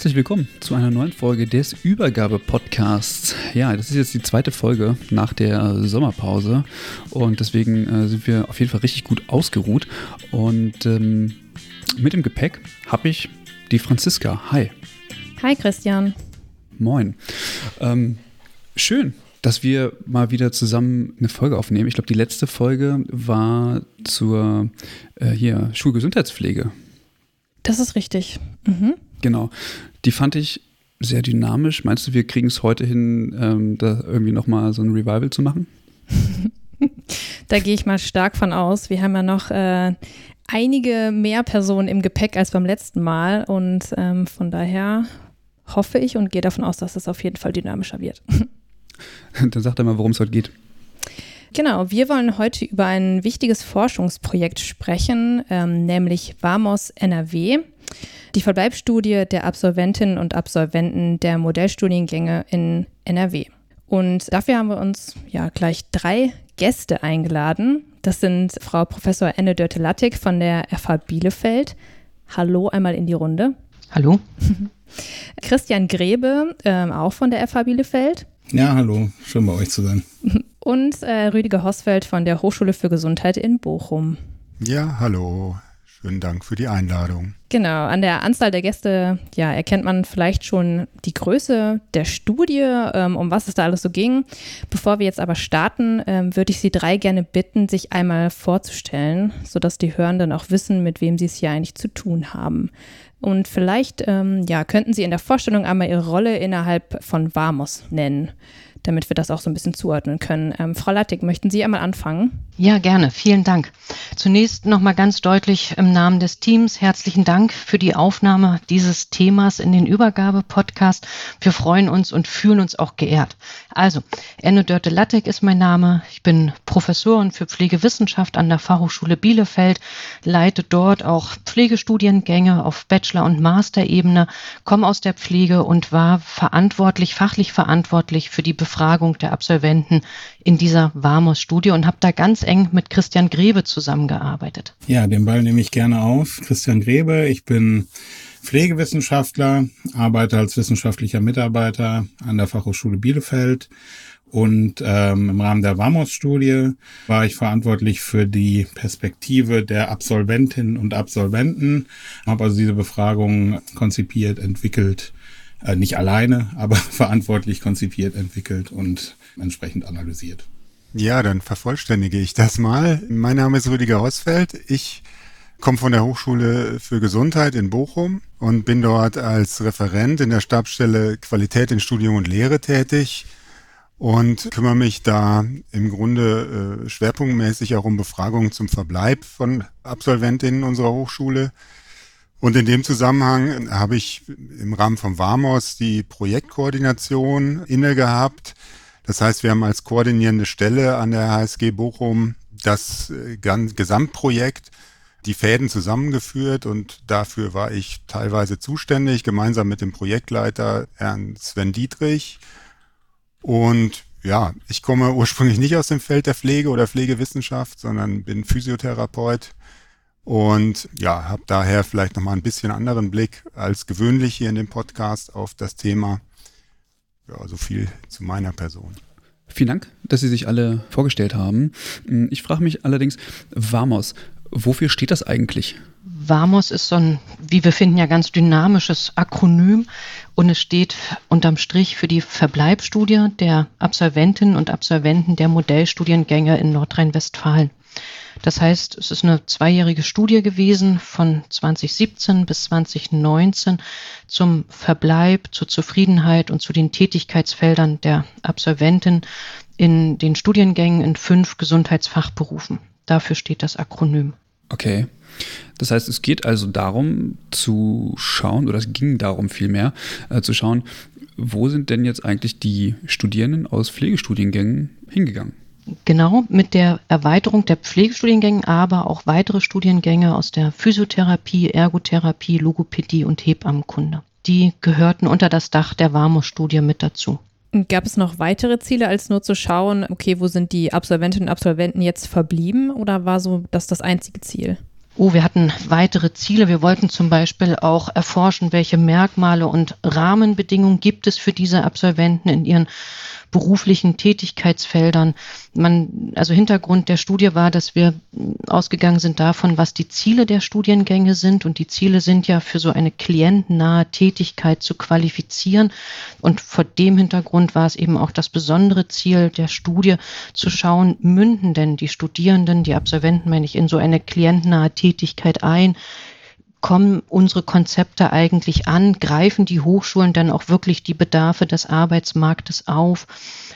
Herzlich willkommen zu einer neuen Folge des Übergabe-Podcasts. Ja, das ist jetzt die zweite Folge nach der Sommerpause und deswegen äh, sind wir auf jeden Fall richtig gut ausgeruht. Und ähm, mit dem Gepäck habe ich die Franziska. Hi. Hi Christian. Moin. Ähm, schön, dass wir mal wieder zusammen eine Folge aufnehmen. Ich glaube, die letzte Folge war zur äh, hier Schulgesundheitspflege. Das ist richtig. Mhm. Genau. Die fand ich sehr dynamisch. Meinst du, wir kriegen es heute hin, ähm, da irgendwie nochmal so ein Revival zu machen? da gehe ich mal stark von aus. Wir haben ja noch äh, einige mehr Personen im Gepäck als beim letzten Mal und ähm, von daher hoffe ich und gehe davon aus, dass es auf jeden Fall dynamischer wird. Dann sag doch mal, worum es heute geht. Genau, wir wollen heute über ein wichtiges Forschungsprojekt sprechen, ähm, nämlich VAMOS NRW die Verbleibsstudie der Absolventinnen und Absolventen der Modellstudiengänge in NRW. Und dafür haben wir uns ja gleich drei Gäste eingeladen. Das sind Frau Professor Enne Dörte-Lattig von der FH Bielefeld. Hallo einmal in die Runde. Hallo. Christian Grebe, ähm, auch von der FH Bielefeld. Ja, hallo. Schön bei euch zu sein. Und äh, Rüdiger Hosfeld von der Hochschule für Gesundheit in Bochum. Ja, hallo. Schönen Dank für die Einladung. Genau, an der Anzahl der Gäste ja, erkennt man vielleicht schon die Größe der Studie, ähm, um was es da alles so ging. Bevor wir jetzt aber starten, ähm, würde ich Sie drei gerne bitten, sich einmal vorzustellen, sodass die Hörenden auch wissen, mit wem Sie es hier eigentlich zu tun haben. Und vielleicht ähm, ja, könnten Sie in der Vorstellung einmal Ihre Rolle innerhalb von VAMOS nennen damit wir das auch so ein bisschen zuordnen können. Ähm, Frau Lattig, möchten Sie einmal anfangen? Ja, gerne. Vielen Dank. Zunächst nochmal ganz deutlich im Namen des Teams herzlichen Dank für die Aufnahme dieses Themas in den Übergabe-Podcast. Wir freuen uns und fühlen uns auch geehrt. Also, Enne Dörte Lattek ist mein Name. Ich bin Professorin für Pflegewissenschaft an der Fachhochschule Bielefeld, leite dort auch Pflegestudiengänge auf Bachelor- und Master-Ebene, komme aus der Pflege und war verantwortlich, fachlich verantwortlich für die Befragung der Absolventen in dieser WAMOS-Studie und habe da ganz eng mit Christian Grebe zusammengearbeitet. Ja, den Ball nehme ich gerne auf. Christian Grebe, ich bin Pflegewissenschaftler, arbeite als wissenschaftlicher Mitarbeiter an der Fachhochschule Bielefeld und ähm, im Rahmen der WAMOS-Studie war ich verantwortlich für die Perspektive der Absolventinnen und Absolventen, habe also diese Befragung konzipiert, entwickelt, äh, nicht alleine, aber verantwortlich konzipiert, entwickelt und entsprechend analysiert. Ja, dann vervollständige ich das mal. Mein Name ist Rüdiger Hosfeld. Ich komme von der Hochschule für Gesundheit in Bochum und bin dort als Referent in der Stabsstelle Qualität in Studium und Lehre tätig und kümmere mich da im Grunde äh, schwerpunktmäßig auch um Befragungen zum Verbleib von Absolventinnen unserer Hochschule. Und in dem Zusammenhang habe ich im Rahmen von WAMOS die Projektkoordination inne gehabt das heißt, wir haben als koordinierende Stelle an der HSG Bochum das äh, Gesamtprojekt, die Fäden zusammengeführt und dafür war ich teilweise zuständig, gemeinsam mit dem Projektleiter Herrn Sven Dietrich. Und ja, ich komme ursprünglich nicht aus dem Feld der Pflege oder Pflegewissenschaft, sondern bin Physiotherapeut und ja, habe daher vielleicht nochmal ein bisschen anderen Blick als gewöhnlich hier in dem Podcast auf das Thema ja, so viel zu meiner Person. Vielen Dank, dass Sie sich alle vorgestellt haben. Ich frage mich allerdings, Vamos, Wofür steht das eigentlich? VAMOS ist so ein, wie wir finden, ja ganz dynamisches Akronym und es steht unterm Strich für die Verbleibstudie der Absolventinnen und Absolventen der Modellstudiengänge in Nordrhein-Westfalen. Das heißt, es ist eine zweijährige Studie gewesen von 2017 bis 2019 zum Verbleib, zur Zufriedenheit und zu den Tätigkeitsfeldern der Absolventen in den Studiengängen in fünf Gesundheitsfachberufen. Dafür steht das Akronym. Okay. Das heißt, es geht also darum zu schauen, oder es ging darum vielmehr, äh, zu schauen, wo sind denn jetzt eigentlich die Studierenden aus Pflegestudiengängen hingegangen? Genau, mit der Erweiterung der Pflegestudiengänge, aber auch weitere Studiengänge aus der Physiotherapie, Ergotherapie, Logopädie und Hebammenkunde. Die gehörten unter das Dach der WAMO-Studie mit dazu. Gab es noch weitere Ziele, als nur zu schauen, okay, wo sind die Absolventinnen und Absolventen jetzt verblieben oder war so das das einzige Ziel? Oh, wir hatten weitere Ziele. Wir wollten zum Beispiel auch erforschen, welche Merkmale und Rahmenbedingungen gibt es für diese Absolventen in ihren beruflichen Tätigkeitsfeldern. Man, also Hintergrund der Studie war, dass wir ausgegangen sind davon, was die Ziele der Studiengänge sind. Und die Ziele sind ja für so eine klientennahe Tätigkeit zu qualifizieren. Und vor dem Hintergrund war es eben auch das besondere Ziel der Studie, zu schauen, münden denn die Studierenden, die Absolventen, meine ich, in so eine klientennahe Tätigkeit ein? Kommen unsere Konzepte eigentlich an? Greifen die Hochschulen dann auch wirklich die Bedarfe des Arbeitsmarktes auf?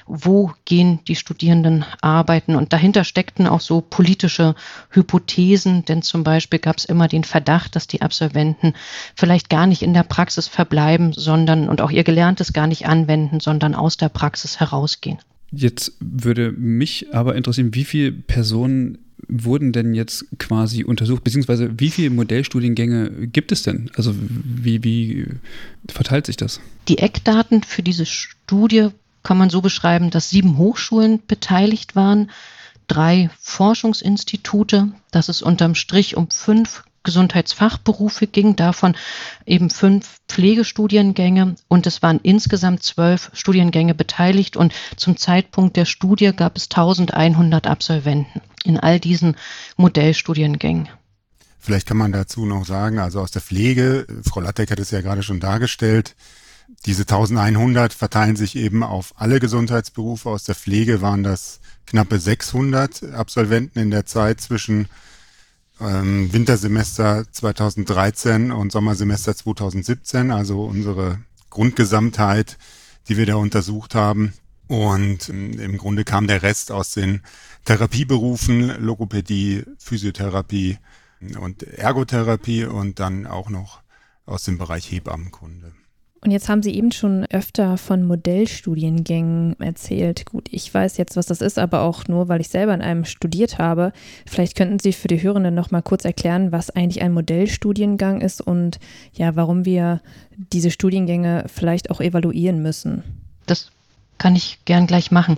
Wo gehen die Studierenden arbeiten? Und dahinter steckten auch so politische Hypothesen, denn zum Beispiel gab es immer den Verdacht, dass die Absolventen vielleicht gar nicht in der Praxis verbleiben, sondern und auch ihr Gelerntes gar nicht anwenden, sondern aus der Praxis herausgehen. Jetzt würde mich aber interessieren, wie viele Personen wurden denn jetzt quasi untersucht, beziehungsweise wie viele Modellstudiengänge gibt es denn? Also wie, wie verteilt sich das? Die Eckdaten für diese Studie kann man so beschreiben, dass sieben Hochschulen beteiligt waren, drei Forschungsinstitute, dass es unterm Strich um fünf Gesundheitsfachberufe ging, davon eben fünf Pflegestudiengänge und es waren insgesamt zwölf Studiengänge beteiligt und zum Zeitpunkt der Studie gab es 1100 Absolventen in all diesen Modellstudiengängen. Vielleicht kann man dazu noch sagen, also aus der Pflege, Frau Lattek hat es ja gerade schon dargestellt, diese 1100 verteilen sich eben auf alle Gesundheitsberufe. Aus der Pflege waren das knappe 600 Absolventen in der Zeit zwischen ähm, Wintersemester 2013 und Sommersemester 2017, also unsere Grundgesamtheit, die wir da untersucht haben. Und ähm, im Grunde kam der Rest aus den Therapieberufen, Logopädie, Physiotherapie und Ergotherapie und dann auch noch aus dem Bereich Hebammenkunde. Und jetzt haben Sie eben schon öfter von Modellstudiengängen erzählt. Gut, ich weiß jetzt, was das ist, aber auch nur, weil ich selber in einem studiert habe. Vielleicht könnten Sie für die Hörenden noch mal kurz erklären, was eigentlich ein Modellstudiengang ist und ja, warum wir diese Studiengänge vielleicht auch evaluieren müssen. Das kann ich gern gleich machen.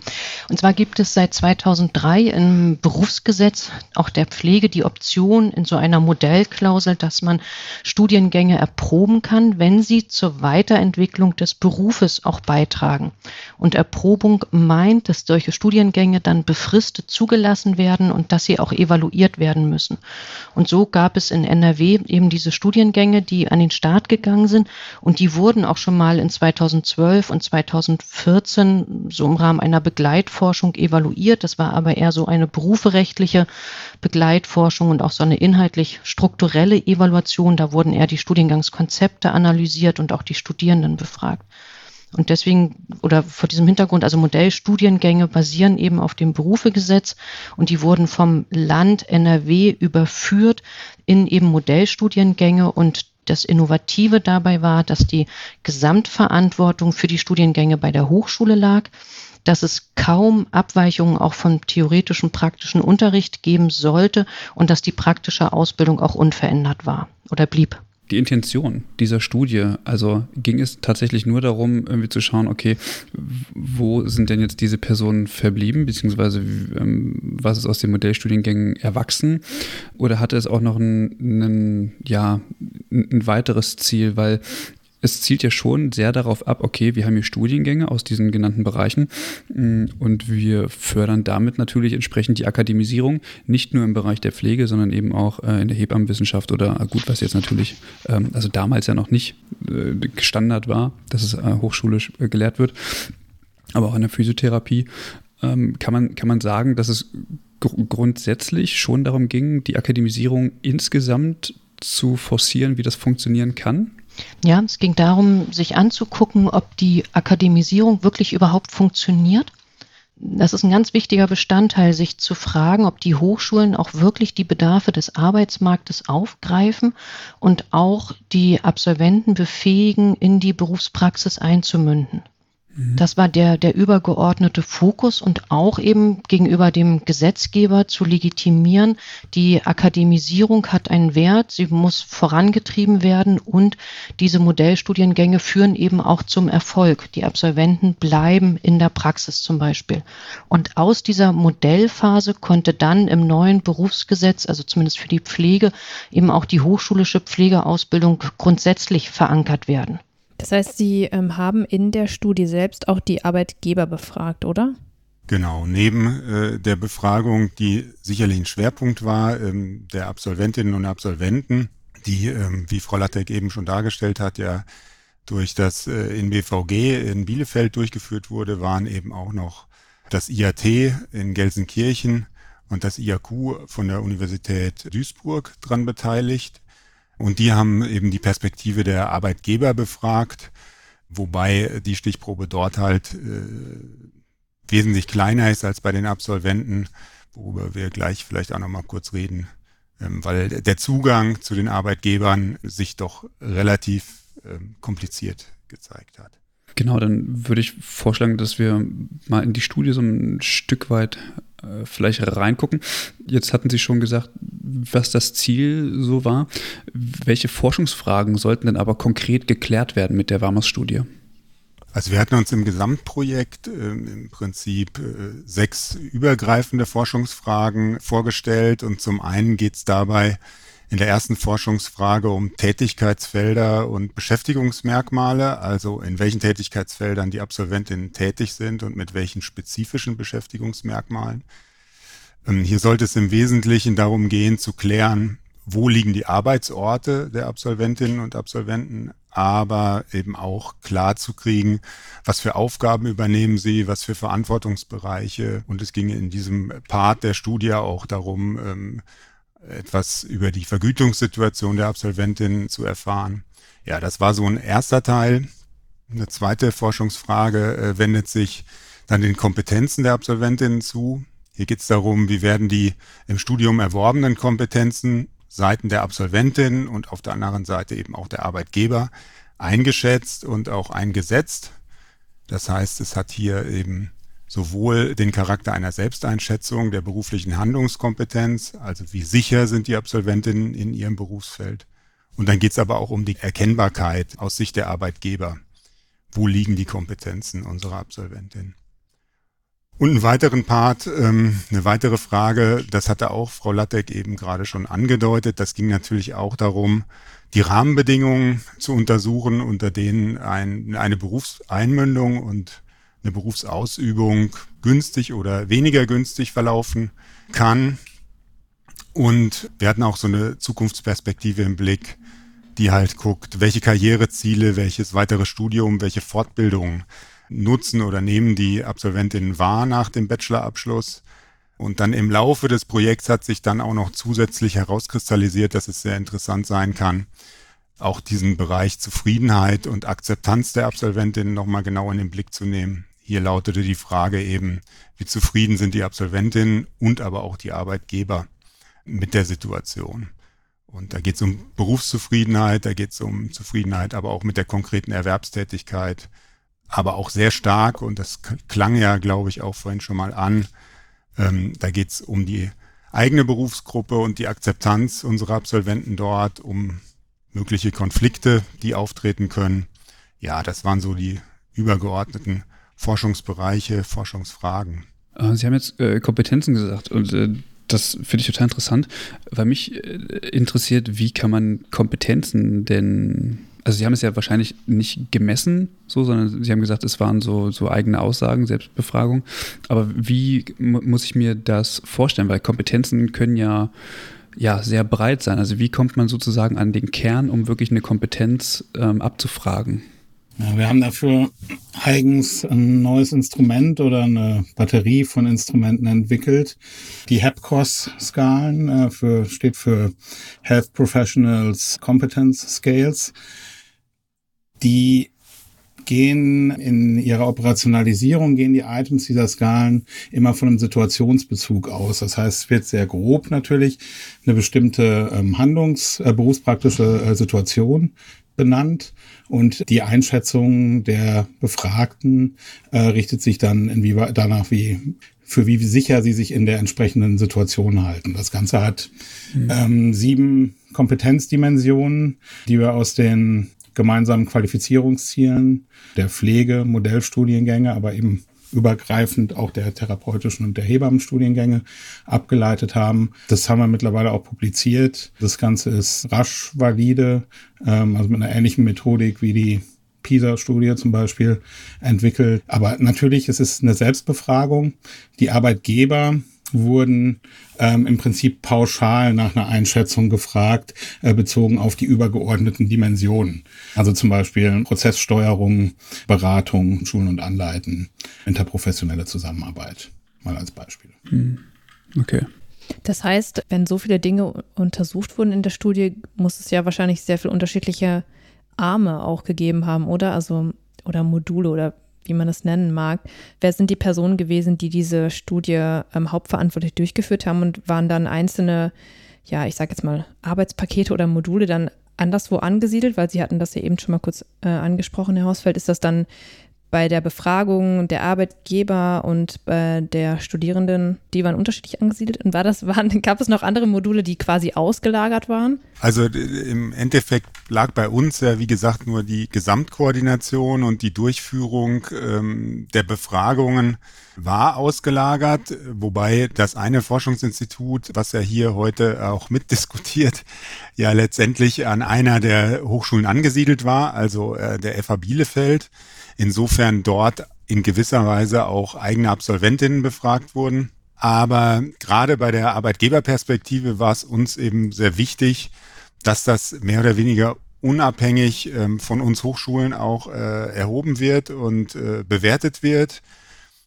Und zwar gibt es seit 2003 im Berufsgesetz auch der Pflege die Option in so einer Modellklausel, dass man Studiengänge erproben kann, wenn sie zur Weiterentwicklung des Berufes auch beitragen. Und Erprobung meint, dass solche Studiengänge dann befristet zugelassen werden und dass sie auch evaluiert werden müssen. Und so gab es in NRW eben diese Studiengänge, die an den Start gegangen sind und die wurden auch schon mal in 2012 und 2014 Jahren so im Rahmen einer Begleitforschung evaluiert. Das war aber eher so eine beruferechtliche Begleitforschung und auch so eine inhaltlich strukturelle Evaluation. Da wurden eher die Studiengangskonzepte analysiert und auch die Studierenden befragt. Und deswegen oder vor diesem Hintergrund, also Modellstudiengänge basieren eben auf dem Berufegesetz und die wurden vom Land NRW überführt in eben Modellstudiengänge und das Innovative dabei war, dass die Gesamtverantwortung für die Studiengänge bei der Hochschule lag, dass es kaum Abweichungen auch vom theoretischen praktischen Unterricht geben sollte und dass die praktische Ausbildung auch unverändert war oder blieb die Intention dieser Studie? Also ging es tatsächlich nur darum, irgendwie zu schauen, okay, wo sind denn jetzt diese Personen verblieben, beziehungsweise ähm, was ist aus den Modellstudiengängen erwachsen? Oder hatte es auch noch ein, ein ja, ein weiteres Ziel? Weil es zielt ja schon sehr darauf ab, okay, wir haben hier Studiengänge aus diesen genannten Bereichen mm, und wir fördern damit natürlich entsprechend die Akademisierung, nicht nur im Bereich der Pflege, sondern eben auch äh, in der Hebammenwissenschaft oder äh, gut, was jetzt natürlich, ähm, also damals ja noch nicht äh, Standard war, dass es hochschulisch gelehrt wird, aber auch in der Physiotherapie. Ähm, kann, man, kann man sagen, dass es gr grundsätzlich schon darum ging, die Akademisierung insgesamt zu forcieren, wie das funktionieren kann? Ja, es ging darum, sich anzugucken, ob die Akademisierung wirklich überhaupt funktioniert. Das ist ein ganz wichtiger Bestandteil, sich zu fragen, ob die Hochschulen auch wirklich die Bedarfe des Arbeitsmarktes aufgreifen und auch die Absolventen befähigen, in die Berufspraxis einzumünden. Mhm. Das war der, der übergeordnete Fokus und auch eben gegenüber dem Gesetzgeber zu legitimieren, die Akademisierung hat einen Wert, sie muss vorangetrieben werden und diese Modellstudiengänge führen eben auch zum Erfolg. Die Absolventen bleiben in der Praxis zum Beispiel. Und aus dieser Modellphase konnte dann im neuen Berufsgesetz, also zumindest für die Pflege, eben auch die hochschulische Pflegeausbildung grundsätzlich verankert werden. Das heißt, Sie ähm, haben in der Studie selbst auch die Arbeitgeber befragt, oder? Genau, neben äh, der Befragung, die sicherlich ein Schwerpunkt war, ähm, der Absolventinnen und Absolventen, die, ähm, wie Frau Lattek eben schon dargestellt hat, ja durch das äh, in BVG in Bielefeld durchgeführt wurde, waren eben auch noch das IAT in Gelsenkirchen und das IAQ von der Universität Duisburg dran beteiligt. Und die haben eben die Perspektive der Arbeitgeber befragt, wobei die Stichprobe dort halt äh, wesentlich kleiner ist als bei den Absolventen, worüber wir gleich vielleicht auch nochmal kurz reden, ähm, weil der Zugang zu den Arbeitgebern sich doch relativ ähm, kompliziert gezeigt hat. Genau, dann würde ich vorschlagen, dass wir mal in die Studie so ein Stück weit vielleicht reingucken. Jetzt hatten Sie schon gesagt, was das Ziel so war. Welche Forschungsfragen sollten denn aber konkret geklärt werden mit der Warmers-Studie? Also wir hatten uns im Gesamtprojekt äh, im Prinzip äh, sechs übergreifende Forschungsfragen vorgestellt und zum einen geht es dabei in der ersten Forschungsfrage um Tätigkeitsfelder und Beschäftigungsmerkmale, also in welchen Tätigkeitsfeldern die Absolventinnen tätig sind und mit welchen spezifischen Beschäftigungsmerkmalen. Ähm, hier sollte es im Wesentlichen darum gehen, zu klären, wo liegen die Arbeitsorte der Absolventinnen und Absolventen, aber eben auch klar zu kriegen, was für Aufgaben übernehmen sie, was für Verantwortungsbereiche. Und es ging in diesem Part der Studie auch darum, ähm, etwas über die Vergütungssituation der Absolventin zu erfahren. Ja, das war so ein erster Teil. Eine zweite Forschungsfrage äh, wendet sich dann den Kompetenzen der Absolventinnen zu. Hier geht es darum, wie werden die im Studium erworbenen Kompetenzen Seiten der Absolventin und auf der anderen Seite eben auch der Arbeitgeber eingeschätzt und auch eingesetzt. Das heißt, es hat hier eben sowohl den Charakter einer Selbsteinschätzung der beruflichen Handlungskompetenz, also wie sicher sind die Absolventinnen in ihrem Berufsfeld. Und dann geht es aber auch um die Erkennbarkeit aus Sicht der Arbeitgeber. Wo liegen die Kompetenzen unserer Absolventin? Und einen weiteren Part, ähm, eine weitere Frage, das hatte auch Frau Lattek eben gerade schon angedeutet, das ging natürlich auch darum, die Rahmenbedingungen zu untersuchen, unter denen ein, eine Berufseinmündung und eine Berufsausübung günstig oder weniger günstig verlaufen kann. Und wir hatten auch so eine Zukunftsperspektive im Blick, die halt guckt, welche Karriereziele, welches weitere Studium, welche Fortbildung nutzen oder nehmen die Absolventinnen wahr nach dem Bachelorabschluss. Und dann im Laufe des Projekts hat sich dann auch noch zusätzlich herauskristallisiert, dass es sehr interessant sein kann, auch diesen Bereich Zufriedenheit und Akzeptanz der Absolventinnen nochmal genau in den Blick zu nehmen. Hier lautete die Frage eben, wie zufrieden sind die Absolventinnen und aber auch die Arbeitgeber mit der Situation. Und da geht es um Berufszufriedenheit, da geht es um Zufriedenheit, aber auch mit der konkreten Erwerbstätigkeit, aber auch sehr stark, und das klang ja, glaube ich, auch vorhin schon mal an, ähm, da geht es um die eigene Berufsgruppe und die Akzeptanz unserer Absolventen dort, um mögliche Konflikte, die auftreten können. Ja, das waren so die übergeordneten Forschungsbereiche, Forschungsfragen. Äh, Sie haben jetzt äh, Kompetenzen gesagt und äh, das finde ich total interessant, weil mich äh, interessiert, wie kann man Kompetenzen denn Also Sie haben es ja wahrscheinlich nicht gemessen, so, sondern Sie haben gesagt, es waren so, so eigene Aussagen, Selbstbefragung. Aber wie muss ich mir das vorstellen? Weil Kompetenzen können ja, ja sehr breit sein. Also wie kommt man sozusagen an den Kern, um wirklich eine Kompetenz ähm, abzufragen? Ja, wir haben dafür eigens ein neues Instrument oder eine Batterie von Instrumenten entwickelt. Die HAPCOS-Skalen äh, für, steht für Health Professionals Competence Scales. Die gehen in ihrer Operationalisierung, gehen die Items dieser Skalen immer von einem Situationsbezug aus. Das heißt, es wird sehr grob natürlich eine bestimmte ähm, Handlungs-, äh, berufspraktische äh, Situation benannt und die Einschätzung der Befragten äh, richtet sich dann inwieweit danach, wie für wie sicher sie sich in der entsprechenden Situation halten. Das Ganze hat mhm. ähm, sieben Kompetenzdimensionen, die wir aus den gemeinsamen Qualifizierungszielen der Pflege, Modellstudiengänge, aber eben übergreifend auch der therapeutischen und der Hebammenstudiengänge abgeleitet haben. Das haben wir mittlerweile auch publiziert. Das Ganze ist rasch valide, ähm, also mit einer ähnlichen Methodik wie die PISA-Studie zum Beispiel entwickelt. Aber natürlich ist es eine Selbstbefragung. Die Arbeitgeber wurden ähm, im Prinzip pauschal nach einer Einschätzung gefragt, äh, bezogen auf die übergeordneten Dimensionen. Also zum Beispiel Prozesssteuerung, Beratung, Schulen und Anleiten, interprofessionelle Zusammenarbeit. Mal als Beispiel. Hm. Okay. Das heißt, wenn so viele Dinge untersucht wurden in der Studie, muss es ja wahrscheinlich sehr viele unterschiedliche Arme auch gegeben haben, oder? Also, oder Module oder wie man das nennen mag. Wer sind die Personen gewesen, die diese Studie ähm, hauptverantwortlich durchgeführt haben und waren dann einzelne, ja, ich sage jetzt mal, Arbeitspakete oder Module dann anderswo angesiedelt, weil Sie hatten das ja eben schon mal kurz äh, angesprochen, Herr Hausfeld. Ist das dann bei der Befragung der Arbeitgeber und äh, der Studierenden, die waren unterschiedlich angesiedelt. Und war das, waren, gab es noch andere Module, die quasi ausgelagert waren? Also im Endeffekt lag bei uns ja, wie gesagt, nur die Gesamtkoordination und die Durchführung ähm, der Befragungen war ausgelagert, wobei das eine Forschungsinstitut, was ja hier heute auch mitdiskutiert, ja letztendlich an einer der Hochschulen angesiedelt war, also äh, der FH Bielefeld insofern dort in gewisser Weise auch eigene Absolventinnen befragt wurden. Aber gerade bei der Arbeitgeberperspektive war es uns eben sehr wichtig, dass das mehr oder weniger unabhängig ähm, von uns Hochschulen auch äh, erhoben wird und äh, bewertet wird.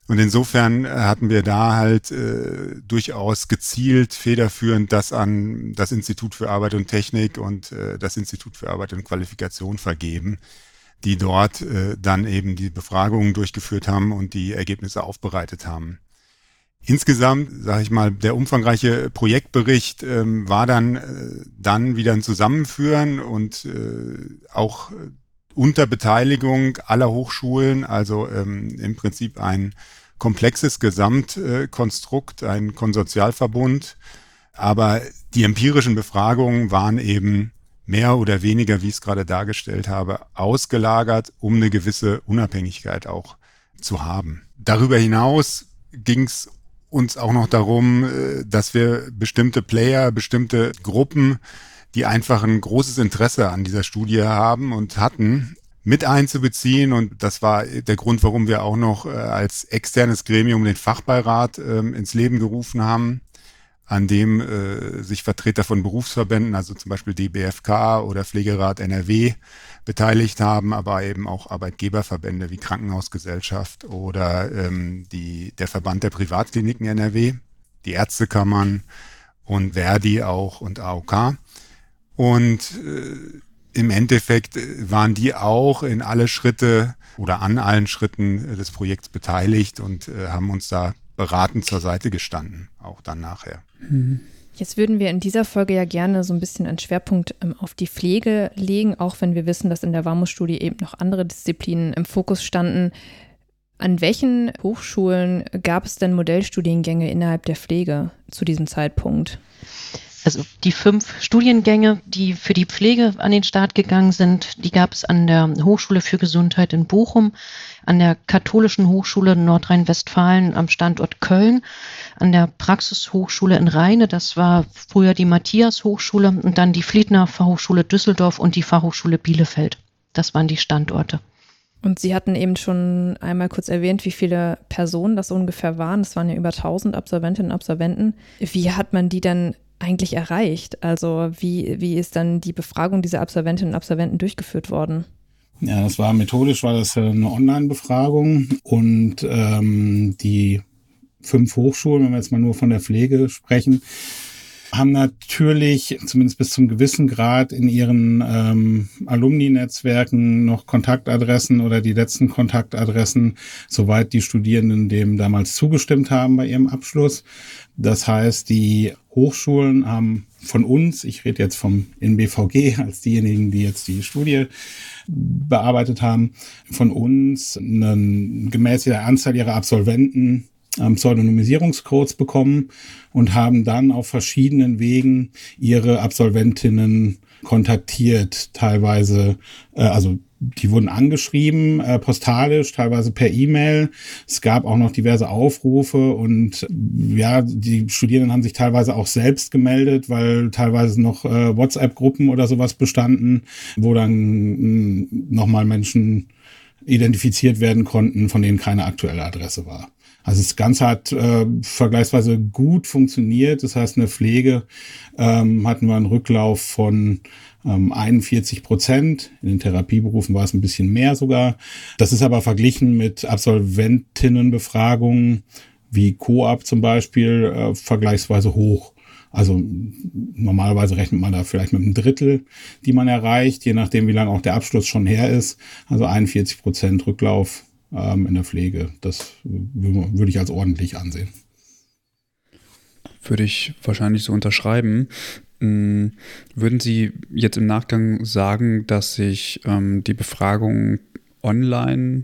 Und insofern äh, hatten wir da halt äh, durchaus gezielt federführend das an das Institut für Arbeit und Technik und äh, das Institut für Arbeit und Qualifikation vergeben die dort äh, dann eben die Befragungen durchgeführt haben und die Ergebnisse aufbereitet haben. Insgesamt, sage ich mal, der umfangreiche Projektbericht ähm, war dann äh, dann wieder ein Zusammenführen und äh, auch unter Beteiligung aller Hochschulen, also ähm, im Prinzip ein komplexes Gesamtkonstrukt, ein Konsortialverbund. Aber die empirischen Befragungen waren eben mehr oder weniger, wie ich es gerade dargestellt habe, ausgelagert, um eine gewisse Unabhängigkeit auch zu haben. Darüber hinaus ging es uns auch noch darum, äh, dass wir bestimmte Player, bestimmte Gruppen, die einfach ein großes Interesse an dieser Studie haben und hatten, mit einzubeziehen. Und das war der Grund, warum wir auch noch äh, als externes Gremium den Fachbeirat ähm, ins Leben gerufen haben an dem äh, sich Vertreter von Berufsverbänden, also zum Beispiel DBFK oder Pflegerat NRW, beteiligt haben, aber eben auch Arbeitgeberverbände wie Krankenhausgesellschaft oder ähm, die, der Verband der Privatkliniken NRW, die Ärztekammern und Verdi auch und AOK. Und äh, im Endeffekt waren die auch in alle Schritte oder an allen Schritten des Projekts beteiligt und äh, haben uns da beratend zur Seite gestanden, auch dann nachher. Jetzt würden wir in dieser Folge ja gerne so ein bisschen einen Schwerpunkt ähm, auf die Pflege legen, auch wenn wir wissen, dass in der WAMUS-Studie eben noch andere Disziplinen im Fokus standen. An welchen Hochschulen gab es denn Modellstudiengänge innerhalb der Pflege zu diesem Zeitpunkt? Also die fünf Studiengänge, die für die Pflege an den Start gegangen sind, die gab es an der Hochschule für Gesundheit in Bochum, an der Katholischen Hochschule Nordrhein-Westfalen am Standort Köln, an der Praxishochschule in Rheine, das war früher die Matthias Hochschule und dann die Fliedner Fachhochschule Düsseldorf und die Fachhochschule Bielefeld. Das waren die Standorte. Und Sie hatten eben schon einmal kurz erwähnt, wie viele Personen das ungefähr waren. Das waren ja über 1000 Absolventinnen und Absolventen. Wie hat man die dann eigentlich erreicht? Also wie, wie ist dann die Befragung dieser Absolventinnen und Absolventen durchgeführt worden? Ja, das war methodisch, war das eine Online-Befragung und ähm, die fünf Hochschulen, wenn wir jetzt mal nur von der Pflege sprechen, haben natürlich zumindest bis zum gewissen Grad in ihren ähm, Alumni-Netzwerken noch Kontaktadressen oder die letzten Kontaktadressen, soweit die Studierenden dem damals zugestimmt haben bei ihrem Abschluss. Das heißt, die Hochschulen haben von uns, ich rede jetzt vom NBVG als diejenigen, die jetzt die Studie bearbeitet haben, von uns einen, gemäß der Anzahl ihrer Absolventen ähm, Pseudonymisierungscodes bekommen und haben dann auf verschiedenen Wegen ihre Absolventinnen kontaktiert, teilweise, äh, also die wurden angeschrieben, äh, postalisch, teilweise per E-Mail. Es gab auch noch diverse Aufrufe und ja, die Studierenden haben sich teilweise auch selbst gemeldet, weil teilweise noch äh, WhatsApp-Gruppen oder sowas bestanden, wo dann hm, nochmal Menschen identifiziert werden konnten, von denen keine aktuelle Adresse war. Also das Ganze hat äh, vergleichsweise gut funktioniert. Das heißt, in der Pflege ähm, hatten wir einen Rücklauf von ähm, 41 Prozent. In den Therapieberufen war es ein bisschen mehr sogar. Das ist aber verglichen mit Absolventinnenbefragungen wie Coop zum Beispiel äh, vergleichsweise hoch. Also normalerweise rechnet man da vielleicht mit einem Drittel, die man erreicht, je nachdem, wie lange auch der Abschluss schon her ist. Also 41 Prozent Rücklauf ähm, in der Pflege. Das würde ich als ordentlich ansehen. Würde ich wahrscheinlich so unterschreiben. Hm, würden Sie jetzt im Nachgang sagen, dass sich ähm, die Befragung online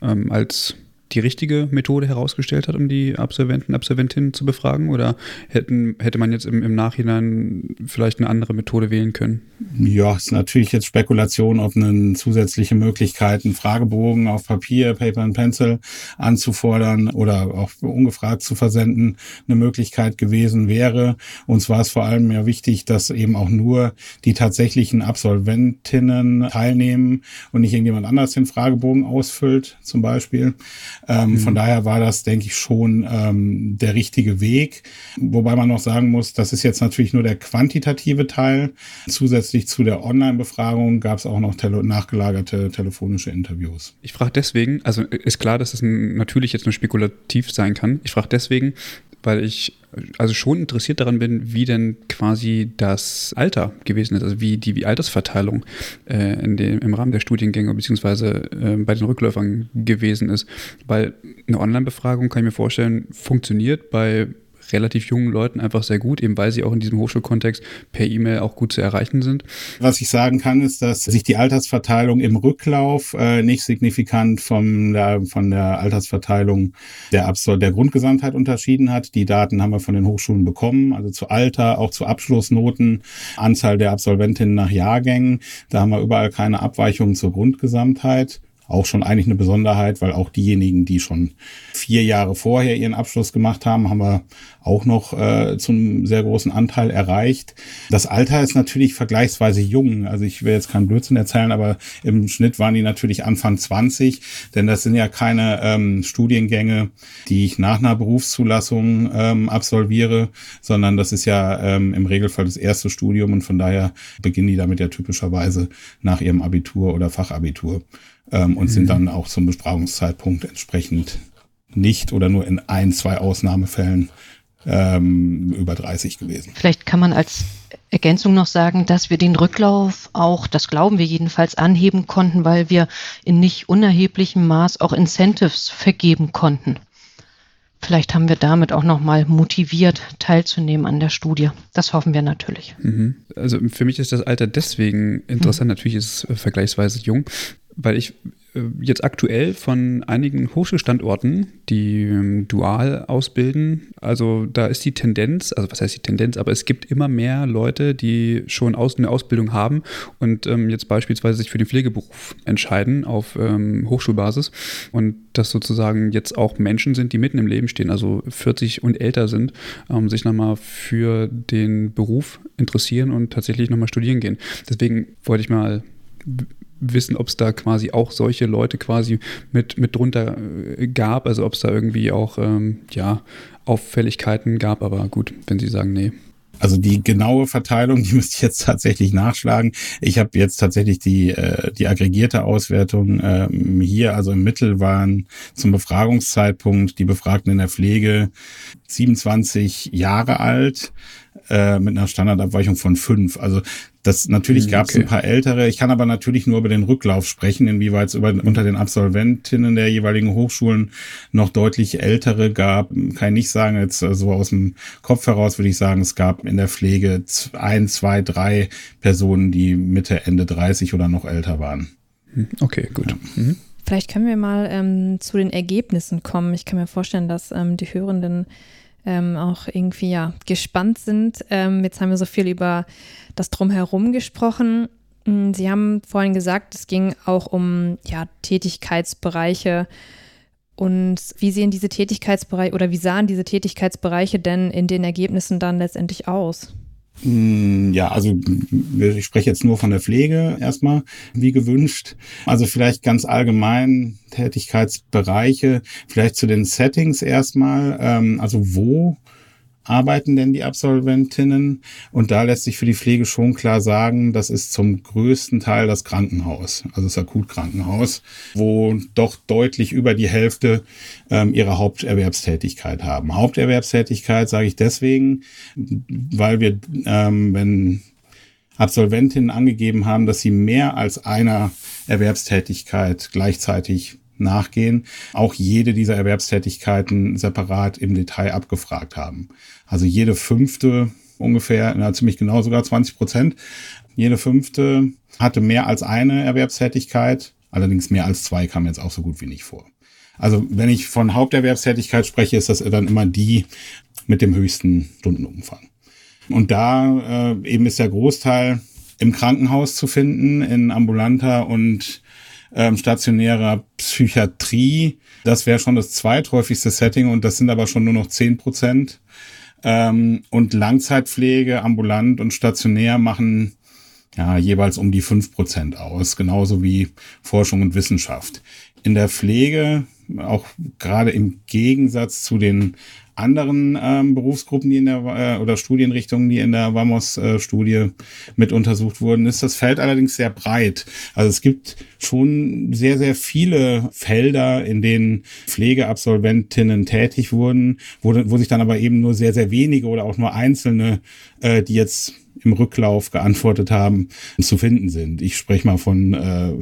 ähm, als die richtige Methode herausgestellt hat, um die Absolventen, Absolventinnen zu befragen? Oder hätten, hätte man jetzt im, im Nachhinein vielleicht eine andere Methode wählen können? Ja, ist natürlich jetzt Spekulation, ob eine zusätzliche Möglichkeit, einen Fragebogen auf Papier, Paper and Pencil anzufordern oder auch ungefragt zu versenden, eine Möglichkeit gewesen wäre. Uns war es vor allem ja wichtig, dass eben auch nur die tatsächlichen Absolventinnen teilnehmen und nicht irgendjemand anders den Fragebogen ausfüllt, zum Beispiel. Ähm, mhm. Von daher war das, denke ich, schon ähm, der richtige Weg. Wobei man noch sagen muss, das ist jetzt natürlich nur der quantitative Teil. Zusätzlich zu der Online-Befragung gab es auch noch tele nachgelagerte telefonische Interviews. Ich frage deswegen, also ist klar, dass es das natürlich jetzt nur spekulativ sein kann. Ich frage deswegen, weil ich also schon interessiert daran bin, wie denn quasi das Alter gewesen ist, also wie die wie Altersverteilung äh, in dem, im Rahmen der Studiengänge beziehungsweise äh, bei den Rückläufern gewesen ist. Weil eine Online-Befragung, kann ich mir vorstellen, funktioniert bei relativ jungen Leuten einfach sehr gut, eben weil sie auch in diesem Hochschulkontext per E-Mail auch gut zu erreichen sind. Was ich sagen kann, ist, dass sich die Altersverteilung im Rücklauf äh, nicht signifikant von der, von der Altersverteilung der, der Grundgesamtheit unterschieden hat. Die Daten haben wir von den Hochschulen bekommen, also zu Alter, auch zu Abschlussnoten, Anzahl der Absolventinnen nach Jahrgängen. Da haben wir überall keine Abweichungen zur Grundgesamtheit auch schon eigentlich eine Besonderheit, weil auch diejenigen, die schon vier Jahre vorher ihren Abschluss gemacht haben, haben wir auch noch äh, zum sehr großen Anteil erreicht. Das Alter ist natürlich vergleichsweise jung. Also ich will jetzt keinen Blödsinn erzählen, aber im Schnitt waren die natürlich Anfang 20, denn das sind ja keine ähm, Studiengänge, die ich nach einer Berufszulassung ähm, absolviere, sondern das ist ja ähm, im Regelfall das erste Studium und von daher beginnen die damit ja typischerweise nach ihrem Abitur oder Fachabitur ähm, und mhm. sind dann auch zum Besprachungszeitpunkt entsprechend nicht oder nur in ein, zwei Ausnahmefällen ähm, über 30 gewesen. Vielleicht kann man als Ergänzung noch sagen, dass wir den Rücklauf auch, das glauben wir jedenfalls, anheben konnten, weil wir in nicht unerheblichem Maß auch Incentives vergeben konnten. Vielleicht haben wir damit auch nochmal motiviert, teilzunehmen an der Studie. Das hoffen wir natürlich. Mhm. Also für mich ist das Alter deswegen interessant. Mhm. Natürlich ist es vergleichsweise jung, weil ich äh, jetzt aktuell von einigen Hochschulstandorten, die ähm, dual ausbilden, also da ist die Tendenz, also was heißt die Tendenz, aber es gibt immer mehr Leute, die schon aus, eine Ausbildung haben und ähm, jetzt beispielsweise sich für den Pflegeberuf entscheiden auf ähm, Hochschulbasis und das sozusagen jetzt auch Menschen sind, die mitten im Leben stehen, also 40 und älter sind, ähm, sich nochmal für den Beruf interessieren und tatsächlich nochmal studieren gehen. Deswegen wollte ich mal wissen, ob es da quasi auch solche Leute quasi mit, mit drunter äh, gab, also ob es da irgendwie auch ähm, ja, Auffälligkeiten gab, aber gut, wenn Sie sagen, nee. Also die genaue Verteilung, die müsste ich jetzt tatsächlich nachschlagen. Ich habe jetzt tatsächlich die, äh, die aggregierte Auswertung ähm, hier. Also im Mittel waren zum Befragungszeitpunkt die Befragten in der Pflege 27 Jahre alt äh, mit einer Standardabweichung von fünf. Also das natürlich hm, gab es okay. ein paar ältere. Ich kann aber natürlich nur über den Rücklauf sprechen, inwieweit es über, unter den Absolventinnen der jeweiligen Hochschulen noch deutlich ältere gab. Kann ich nicht sagen, jetzt so also aus dem Kopf heraus würde ich sagen, es gab in der Pflege ein, zwei, drei Personen, die Mitte, Ende 30 oder noch älter waren. Hm, okay, gut. Ja. Mhm. Vielleicht können wir mal ähm, zu den Ergebnissen kommen. Ich kann mir vorstellen, dass ähm, die Hörenden ähm, auch irgendwie ja gespannt sind. Ähm, jetzt haben wir so viel über das Drumherum gesprochen. Hm, Sie haben vorhin gesagt, es ging auch um ja, Tätigkeitsbereiche. Und wie sehen diese Tätigkeitsbereiche oder wie sahen diese Tätigkeitsbereiche denn in den Ergebnissen dann letztendlich aus? Hm, ja, also ich spreche jetzt nur von der Pflege erstmal, wie gewünscht. Also vielleicht ganz allgemein Tätigkeitsbereiche, vielleicht zu den Settings erstmal. Ähm, also wo arbeiten denn die Absolventinnen? Und da lässt sich für die Pflege schon klar sagen, das ist zum größten Teil das Krankenhaus, also das Akutkrankenhaus, wo doch deutlich über die Hälfte ähm, ihre Haupterwerbstätigkeit haben. Haupterwerbstätigkeit sage ich deswegen, weil wir, ähm, wenn Absolventinnen angegeben haben, dass sie mehr als einer Erwerbstätigkeit gleichzeitig nachgehen, auch jede dieser Erwerbstätigkeiten separat im Detail abgefragt haben. Also jede fünfte ungefähr, na, ziemlich genau sogar 20 Prozent, jede fünfte hatte mehr als eine Erwerbstätigkeit, allerdings mehr als zwei kam jetzt auch so gut wie nicht vor. Also wenn ich von Haupterwerbstätigkeit spreche, ist das dann immer die mit dem höchsten Stundenumfang. Und da äh, eben ist der Großteil im Krankenhaus zu finden, in ambulanter und ähm, stationärer Psychiatrie. Das wäre schon das zweithäufigste Setting und das sind aber schon nur noch zehn Prozent. Ähm, und Langzeitpflege, ambulant und stationär machen ja, jeweils um die fünf Prozent aus, genauso wie Forschung und Wissenschaft. In der Pflege, auch gerade im Gegensatz zu den anderen ähm, Berufsgruppen, die in der äh, oder Studienrichtungen, die in der Vamos-Studie äh, mit untersucht wurden, ist das Feld allerdings sehr breit. Also es gibt schon sehr, sehr viele Felder, in denen Pflegeabsolventinnen tätig wurden, wo, wo sich dann aber eben nur sehr, sehr wenige oder auch nur einzelne, äh, die jetzt im Rücklauf geantwortet haben, zu finden sind. Ich spreche mal von äh,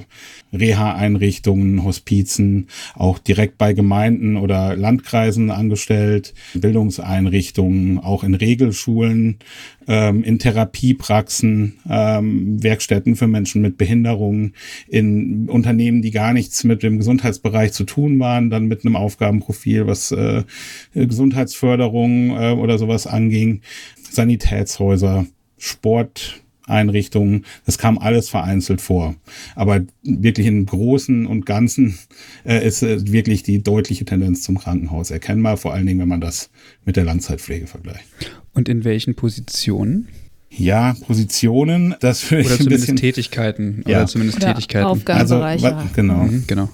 Reha-Einrichtungen, Hospizen, auch direkt bei Gemeinden oder Landkreisen angestellt, Bildungseinrichtungen, auch in Regelschulen, ähm, in Therapiepraxen, ähm, Werkstätten für Menschen mit Behinderungen, in Unternehmen, die gar nichts mit dem Gesundheitsbereich zu tun waren, dann mit einem Aufgabenprofil, was äh, Gesundheitsförderung äh, oder sowas anging, Sanitätshäuser, Sporteinrichtungen, das kam alles vereinzelt vor. Aber wirklich im Großen und Ganzen äh, ist äh, wirklich die deutliche Tendenz zum Krankenhaus erkennbar, vor allen Dingen, wenn man das mit der Langzeitpflege vergleicht. Und in welchen Positionen? Ja, Positionen, das würde ich ein zumindest bisschen, Tätigkeiten ja. oder zumindest oder Tätigkeiten. Aufgabenbereiche. Also, genau. Mhm, genau.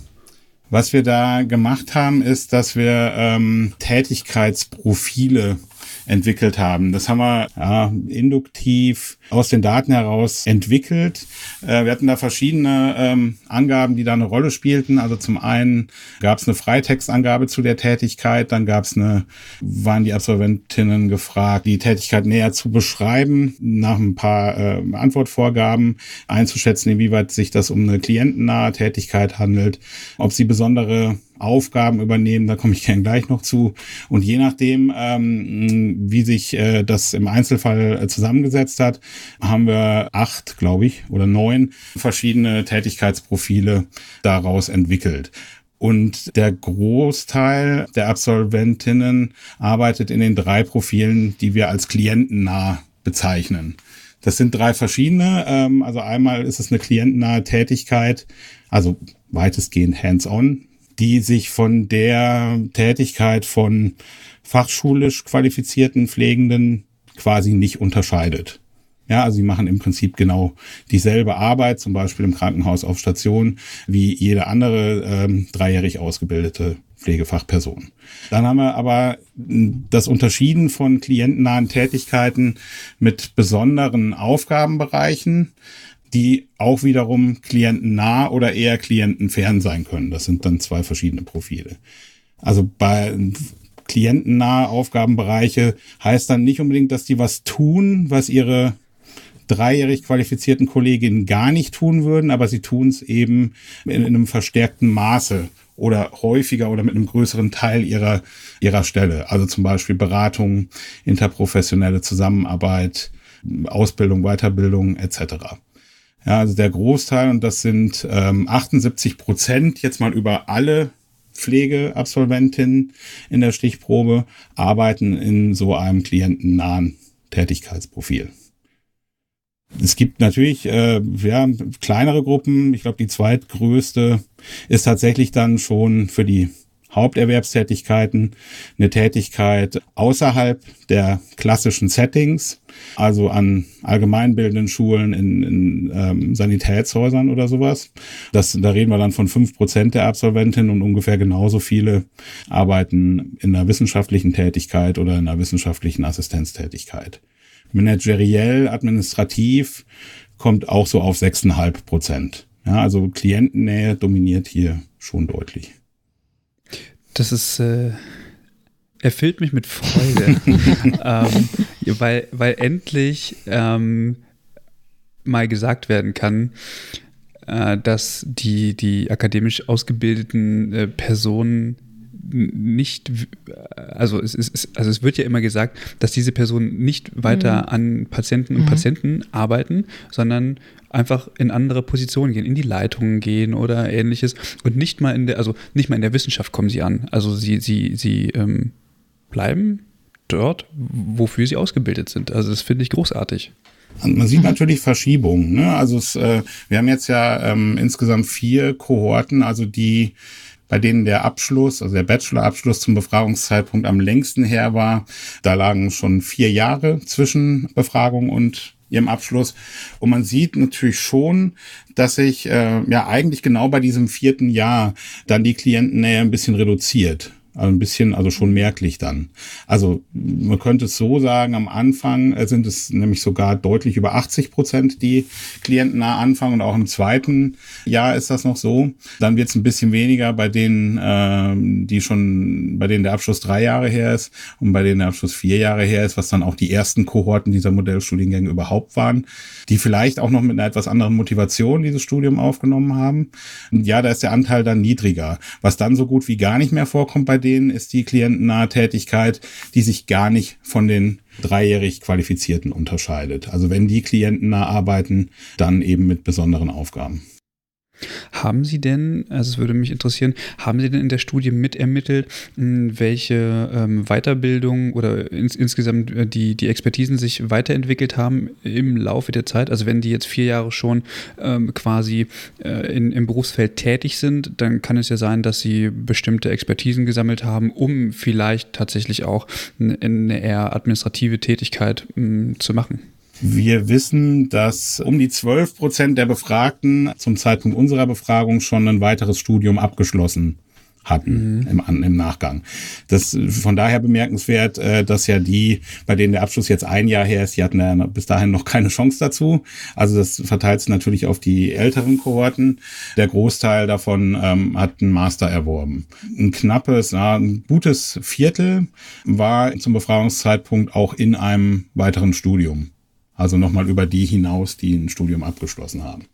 Was wir da gemacht haben, ist, dass wir ähm, Tätigkeitsprofile entwickelt haben. Das haben wir ja, induktiv aus den Daten heraus entwickelt. Äh, wir hatten da verschiedene ähm, Angaben, die da eine Rolle spielten. Also zum einen gab es eine Freitextangabe zu der Tätigkeit, dann gab es eine, waren die Absolventinnen gefragt, die Tätigkeit näher zu beschreiben, nach ein paar äh, Antwortvorgaben einzuschätzen, inwieweit sich das um eine klientennahe Tätigkeit handelt, ob sie besondere Aufgaben übernehmen, da komme ich gerne gleich noch zu. Und je nachdem, ähm, wie sich äh, das im Einzelfall äh, zusammengesetzt hat, haben wir acht, glaube ich, oder neun verschiedene Tätigkeitsprofile daraus entwickelt. Und der Großteil der Absolventinnen arbeitet in den drei Profilen, die wir als klientennah bezeichnen. Das sind drei verschiedene. Ähm, also einmal ist es eine klientennahe Tätigkeit, also weitestgehend hands-on, die sich von der Tätigkeit von fachschulisch qualifizierten Pflegenden quasi nicht unterscheidet. Ja, also sie machen im Prinzip genau dieselbe Arbeit, zum Beispiel im Krankenhaus auf Station, wie jede andere ähm, dreijährig ausgebildete Pflegefachperson. Dann haben wir aber das Unterschieden von klientennahen Tätigkeiten mit besonderen Aufgabenbereichen, die auch wiederum klientennah oder eher klientenfern sein können. Das sind dann zwei verschiedene Profile. Also bei klientennahe Aufgabenbereiche heißt dann nicht unbedingt, dass die was tun, was ihre dreijährig qualifizierten Kolleginnen gar nicht tun würden, aber sie tun es eben in, einem verstärkten Maße oder häufiger oder mit einem größeren Teil ihrer, ihrer Stelle. Also zum Beispiel Beratung, interprofessionelle Zusammenarbeit, Ausbildung, Weiterbildung etc. Ja, also der Großteil, und das sind ähm, 78 Prozent, jetzt mal über alle Pflegeabsolventinnen in der Stichprobe, arbeiten in so einem klientennahen Tätigkeitsprofil. Es gibt natürlich äh, ja, kleinere Gruppen. Ich glaube, die zweitgrößte ist tatsächlich dann schon für die Haupterwerbstätigkeiten eine Tätigkeit außerhalb der klassischen Settings, also an allgemeinbildenden Schulen, in, in ähm, Sanitätshäusern oder sowas. Das, da reden wir dann von fünf Prozent der Absolventinnen und ungefähr genauso viele arbeiten in einer wissenschaftlichen Tätigkeit oder in einer wissenschaftlichen Assistenztätigkeit manageriell, administrativ kommt auch so auf 6,5 Prozent. Ja, also Klientennähe dominiert hier schon deutlich. Das ist, äh, erfüllt mich mit Freude, ähm, weil, weil endlich ähm, mal gesagt werden kann, äh, dass die, die akademisch ausgebildeten äh, Personen nicht, also es, ist, also es wird ja immer gesagt, dass diese Personen nicht weiter mhm. an Patienten und mhm. Patienten arbeiten, sondern einfach in andere Positionen gehen, in die Leitungen gehen oder ähnliches und nicht mal in der, also nicht mal in der Wissenschaft kommen sie an. Also sie, sie, sie ähm, bleiben dort, wofür sie ausgebildet sind. Also das finde ich großartig. Man sieht natürlich Verschiebungen. Ne? Also es, äh, wir haben jetzt ja ähm, insgesamt vier Kohorten, also die bei denen der Abschluss, also der Bachelorabschluss zum Befragungszeitpunkt am längsten her war. Da lagen schon vier Jahre zwischen Befragung und ihrem Abschluss. Und man sieht natürlich schon, dass sich äh, ja eigentlich genau bei diesem vierten Jahr dann die Klientennähe ein bisschen reduziert. Also ein bisschen, also schon merklich dann. Also man könnte es so sagen, am Anfang äh, sind es nämlich sogar deutlich über 80 Prozent, die Klienten nah anfangen und auch im zweiten Jahr ist das noch so. Dann wird es ein bisschen weniger bei denen, äh, die schon, bei denen der Abschluss drei Jahre her ist und bei denen der Abschluss vier Jahre her ist, was dann auch die ersten Kohorten dieser Modellstudiengänge überhaupt waren, die vielleicht auch noch mit einer etwas anderen Motivation dieses Studium aufgenommen haben. Ja, da ist der Anteil dann niedriger, was dann so gut wie gar nicht mehr vorkommt bei denen ist die klientennahe Tätigkeit, die sich gar nicht von den dreijährig Qualifizierten unterscheidet. Also wenn die klientennah arbeiten, dann eben mit besonderen Aufgaben. Haben Sie denn, also es würde mich interessieren, haben Sie denn in der Studie mitermittelt, welche ähm, Weiterbildung oder ins, insgesamt äh, die, die Expertisen sich weiterentwickelt haben im Laufe der Zeit? Also wenn die jetzt vier Jahre schon ähm, quasi äh, in, im Berufsfeld tätig sind, dann kann es ja sein, dass sie bestimmte Expertisen gesammelt haben, um vielleicht tatsächlich auch eine, eine eher administrative Tätigkeit mh, zu machen. Wir wissen, dass um die 12 Prozent der Befragten zum Zeitpunkt unserer Befragung schon ein weiteres Studium abgeschlossen hatten mhm. im, im Nachgang. Das von daher bemerkenswert, äh, dass ja die, bei denen der Abschluss jetzt ein Jahr her ist, die hatten ja bis dahin noch keine Chance dazu. Also das verteilt sich natürlich auf die älteren Kohorten. Der Großteil davon ähm, hat einen Master erworben. Ein knappes, na, ein gutes Viertel war zum Befragungszeitpunkt auch in einem weiteren Studium. Also nochmal über die hinaus, die ein Studium abgeschlossen haben.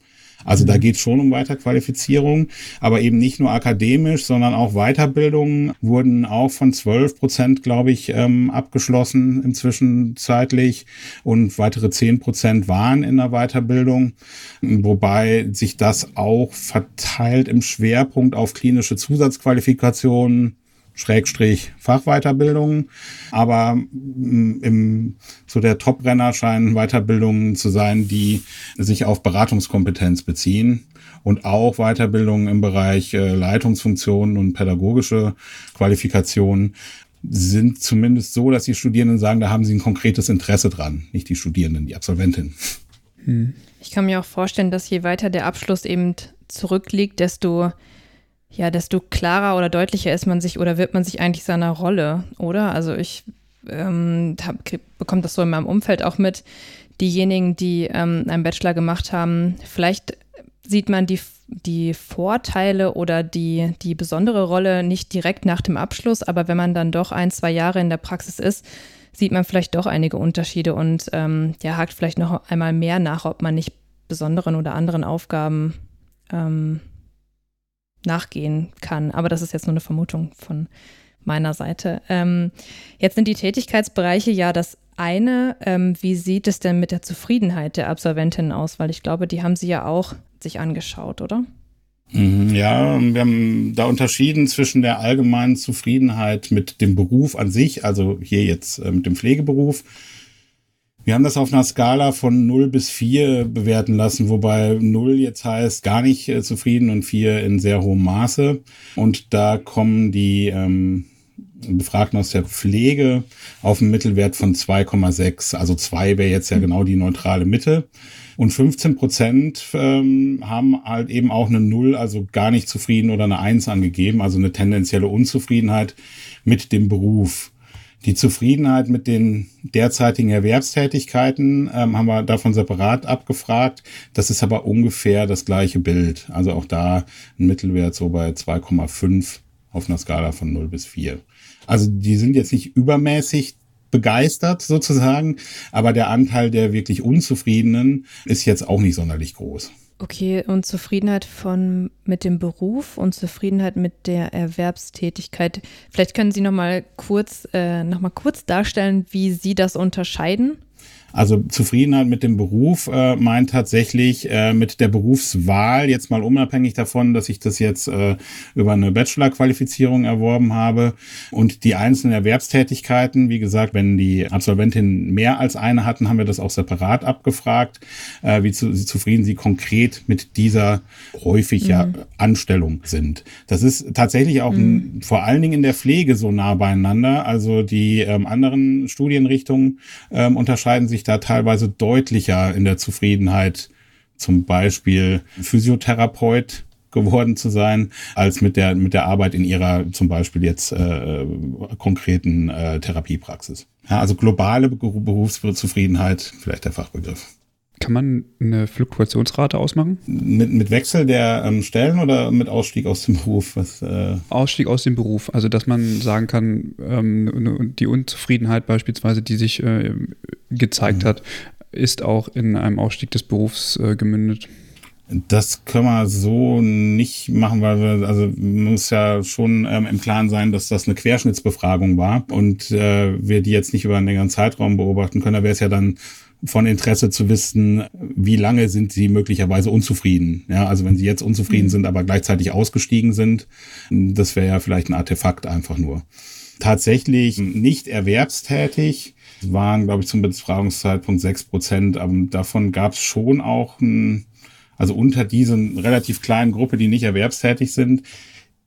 Also da mhm. geht es schon um Weiterqualifizierung, aber eben nicht nur akademisch, sondern auch Weiterbildungen wurden auch von 12 Prozent, glaube ich, ähm, abgeschlossen inzwischen zeitlich und weitere 10 Prozent waren in der Weiterbildung, wobei sich das auch verteilt im Schwerpunkt auf klinische Zusatzqualifikationen, Schrägstrich Fachweiterbildung. Aber mm, im, so der Top-Renner scheinen Weiterbildungen zu sein, die sich auf Beratungskompetenz beziehen und auch Weiterbildungen im Bereich äh, Leitungsfunktionen und pädagogische Qualifikationen. sind zumindest so, dass die Studierenden sagen, da haben sie ein konkretes Interesse dran, nicht die Studierenden, die Absolventin. Hm. Ich kann mir auch vorstellen, dass je weiter der Abschluss eben zurückliegt, desto ja, desto klarer oder deutlicher ist man sich oder wird man sich eigentlich seiner Rolle, oder? Also ich ähm, bekomme das so in meinem Umfeld auch mit. Diejenigen, die ähm, einen Bachelor gemacht haben, vielleicht sieht man die, die Vorteile oder die, die besondere Rolle nicht direkt nach dem Abschluss, aber wenn man dann doch ein, zwei Jahre in der Praxis ist, sieht man vielleicht doch einige Unterschiede und ähm, ja, hakt vielleicht noch einmal mehr nach, ob man nicht besonderen oder anderen Aufgaben ähm, nachgehen kann. Aber das ist jetzt nur eine Vermutung von meiner Seite. Ähm, jetzt sind die Tätigkeitsbereiche ja das eine. Ähm, wie sieht es denn mit der Zufriedenheit der Absolventinnen aus? Weil ich glaube, die haben sie ja auch sich angeschaut, oder? Mhm, ja, wir haben da unterschieden zwischen der allgemeinen Zufriedenheit mit dem Beruf an sich, also hier jetzt äh, mit dem Pflegeberuf. Wir haben das auf einer Skala von 0 bis 4 bewerten lassen, wobei 0 jetzt heißt gar nicht äh, zufrieden und 4 in sehr hohem Maße. Und da kommen die ähm, Befragten aus der Pflege auf einen Mittelwert von 2,6. Also 2 wäre jetzt ja mhm. genau die neutrale Mitte. Und 15 Prozent ähm, haben halt eben auch eine Null, also gar nicht zufrieden oder eine Eins angegeben, also eine tendenzielle Unzufriedenheit mit dem Beruf. Die Zufriedenheit mit den derzeitigen Erwerbstätigkeiten ähm, haben wir davon separat abgefragt. Das ist aber ungefähr das gleiche Bild. Also auch da ein Mittelwert so bei 2,5 auf einer Skala von 0 bis 4. Also die sind jetzt nicht übermäßig begeistert sozusagen, aber der Anteil der wirklich Unzufriedenen ist jetzt auch nicht sonderlich groß. Okay, und Zufriedenheit von mit dem Beruf und Zufriedenheit mit der Erwerbstätigkeit. Vielleicht können Sie noch mal kurz äh, noch mal kurz darstellen, wie Sie das unterscheiden. Also Zufriedenheit mit dem Beruf äh, meint tatsächlich äh, mit der Berufswahl, jetzt mal unabhängig davon, dass ich das jetzt äh, über eine Bachelor-Qualifizierung erworben habe und die einzelnen Erwerbstätigkeiten, wie gesagt, wenn die Absolventinnen mehr als eine hatten, haben wir das auch separat abgefragt, äh, wie zu, zufrieden sie konkret mit dieser häufig ja mhm. Anstellung sind. Das ist tatsächlich auch mhm. vor allen Dingen in der Pflege so nah beieinander. Also die ähm, anderen Studienrichtungen ähm, unterscheiden sich sich da teilweise deutlicher in der Zufriedenheit, zum Beispiel Physiotherapeut geworden zu sein, als mit der, mit der Arbeit in ihrer zum Beispiel jetzt äh, konkreten äh, Therapiepraxis. Ja, also globale Berufszufriedenheit, vielleicht der Fachbegriff. Kann man eine Fluktuationsrate ausmachen? Mit, mit Wechsel der ähm, Stellen oder mit Ausstieg aus dem Beruf? Was, äh Ausstieg aus dem Beruf. Also, dass man sagen kann, ähm, die Unzufriedenheit beispielsweise, die sich äh, gezeigt mhm. hat, ist auch in einem Ausstieg des Berufs äh, gemündet. Das können wir so nicht machen, weil wir, also muss ja schon ähm, im Klaren sein, dass das eine Querschnittsbefragung war und äh, wir die jetzt nicht über einen längeren Zeitraum beobachten können. Da wäre es ja dann von Interesse zu wissen, wie lange sind sie möglicherweise unzufrieden. Ja, also wenn sie jetzt unzufrieden mhm. sind, aber gleichzeitig ausgestiegen sind, das wäre ja vielleicht ein Artefakt einfach nur. Tatsächlich nicht erwerbstätig waren, glaube ich, zum Befragungszeitpunkt sechs Prozent, aber davon gab es schon auch ein, also unter diesen relativ kleinen Gruppe, die nicht erwerbstätig sind,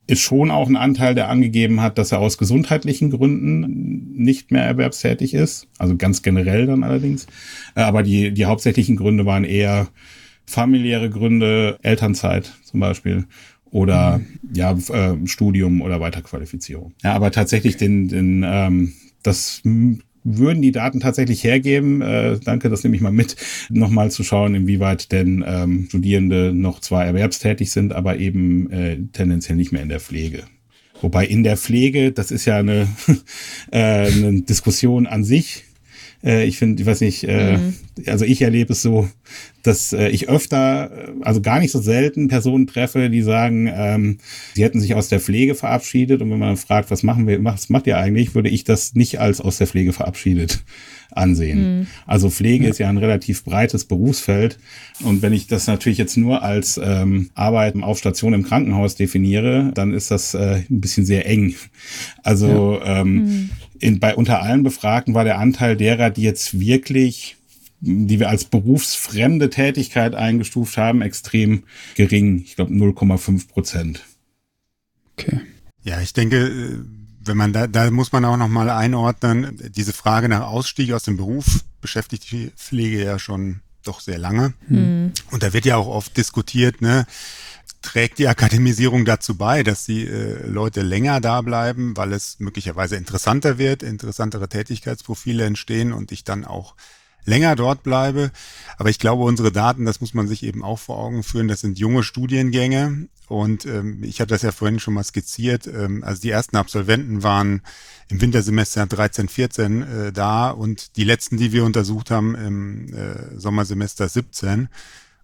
ist schon auch ein Anteil, der angegeben hat, dass er aus gesundheitlichen Gründen nicht mehr erwerbstätig ist. Also ganz generell dann allerdings. Äh, aber die, die hauptsächlichen Gründe waren eher familiäre Gründe, Elternzeit zum Beispiel oder mhm. ja äh, Studium oder Weiterqualifizierung. Ja, aber tatsächlich den, den ähm, das würden die Daten tatsächlich hergeben, äh, danke, das nehme ich mal mit, nochmal zu schauen, inwieweit denn ähm, Studierende noch zwar erwerbstätig sind, aber eben äh, tendenziell nicht mehr in der Pflege. Wobei in der Pflege, das ist ja eine, äh, eine Diskussion an sich, äh, ich finde, ich weiß nicht, äh, mhm. also ich erlebe es so, dass äh, ich öfter, äh, also gar nicht so selten Personen treffe, die sagen, ähm, sie hätten sich aus der Pflege verabschiedet und wenn man fragt, was machen wir, was macht ihr eigentlich, würde ich das nicht als aus der Pflege verabschiedet ansehen. Mhm. Also Pflege ja. ist ja ein relativ breites Berufsfeld. Und wenn ich das natürlich jetzt nur als ähm, Arbeiten auf Station im Krankenhaus definiere, dann ist das äh, ein bisschen sehr eng. Also ja. ähm, mhm in, bei unter allen Befragten war der Anteil derer, die jetzt wirklich die wir als berufsfremde Tätigkeit eingestuft haben, extrem gering. Ich glaube 0,5 Prozent. Okay. Ja, ich denke, wenn man da, da muss man auch nochmal einordnen, diese Frage nach Ausstieg aus dem Beruf beschäftigt die Pflege ja schon doch sehr lange. Mhm. Und da wird ja auch oft diskutiert, ne, trägt die Akademisierung dazu bei, dass die äh, Leute länger da bleiben, weil es möglicherweise interessanter wird, interessantere Tätigkeitsprofile entstehen und ich dann auch länger dort bleibe. Aber ich glaube, unsere Daten, das muss man sich eben auch vor Augen führen, das sind junge Studiengänge. Und ähm, ich habe das ja vorhin schon mal skizziert. Ähm, also die ersten Absolventen waren im Wintersemester 13, 14 äh, da und die letzten, die wir untersucht haben, im äh, Sommersemester 17.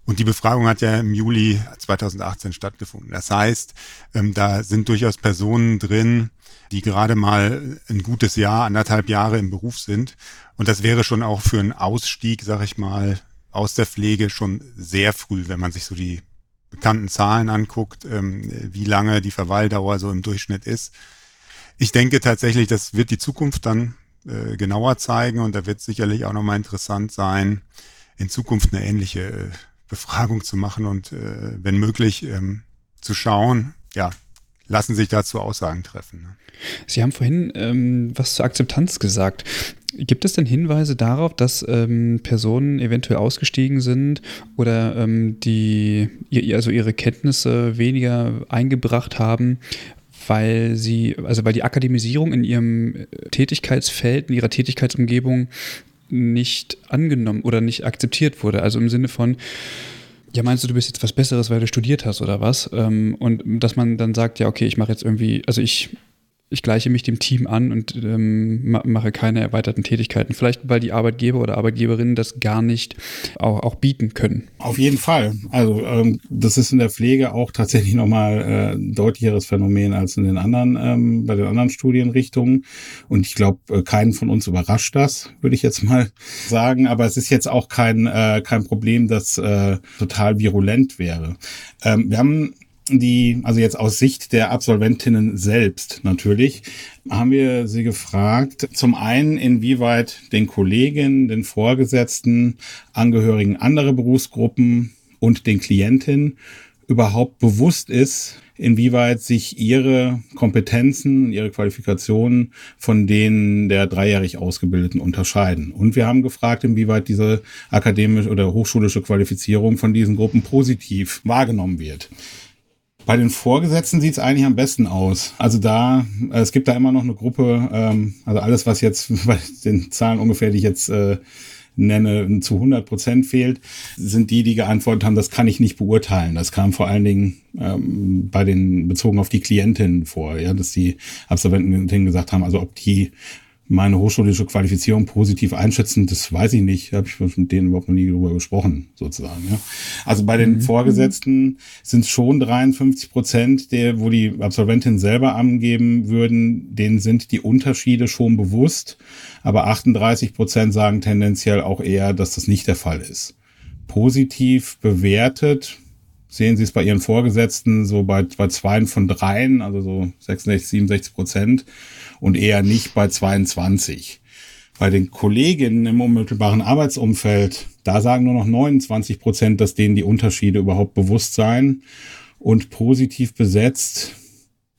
Und die Befragung hat ja im Juli 2018 stattgefunden. Das heißt, ähm, da sind durchaus Personen drin, die gerade mal ein gutes Jahr, anderthalb Jahre im Beruf sind. Und das wäre schon auch für einen Ausstieg, sag ich mal, aus der Pflege schon sehr früh, wenn man sich so die bekannten Zahlen anguckt, ähm, wie lange die Verweildauer so im Durchschnitt ist. Ich denke tatsächlich, das wird die Zukunft dann äh, genauer zeigen und da wird sicherlich auch nochmal interessant sein, in Zukunft eine ähnliche äh, Befragung zu machen und äh, wenn möglich ähm, zu schauen, ja, lassen sich dazu Aussagen treffen. Ne? Sie haben vorhin ähm, was zur Akzeptanz gesagt. Gibt es denn Hinweise darauf, dass ähm, Personen eventuell ausgestiegen sind oder ähm, die also ihre Kenntnisse weniger eingebracht haben, weil sie, also weil die Akademisierung in ihrem Tätigkeitsfeld, in ihrer Tätigkeitsumgebung nicht angenommen oder nicht akzeptiert wurde. Also im Sinne von, ja, meinst du, du bist jetzt was Besseres, weil du studiert hast oder was? Ähm, und dass man dann sagt, ja, okay, ich mache jetzt irgendwie, also ich ich gleiche mich dem Team an und ähm, mache keine erweiterten Tätigkeiten. Vielleicht, weil die Arbeitgeber oder Arbeitgeberinnen das gar nicht auch, auch bieten können. Auf jeden Fall. Also ähm, das ist in der Pflege auch tatsächlich nochmal äh, ein deutlicheres Phänomen als in den anderen, ähm, bei den anderen Studienrichtungen. Und ich glaube, äh, keinen von uns überrascht das, würde ich jetzt mal sagen. Aber es ist jetzt auch kein, äh, kein Problem, das äh, total virulent wäre. Ähm, wir haben die, also jetzt aus Sicht der Absolventinnen selbst natürlich, haben wir sie gefragt, zum einen, inwieweit den Kolleginnen, den Vorgesetzten, Angehörigen anderer Berufsgruppen und den Klientinnen überhaupt bewusst ist, inwieweit sich ihre Kompetenzen, ihre Qualifikationen von denen der dreijährig Ausgebildeten unterscheiden. Und wir haben gefragt, inwieweit diese akademische oder hochschulische Qualifizierung von diesen Gruppen positiv wahrgenommen wird. Bei den Vorgesetzten sieht es eigentlich am besten aus. Also da, äh, es gibt da immer noch eine Gruppe, ähm, also alles, was jetzt bei den Zahlen ungefähr, die ich jetzt äh, nenne, zu 100 Prozent fehlt, sind die, die geantwortet haben, das kann ich nicht beurteilen. Das kam vor allen Dingen ähm, bei den bezogen auf die Klientinnen vor, ja, dass die Absolventen gesagt haben, also ob die meine hochschulische Qualifizierung positiv einschätzen, das weiß ich nicht. Habe ich mit denen überhaupt noch nie darüber gesprochen, sozusagen. Ja. Also bei den mhm. Vorgesetzten sind es schon 53 Prozent, der, wo die Absolventinnen selber angeben würden, denen sind die Unterschiede schon bewusst. Aber 38 Prozent sagen tendenziell auch eher, dass das nicht der Fall ist. Positiv bewertet sehen Sie es bei Ihren Vorgesetzten so bei, bei zwei von dreien, also so 66, 67 Prozent und eher nicht bei 22. Bei den Kolleginnen im unmittelbaren Arbeitsumfeld, da sagen nur noch 29 Prozent, dass denen die Unterschiede überhaupt bewusst seien. Und positiv besetzt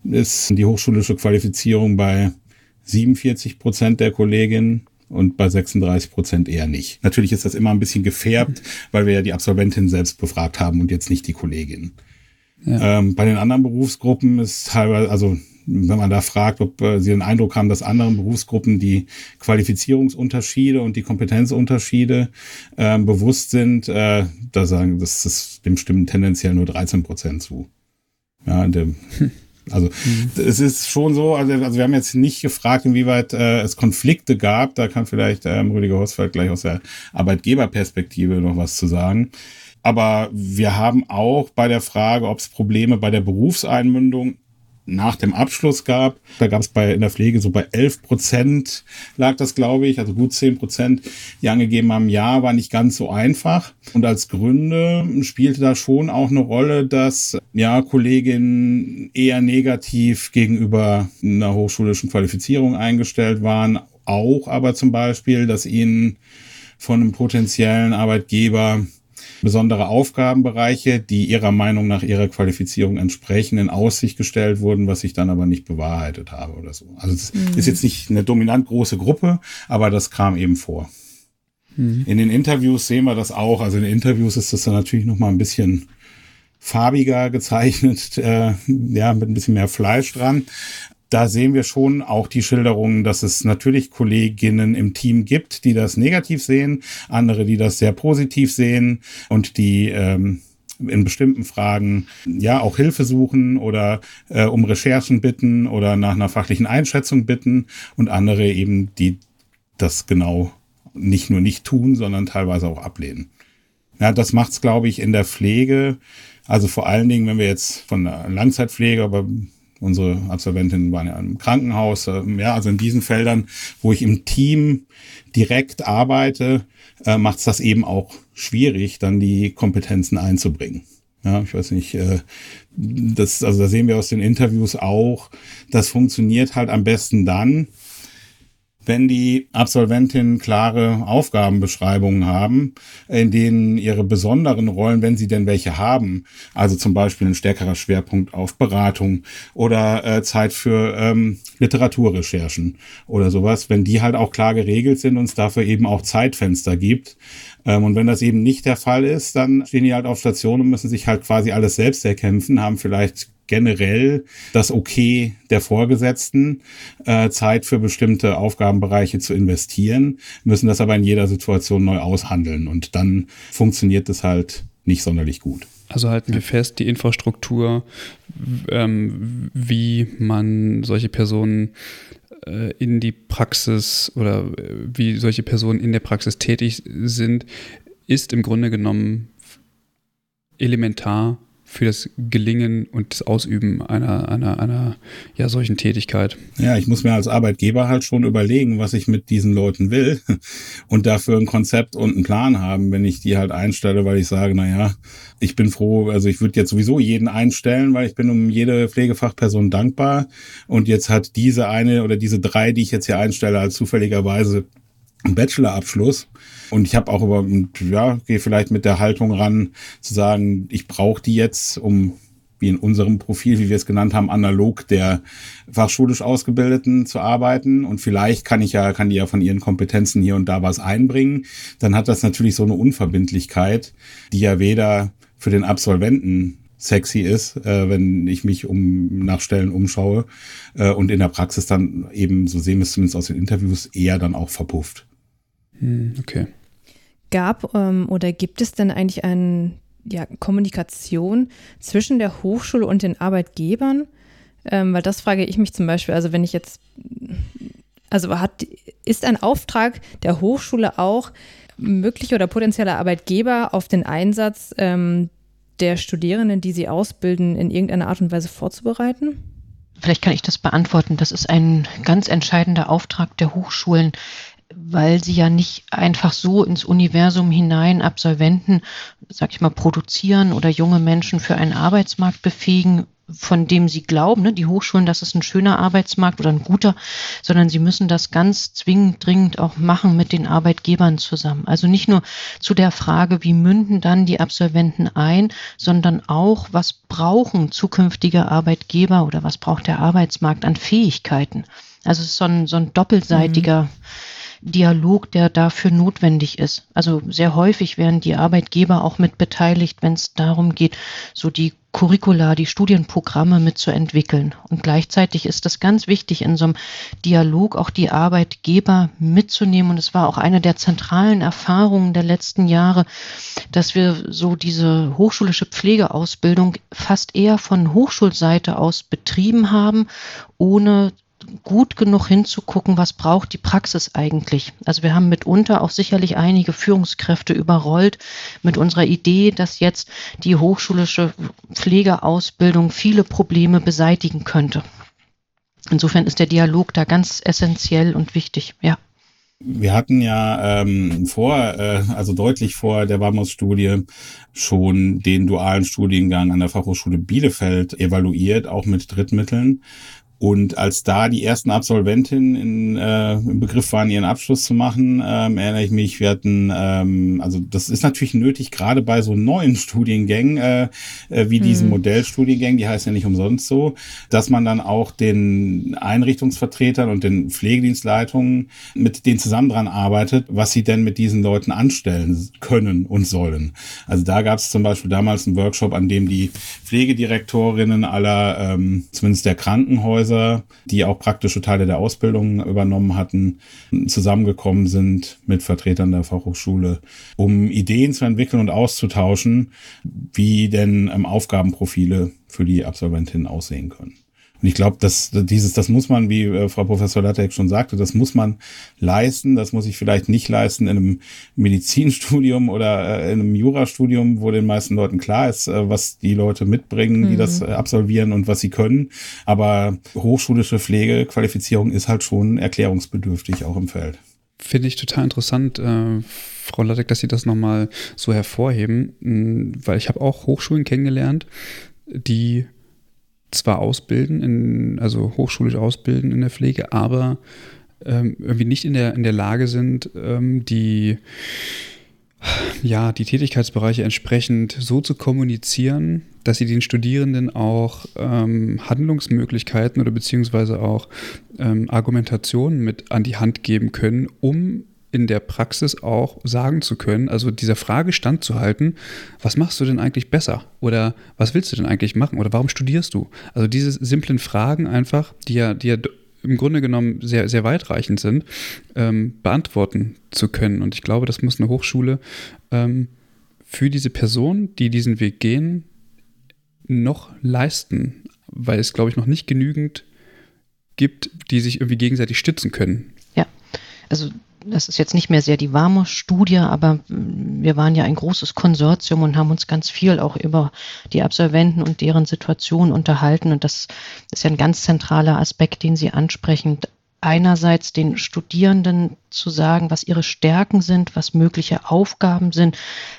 ist die hochschulische Qualifizierung bei 47 Prozent der Kolleginnen und bei 36 Prozent eher nicht. Natürlich ist das immer ein bisschen gefärbt, weil wir ja die Absolventin selbst befragt haben und jetzt nicht die Kollegin. Ja. Ähm, bei den anderen Berufsgruppen ist teilweise, also wenn man da fragt, ob äh, Sie den Eindruck haben, dass anderen Berufsgruppen die Qualifizierungsunterschiede und die Kompetenzunterschiede äh, bewusst sind, äh, da sagen, das ist dem stimmen tendenziell nur 13 Prozent zu. Ja, dem, also mhm. es ist schon so, also, also wir haben jetzt nicht gefragt, inwieweit äh, es Konflikte gab. Da kann vielleicht ähm, Rüdiger Hosfeld gleich aus der Arbeitgeberperspektive noch was zu sagen. Aber wir haben auch bei der Frage, ob es Probleme bei der Berufseinmündung nach dem Abschluss gab. Da gab es bei in der Pflege so bei 11 Prozent lag das, glaube ich, also gut 10 Prozent, die angegeben haben, ja, war nicht ganz so einfach. Und als Gründe spielte da schon auch eine Rolle, dass ja Kolleginnen eher negativ gegenüber einer hochschulischen Qualifizierung eingestellt waren. Auch aber zum Beispiel, dass ihnen von einem potenziellen Arbeitgeber besondere Aufgabenbereiche, die ihrer Meinung nach ihrer Qualifizierung entsprechen, in Aussicht gestellt wurden, was ich dann aber nicht bewahrheitet habe oder so. Also es mhm. ist jetzt nicht eine dominant große Gruppe, aber das kam eben vor. Mhm. In den Interviews sehen wir das auch. Also in den Interviews ist das dann natürlich noch mal ein bisschen farbiger gezeichnet, äh, ja, mit ein bisschen mehr Fleisch dran da sehen wir schon auch die Schilderungen, dass es natürlich Kolleginnen im Team gibt, die das negativ sehen, andere, die das sehr positiv sehen und die ähm, in bestimmten Fragen ja auch Hilfe suchen oder äh, um Recherchen bitten oder nach einer fachlichen Einschätzung bitten und andere eben, die das genau nicht nur nicht tun, sondern teilweise auch ablehnen. Ja, das macht's, glaube ich, in der Pflege. Also vor allen Dingen, wenn wir jetzt von der Langzeitpflege, aber Unsere Absolventinnen waren ja im Krankenhaus. Ähm, ja, also in diesen Feldern, wo ich im Team direkt arbeite, äh, macht es das eben auch schwierig, dann die Kompetenzen einzubringen. Ja, ich weiß nicht, äh, das, also da sehen wir aus den Interviews auch, das funktioniert halt am besten dann, wenn die Absolventinnen klare Aufgabenbeschreibungen haben, in denen ihre besonderen Rollen, wenn sie denn welche haben, also zum Beispiel ein stärkerer Schwerpunkt auf Beratung oder äh, Zeit für ähm, Literaturrecherchen oder sowas, wenn die halt auch klar geregelt sind und es dafür eben auch Zeitfenster gibt. Ähm, und wenn das eben nicht der Fall ist, dann stehen die halt auf Station und müssen sich halt quasi alles selbst erkämpfen, haben vielleicht generell das Okay der Vorgesetzten, äh, Zeit für bestimmte Aufgabenbereiche zu investieren, müssen das aber in jeder Situation neu aushandeln. Und dann funktioniert das halt nicht sonderlich gut. Also halten wir fest, die Infrastruktur, ähm, wie man solche Personen äh, in die Praxis oder äh, wie solche Personen in der Praxis tätig sind, ist im Grunde genommen elementar für das Gelingen und das Ausüben einer, einer, einer ja, solchen Tätigkeit. Ja, ich muss mir als Arbeitgeber halt schon überlegen, was ich mit diesen Leuten will und dafür ein Konzept und einen Plan haben, wenn ich die halt einstelle, weil ich sage, na ja, ich bin froh, also ich würde jetzt sowieso jeden einstellen, weil ich bin um jede Pflegefachperson dankbar und jetzt hat diese eine oder diese drei, die ich jetzt hier einstelle, als zufälligerweise einen Bachelorabschluss. Und ich habe auch über, ja, gehe vielleicht mit der Haltung ran, zu sagen, ich brauche die jetzt, um wie in unserem Profil, wie wir es genannt haben, analog der fachschulisch Ausgebildeten zu arbeiten. Und vielleicht kann ich ja, kann die ja von ihren Kompetenzen hier und da was einbringen. Dann hat das natürlich so eine Unverbindlichkeit, die ja weder für den Absolventen sexy ist, äh, wenn ich mich um nach Stellen umschaue äh, und in der Praxis dann eben, so sehen wir es zumindest aus den Interviews, eher dann auch verpufft. Hm, okay. Gab ähm, oder gibt es denn eigentlich eine ja, Kommunikation zwischen der Hochschule und den Arbeitgebern? Ähm, weil das frage ich mich zum Beispiel, also wenn ich jetzt, also hat, ist ein Auftrag der Hochschule auch, mögliche oder potenzielle Arbeitgeber auf den Einsatz ähm, der Studierenden, die sie ausbilden, in irgendeiner Art und Weise vorzubereiten? Vielleicht kann ich das beantworten. Das ist ein ganz entscheidender Auftrag der Hochschulen, weil sie ja nicht einfach so ins Universum hinein Absolventen, sag ich mal, produzieren oder junge Menschen für einen Arbeitsmarkt befähigen, von dem sie glauben, ne, die Hochschulen, das ist ein schöner Arbeitsmarkt oder ein guter, sondern sie müssen das ganz zwingend, dringend auch machen mit den Arbeitgebern zusammen. Also nicht nur zu der Frage, wie münden dann die Absolventen ein, sondern auch, was brauchen zukünftige Arbeitgeber oder was braucht der Arbeitsmarkt an Fähigkeiten. Also es ist so ein, so ein doppelseitiger mhm Dialog, der dafür notwendig ist. Also sehr häufig werden die Arbeitgeber auch mit beteiligt, wenn es darum geht, so die Curricula, die Studienprogramme mitzuentwickeln. Und gleichzeitig ist es ganz wichtig, in so einem Dialog auch die Arbeitgeber mitzunehmen. Und es war auch eine der zentralen Erfahrungen der letzten Jahre, dass wir so diese hochschulische Pflegeausbildung fast eher von Hochschulseite aus betrieben haben, ohne gut genug hinzugucken, was braucht die Praxis eigentlich. Also wir haben mitunter auch sicherlich einige Führungskräfte überrollt mit unserer Idee, dass jetzt die hochschulische Pflegeausbildung viele Probleme beseitigen könnte. Insofern ist der Dialog da ganz essentiell und wichtig, ja. Wir hatten ja ähm, vor, äh, also deutlich vor der Bamos-Studie schon den dualen Studiengang an der Fachhochschule Bielefeld evaluiert, auch mit Drittmitteln. Und als da die ersten Absolventinnen in, äh, im Begriff waren, ihren Abschluss zu machen, ähm, erinnere ich mich, wir hatten, ähm, also das ist natürlich nötig, gerade bei so neuen Studiengängen, äh, äh, wie diesen hm. Modellstudiengängen, die heißt ja nicht umsonst so, dass man dann auch den Einrichtungsvertretern und den Pflegedienstleitungen mit denen zusammen dran arbeitet, was sie denn mit diesen Leuten anstellen können und sollen. Also da gab es zum Beispiel damals einen Workshop, an dem die Pflegedirektorinnen aller, ähm, zumindest der Krankenhäuser, Häuser, die auch praktische Teile der Ausbildung übernommen hatten, zusammengekommen sind mit Vertretern der Fachhochschule, um Ideen zu entwickeln und auszutauschen, wie denn ähm, Aufgabenprofile für die Absolventinnen aussehen können. Und ich glaube, dass dieses, das muss man, wie äh, Frau Professor Lattek schon sagte, das muss man leisten. Das muss ich vielleicht nicht leisten in einem Medizinstudium oder äh, in einem Jurastudium, wo den meisten Leuten klar ist, äh, was die Leute mitbringen, mhm. die das äh, absolvieren und was sie können. Aber hochschulische Pflegequalifizierung ist halt schon erklärungsbedürftig auch im Feld. Finde ich total interessant, äh, Frau Lattek, dass Sie das nochmal so hervorheben, weil ich habe auch Hochschulen kennengelernt, die zwar ausbilden, in, also hochschulisch ausbilden in der Pflege, aber ähm, irgendwie nicht in der, in der Lage sind, ähm, die, ja, die Tätigkeitsbereiche entsprechend so zu kommunizieren, dass sie den Studierenden auch ähm, Handlungsmöglichkeiten oder beziehungsweise auch ähm, Argumentationen mit an die Hand geben können, um in der Praxis auch sagen zu können, also dieser Frage standzuhalten, was machst du denn eigentlich besser? Oder was willst du denn eigentlich machen? Oder warum studierst du? Also diese simplen Fragen einfach, die ja, die ja im Grunde genommen sehr, sehr weitreichend sind, ähm, beantworten zu können. Und ich glaube, das muss eine Hochschule ähm, für diese Person, die diesen Weg gehen, noch leisten, weil es, glaube ich, noch nicht genügend gibt, die sich irgendwie gegenseitig stützen können. Ja, also das ist jetzt nicht mehr sehr die warme Studie, aber wir waren ja ein großes Konsortium und haben uns ganz viel auch über die Absolventen und deren Situation unterhalten. Und das ist ja ein ganz zentraler Aspekt, den Sie ansprechen. Einerseits den Studierenden zu sagen, was ihre Stärken sind, was mögliche Aufgaben sind,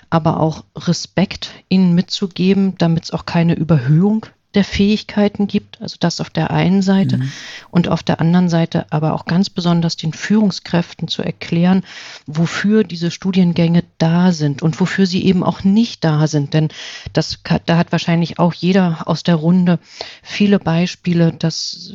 aber auch Respekt ihnen mitzugeben, damit es auch keine Überhöhung der Fähigkeiten gibt, also das auf der einen Seite mhm. und auf der anderen Seite aber auch ganz besonders den Führungskräften zu erklären, wofür diese Studiengänge da sind und wofür sie eben auch nicht da sind. Denn das, da hat wahrscheinlich auch jeder aus der Runde viele Beispiele, dass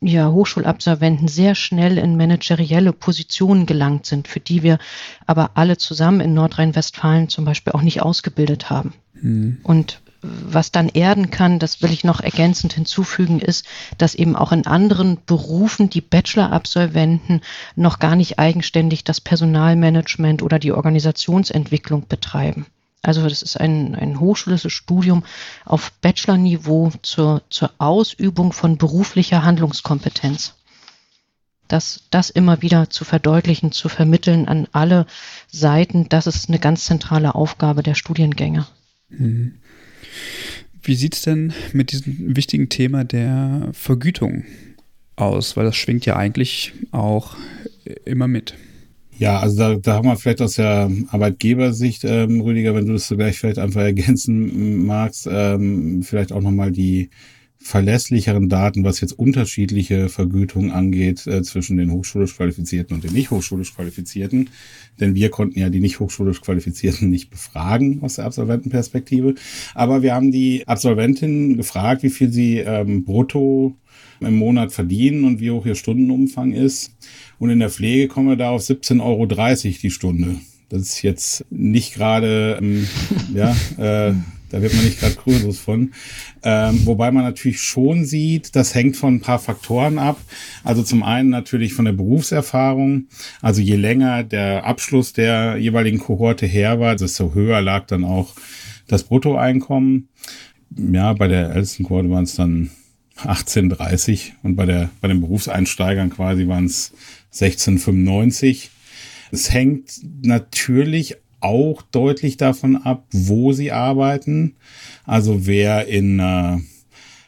ja, Hochschulabsolventen sehr schnell in managerielle Positionen gelangt sind, für die wir aber alle zusammen in Nordrhein-Westfalen zum Beispiel auch nicht ausgebildet haben. Mhm. Und was dann erden kann, das will ich noch ergänzend hinzufügen, ist, dass eben auch in anderen Berufen die Bachelor-Absolventen noch gar nicht eigenständig das Personalmanagement oder die Organisationsentwicklung betreiben. Also das ist ein, ein hochschulisches Studium auf Bachelor-Niveau zur, zur Ausübung von beruflicher Handlungskompetenz. Das, das immer wieder zu verdeutlichen, zu vermitteln an alle Seiten, das ist eine ganz zentrale Aufgabe der Studiengänge. Mhm. Wie sieht es denn mit diesem wichtigen Thema der Vergütung aus? Weil das schwingt ja eigentlich auch immer mit. Ja, also da, da haben wir vielleicht aus der Arbeitgebersicht, ähm, Rüdiger, wenn du das so gleich vielleicht einfach ergänzen magst, ähm, vielleicht auch nochmal die verlässlicheren Daten, was jetzt unterschiedliche Vergütungen angeht äh, zwischen den hochschulisch Qualifizierten und den nicht hochschulisch Qualifizierten. Denn wir konnten ja die nicht hochschulisch Qualifizierten nicht befragen aus der Absolventenperspektive. Aber wir haben die Absolventinnen gefragt, wie viel sie ähm, brutto im Monat verdienen und wie hoch ihr Stundenumfang ist. Und in der Pflege kommen wir da auf 17,30 Euro die Stunde. Das ist jetzt nicht gerade, ähm, ja, äh, da wird man nicht gerade Kursus von. Ähm, wobei man natürlich schon sieht, das hängt von ein paar Faktoren ab. Also zum einen natürlich von der Berufserfahrung. Also je länger der Abschluss der jeweiligen Kohorte her war, desto höher lag dann auch das Bruttoeinkommen. Ja, bei der ältesten Kohorte waren es dann 18,30 und bei der bei den Berufseinsteigern quasi waren es 16,95. Es hängt natürlich auch deutlich davon ab, wo sie arbeiten. Also wer in äh,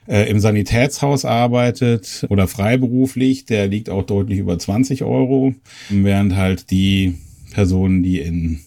äh, im Sanitätshaus arbeitet oder freiberuflich, der liegt auch deutlich über 20 Euro, während halt die Personen, die in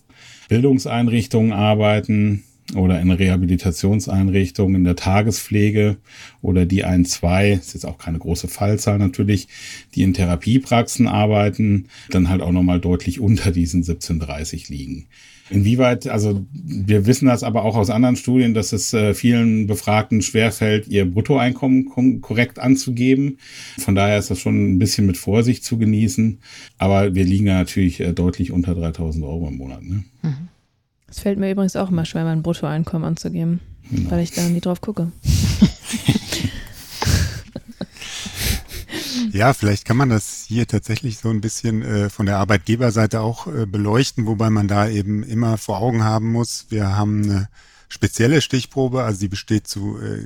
Bildungseinrichtungen arbeiten, oder in Rehabilitationseinrichtungen in der Tagespflege oder die ein, zwei, ist jetzt auch keine große Fallzahl natürlich, die in Therapiepraxen arbeiten, dann halt auch nochmal deutlich unter diesen 1730 liegen. Inwieweit, also wir wissen das aber auch aus anderen Studien, dass es äh, vielen Befragten schwerfällt, ihr Bruttoeinkommen korrekt anzugeben. Von daher ist das schon ein bisschen mit Vorsicht zu genießen. Aber wir liegen ja natürlich äh, deutlich unter 3000 Euro im Monat. Ne? Mhm. Es fällt mir übrigens auch immer schwer, mein Bruttoeinkommen anzugeben, genau. weil ich da nie drauf gucke. Ja, vielleicht kann man das hier tatsächlich so ein bisschen äh, von der Arbeitgeberseite auch äh, beleuchten, wobei man da eben immer vor Augen haben muss, wir haben eine spezielle Stichprobe, also die besteht zu äh,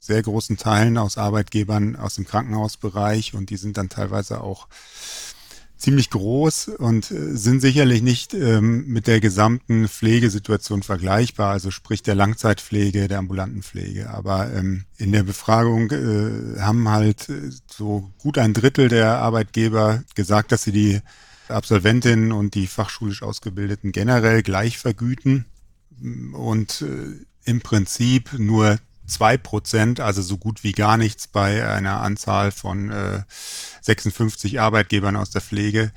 sehr großen Teilen aus Arbeitgebern aus dem Krankenhausbereich und die sind dann teilweise auch ziemlich groß und äh, sind sicherlich nicht ähm, mit der gesamten Pflegesituation vergleichbar, also sprich der Langzeitpflege, der ambulanten Pflege. Aber ähm, in der Befragung äh, haben halt äh, so gut ein Drittel der Arbeitgeber gesagt, dass sie die Absolventinnen und die fachschulisch Ausgebildeten generell gleich vergüten und äh, im Prinzip nur zwei Prozent, also so gut wie gar nichts bei einer Anzahl von äh, 56 Arbeitgebern aus der Pflege,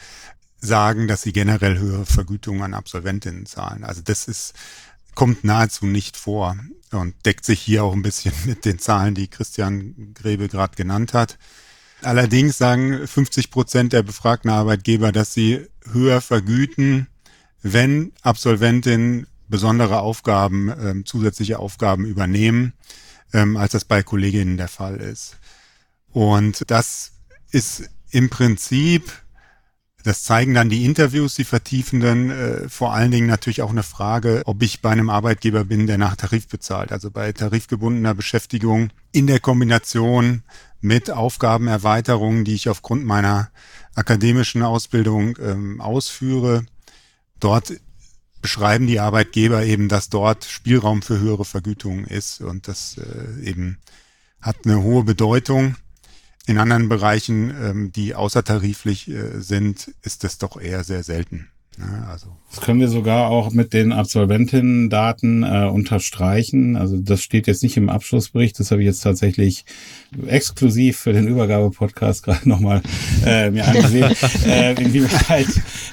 sagen, dass sie generell höhere Vergütungen an Absolventinnen zahlen. Also das ist, kommt nahezu nicht vor und deckt sich hier auch ein bisschen mit den Zahlen, die Christian Grebe gerade genannt hat. Allerdings sagen 50 Prozent der befragten Arbeitgeber, dass sie höher vergüten, wenn Absolventinnen besondere Aufgaben, ähm, zusätzliche Aufgaben übernehmen, ähm, als das bei Kolleginnen der Fall ist. Und das ist im Prinzip, das zeigen dann die Interviews, die vertiefenden, äh, vor allen Dingen natürlich auch eine Frage, ob ich bei einem Arbeitgeber bin, der nach Tarif bezahlt. Also bei tarifgebundener Beschäftigung in der Kombination mit Aufgabenerweiterungen, die ich aufgrund meiner akademischen Ausbildung ähm, ausführe. Dort beschreiben die Arbeitgeber eben, dass dort Spielraum für höhere Vergütungen ist und das äh, eben hat eine hohe Bedeutung. In anderen Bereichen, ähm, die außertariflich äh, sind, ist das doch eher sehr selten. Ja, also. Das können wir sogar auch mit den Absolventinnen-Daten äh, unterstreichen. Also das steht jetzt nicht im Abschlussbericht, das habe ich jetzt tatsächlich exklusiv für den Übergabe-Podcast gerade nochmal äh, mir angesehen, äh, inwieweit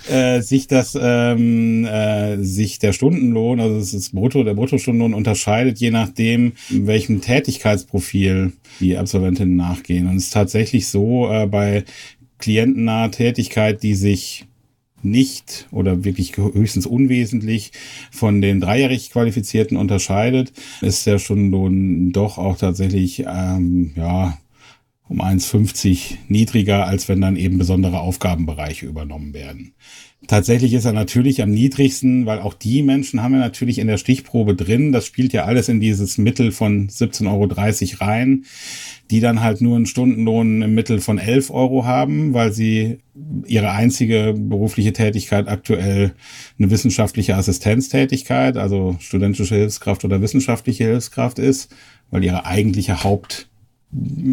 äh, sich das ähm, äh, sich der Stundenlohn, also das ist Brutto, der Bruttostundenlohn unterscheidet, je nachdem, welchem Tätigkeitsprofil die Absolventinnen nachgehen. Und es ist tatsächlich so, äh, bei klientennaher Tätigkeit, die sich nicht oder wirklich höchstens unwesentlich von den dreijährig Qualifizierten unterscheidet, ist der Stundenlohn doch auch tatsächlich ähm, ja um 1,50 niedriger, als wenn dann eben besondere Aufgabenbereiche übernommen werden. Tatsächlich ist er natürlich am niedrigsten, weil auch die Menschen haben wir natürlich in der Stichprobe drin. Das spielt ja alles in dieses Mittel von 17,30 Euro rein, die dann halt nur einen Stundenlohn im Mittel von 11 Euro haben, weil sie ihre einzige berufliche Tätigkeit aktuell eine wissenschaftliche Assistenztätigkeit, also studentische Hilfskraft oder wissenschaftliche Hilfskraft ist, weil ihre eigentliche Haupt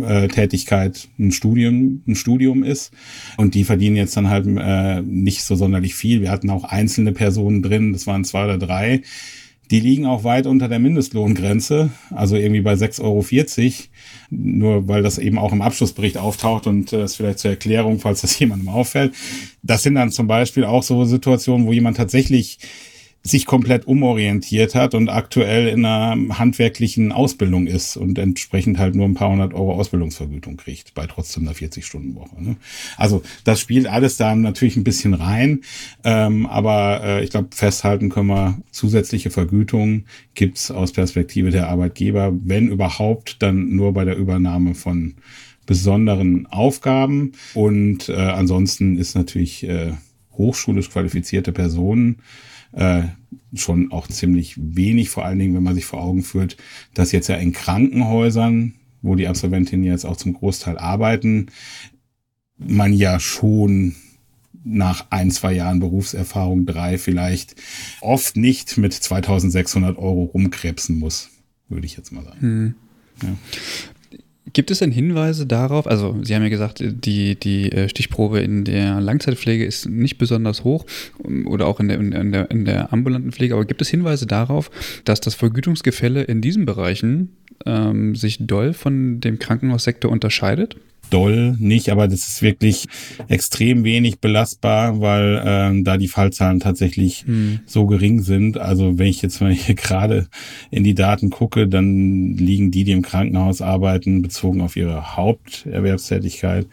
äh, Tätigkeit ein Studium, ein Studium ist. Und die verdienen jetzt dann halt äh, nicht so sonderlich viel. Wir hatten auch einzelne Personen drin, das waren zwei oder drei. Die liegen auch weit unter der Mindestlohngrenze, also irgendwie bei 6,40 Euro. Nur weil das eben auch im Abschlussbericht auftaucht und äh, das vielleicht zur Erklärung, falls das jemandem auffällt. Das sind dann zum Beispiel auch so Situationen, wo jemand tatsächlich sich komplett umorientiert hat und aktuell in einer handwerklichen Ausbildung ist und entsprechend halt nur ein paar hundert Euro Ausbildungsvergütung kriegt bei trotzdem einer 40-Stunden-Woche. Ne? Also das spielt alles da natürlich ein bisschen rein, ähm, aber äh, ich glaube, festhalten können wir, zusätzliche Vergütung gibt's aus Perspektive der Arbeitgeber, wenn überhaupt, dann nur bei der Übernahme von besonderen Aufgaben und äh, ansonsten ist natürlich äh, hochschulisch qualifizierte Personen äh, schon auch ziemlich wenig, vor allen Dingen, wenn man sich vor Augen führt, dass jetzt ja in Krankenhäusern, wo die Absolventinnen jetzt auch zum Großteil arbeiten, man ja schon nach ein, zwei Jahren Berufserfahrung, drei vielleicht, oft nicht mit 2600 Euro rumkrebsen muss, würde ich jetzt mal sagen. Hm. Ja Gibt es denn Hinweise darauf, also Sie haben ja gesagt, die, die äh, Stichprobe in der Langzeitpflege ist nicht besonders hoch oder auch in der, in, der, in der ambulanten Pflege, aber gibt es Hinweise darauf, dass das Vergütungsgefälle in diesen Bereichen ähm, sich doll von dem Krankenhaussektor unterscheidet? Doll nicht, aber das ist wirklich extrem wenig belastbar, weil ähm, da die Fallzahlen tatsächlich hm. so gering sind. Also wenn ich jetzt mal hier gerade in die Daten gucke, dann liegen die, die im Krankenhaus arbeiten, bezogen auf ihre Haupterwerbstätigkeit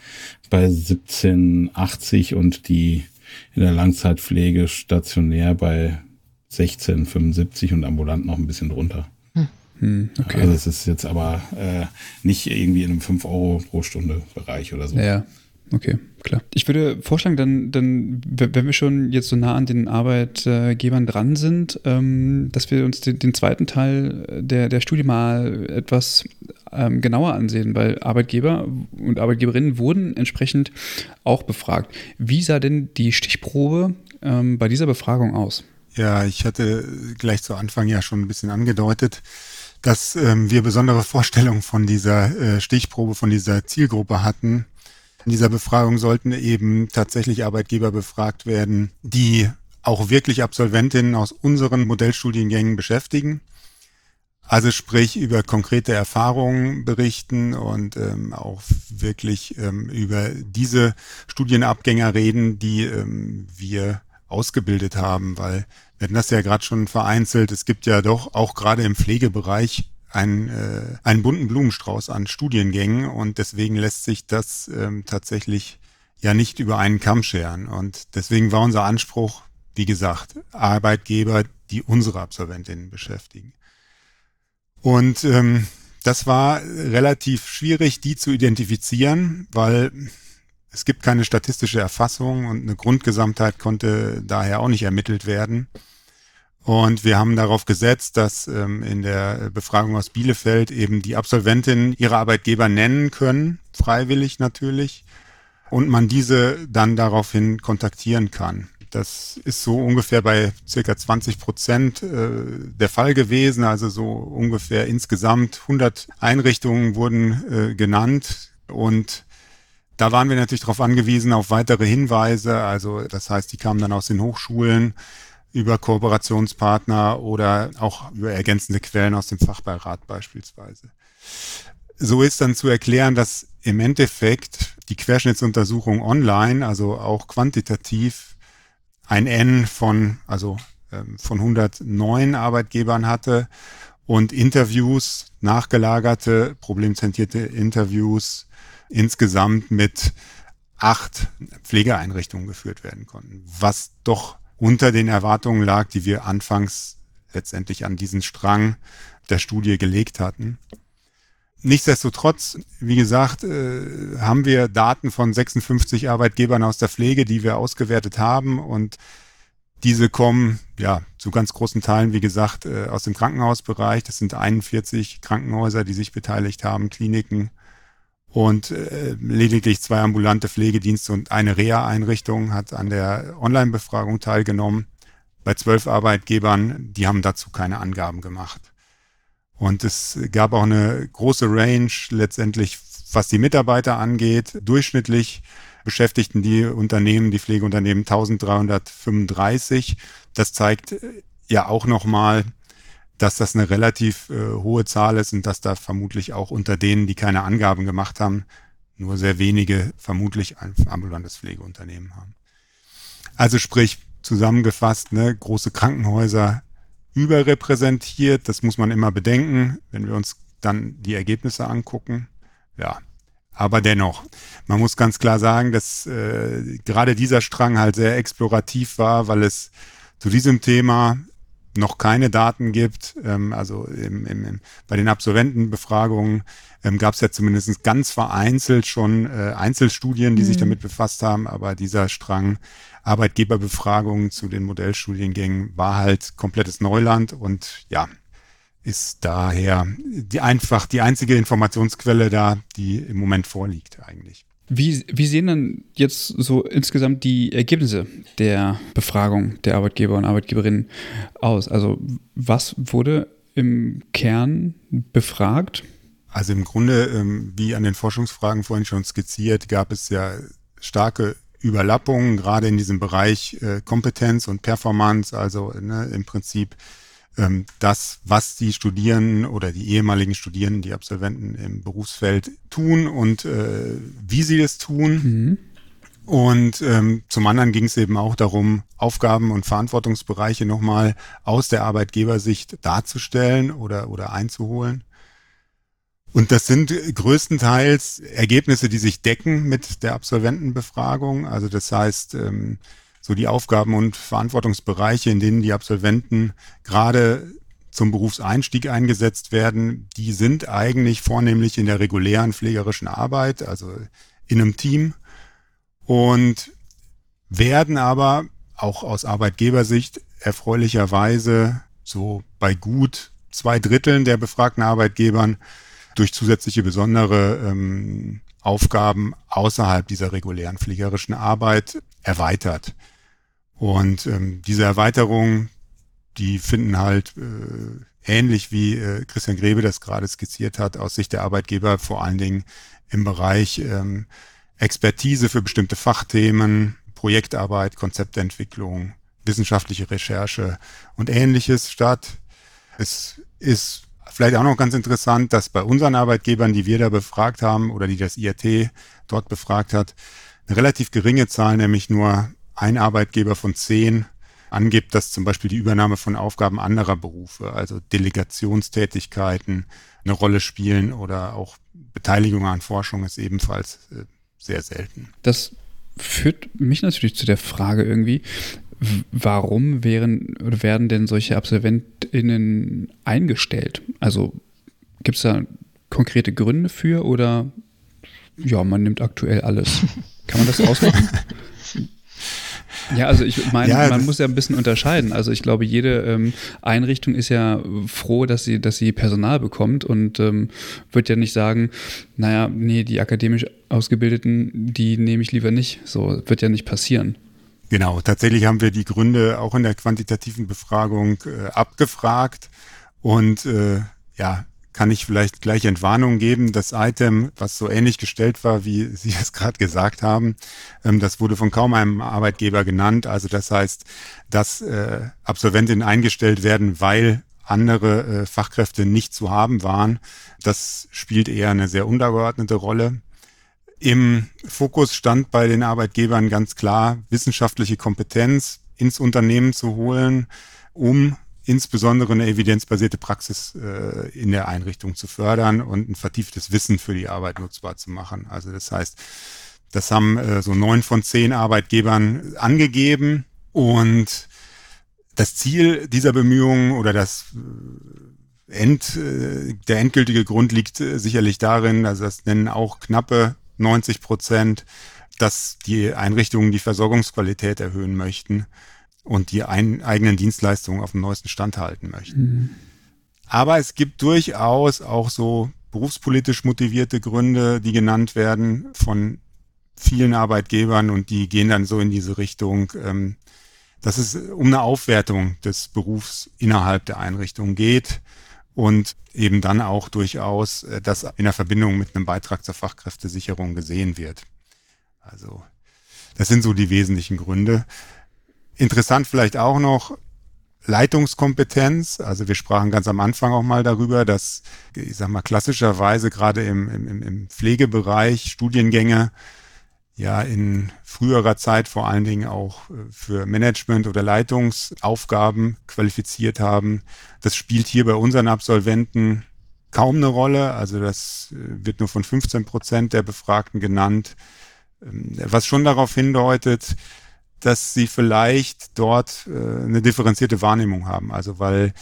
bei 1780 und die in der Langzeitpflege stationär bei 1675 und ambulant noch ein bisschen drunter. Hm, okay. Also es ist jetzt aber äh, nicht irgendwie in einem 5 Euro pro Stunde Bereich oder so. Ja, okay, klar. Ich würde vorschlagen, dann, dann, wenn wir schon jetzt so nah an den Arbeitgebern dran sind, ähm, dass wir uns den, den, zweiten Teil der, der Studie mal etwas ähm, genauer ansehen, weil Arbeitgeber und Arbeitgeberinnen wurden entsprechend auch befragt. Wie sah denn die Stichprobe ähm, bei dieser Befragung aus? Ja, ich hatte gleich zu Anfang ja schon ein bisschen angedeutet, dass ähm, wir besondere Vorstellungen von dieser äh, Stichprobe, von dieser Zielgruppe hatten. In dieser Befragung sollten eben tatsächlich Arbeitgeber befragt werden, die auch wirklich Absolventinnen aus unseren Modellstudiengängen beschäftigen. Also sprich über konkrete Erfahrungen berichten und ähm, auch wirklich ähm, über diese Studienabgänger reden, die ähm, wir ausgebildet haben, weil wir hatten das ja gerade schon vereinzelt. Es gibt ja doch auch gerade im Pflegebereich einen, äh, einen bunten Blumenstrauß an Studiengängen und deswegen lässt sich das ähm, tatsächlich ja nicht über einen Kamm scheren. Und deswegen war unser Anspruch, wie gesagt, Arbeitgeber, die unsere Absolventinnen beschäftigen. Und ähm, das war relativ schwierig, die zu identifizieren, weil es gibt keine statistische Erfassung und eine Grundgesamtheit konnte daher auch nicht ermittelt werden. Und wir haben darauf gesetzt, dass ähm, in der Befragung aus Bielefeld eben die Absolventinnen ihre Arbeitgeber nennen können, freiwillig natürlich, und man diese dann daraufhin kontaktieren kann. Das ist so ungefähr bei circa 20 Prozent äh, der Fall gewesen. Also so ungefähr insgesamt 100 Einrichtungen wurden äh, genannt und da waren wir natürlich darauf angewiesen, auf weitere Hinweise. Also das heißt, die kamen dann aus den Hochschulen, über Kooperationspartner oder auch über ergänzende Quellen aus dem Fachbeirat beispielsweise. So ist dann zu erklären, dass im Endeffekt die Querschnittsuntersuchung online, also auch quantitativ, ein N von, also ähm, von 109 Arbeitgebern hatte und Interviews, nachgelagerte, problemzentrierte Interviews insgesamt mit acht Pflegeeinrichtungen geführt werden konnten, was doch unter den Erwartungen lag, die wir anfangs letztendlich an diesen Strang der Studie gelegt hatten. Nichtsdestotrotz, wie gesagt, äh, haben wir Daten von 56 Arbeitgebern aus der Pflege, die wir ausgewertet haben und diese kommen ja zu ganz großen Teilen, wie gesagt, äh, aus dem Krankenhausbereich. Das sind 41 Krankenhäuser, die sich beteiligt haben, Kliniken und äh, lediglich zwei ambulante Pflegedienste und eine Reha-Einrichtung hat an der Online-Befragung teilgenommen. Bei zwölf Arbeitgebern, die haben dazu keine Angaben gemacht. Und es gab auch eine große Range letztendlich, was die Mitarbeiter angeht. Durchschnittlich beschäftigten die Unternehmen, die Pflegeunternehmen 1335. Das zeigt äh, ja auch nochmal, dass das eine relativ äh, hohe Zahl ist und dass da vermutlich auch unter denen, die keine Angaben gemacht haben, nur sehr wenige vermutlich ein ambulantes Pflegeunternehmen haben. Also sprich, zusammengefasst, ne, große Krankenhäuser überrepräsentiert, das muss man immer bedenken, wenn wir uns dann die Ergebnisse angucken. Ja, aber dennoch, man muss ganz klar sagen, dass äh, gerade dieser Strang halt sehr explorativ war, weil es zu diesem Thema noch keine Daten gibt. Ähm, also im, im, im, bei den Absolventenbefragungen ähm, gab es ja zumindest ganz vereinzelt schon äh, Einzelstudien, die mhm. sich damit befasst haben, aber dieser Strang Arbeitgeberbefragungen zu den Modellstudiengängen war halt komplettes Neuland und ja, ist daher die einfach die einzige Informationsquelle da, die im Moment vorliegt eigentlich. Wie, wie sehen dann jetzt so insgesamt die Ergebnisse der Befragung der Arbeitgeber und Arbeitgeberinnen aus? Also was wurde im Kern befragt? Also im Grunde, ähm, wie an den Forschungsfragen vorhin schon skizziert, gab es ja starke Überlappungen, gerade in diesem Bereich äh, Kompetenz und Performance, also ne, im Prinzip ähm, das, was die Studierenden oder die ehemaligen Studierenden, die Absolventen im Berufsfeld tun und äh, wie sie es tun. Mhm. Und ähm, zum anderen ging es eben auch darum, Aufgaben und Verantwortungsbereiche nochmal aus der Arbeitgebersicht darzustellen oder, oder einzuholen. Und das sind größtenteils Ergebnisse, die sich decken mit der Absolventenbefragung. Also das heißt, ähm, so die Aufgaben und Verantwortungsbereiche, in denen die Absolventen gerade zum Berufseinstieg eingesetzt werden, die sind eigentlich vornehmlich in der regulären pflegerischen Arbeit, also in einem Team und werden aber auch aus Arbeitgebersicht erfreulicherweise so bei gut zwei Dritteln der befragten Arbeitgebern durch zusätzliche besondere ähm, Aufgaben außerhalb dieser regulären fliegerischen Arbeit erweitert. Und ähm, diese Erweiterung, die finden halt äh, ähnlich wie äh, Christian Grebe das gerade skizziert hat, aus Sicht der Arbeitgeber vor allen Dingen im Bereich ähm, Expertise für bestimmte Fachthemen, Projektarbeit, Konzeptentwicklung, wissenschaftliche Recherche und ähnliches statt. Es ist Vielleicht auch noch ganz interessant, dass bei unseren Arbeitgebern, die wir da befragt haben oder die das IRT dort befragt hat, eine relativ geringe Zahl, nämlich nur ein Arbeitgeber von zehn angibt, dass zum Beispiel die Übernahme von Aufgaben anderer Berufe, also Delegationstätigkeiten, eine Rolle spielen oder auch Beteiligung an Forschung ist ebenfalls äh, sehr selten. Das führt mich natürlich zu der Frage irgendwie, warum wären oder werden denn solche AbsolventInnen eingestellt? Also gibt es da konkrete Gründe für oder ja, man nimmt aktuell alles? Kann man das ausmachen? Ja, also ich meine, ja, man muss ja ein bisschen unterscheiden. Also ich glaube, jede ähm, Einrichtung ist ja froh, dass sie, dass sie Personal bekommt und ähm, wird ja nicht sagen, naja, nee, die akademisch Ausgebildeten, die nehme ich lieber nicht. So wird ja nicht passieren. Genau, tatsächlich haben wir die Gründe auch in der quantitativen Befragung äh, abgefragt und äh, ja, kann ich vielleicht gleich Entwarnung geben. Das Item, was so ähnlich gestellt war, wie Sie es gerade gesagt haben, ähm, das wurde von kaum einem Arbeitgeber genannt. Also das heißt, dass äh, Absolventinnen eingestellt werden, weil andere äh, Fachkräfte nicht zu haben waren. Das spielt eher eine sehr untergeordnete Rolle. Im Fokus stand bei den Arbeitgebern ganz klar, wissenschaftliche Kompetenz ins Unternehmen zu holen, um insbesondere eine evidenzbasierte Praxis äh, in der Einrichtung zu fördern und ein vertieftes Wissen für die Arbeit nutzbar zu machen. Also das heißt, das haben äh, so neun von zehn Arbeitgebern angegeben und das Ziel dieser Bemühungen oder das äh, End, äh, der endgültige Grund liegt äh, sicherlich darin, also das nennen auch knappe 90 Prozent, dass die Einrichtungen die Versorgungsqualität erhöhen möchten und die ein, eigenen Dienstleistungen auf dem neuesten Stand halten möchten. Mhm. Aber es gibt durchaus auch so berufspolitisch motivierte Gründe, die genannt werden von vielen Arbeitgebern und die gehen dann so in diese Richtung, ähm, dass es um eine Aufwertung des Berufs innerhalb der Einrichtung geht und eben dann auch durchaus äh, das in der Verbindung mit einem Beitrag zur Fachkräftesicherung gesehen wird. Also das sind so die wesentlichen Gründe. Interessant vielleicht auch noch Leitungskompetenz. Also wir sprachen ganz am Anfang auch mal darüber, dass, ich sag mal, klassischerweise gerade im, im, im Pflegebereich Studiengänge ja in früherer Zeit vor allen Dingen auch äh, für Management- oder Leitungsaufgaben qualifiziert haben. Das spielt hier bei unseren Absolventen kaum eine Rolle. Also das äh, wird nur von 15 Prozent der Befragten genannt, ähm, was schon darauf hindeutet, dass sie vielleicht dort äh, eine differenzierte Wahrnehmung haben. Also weil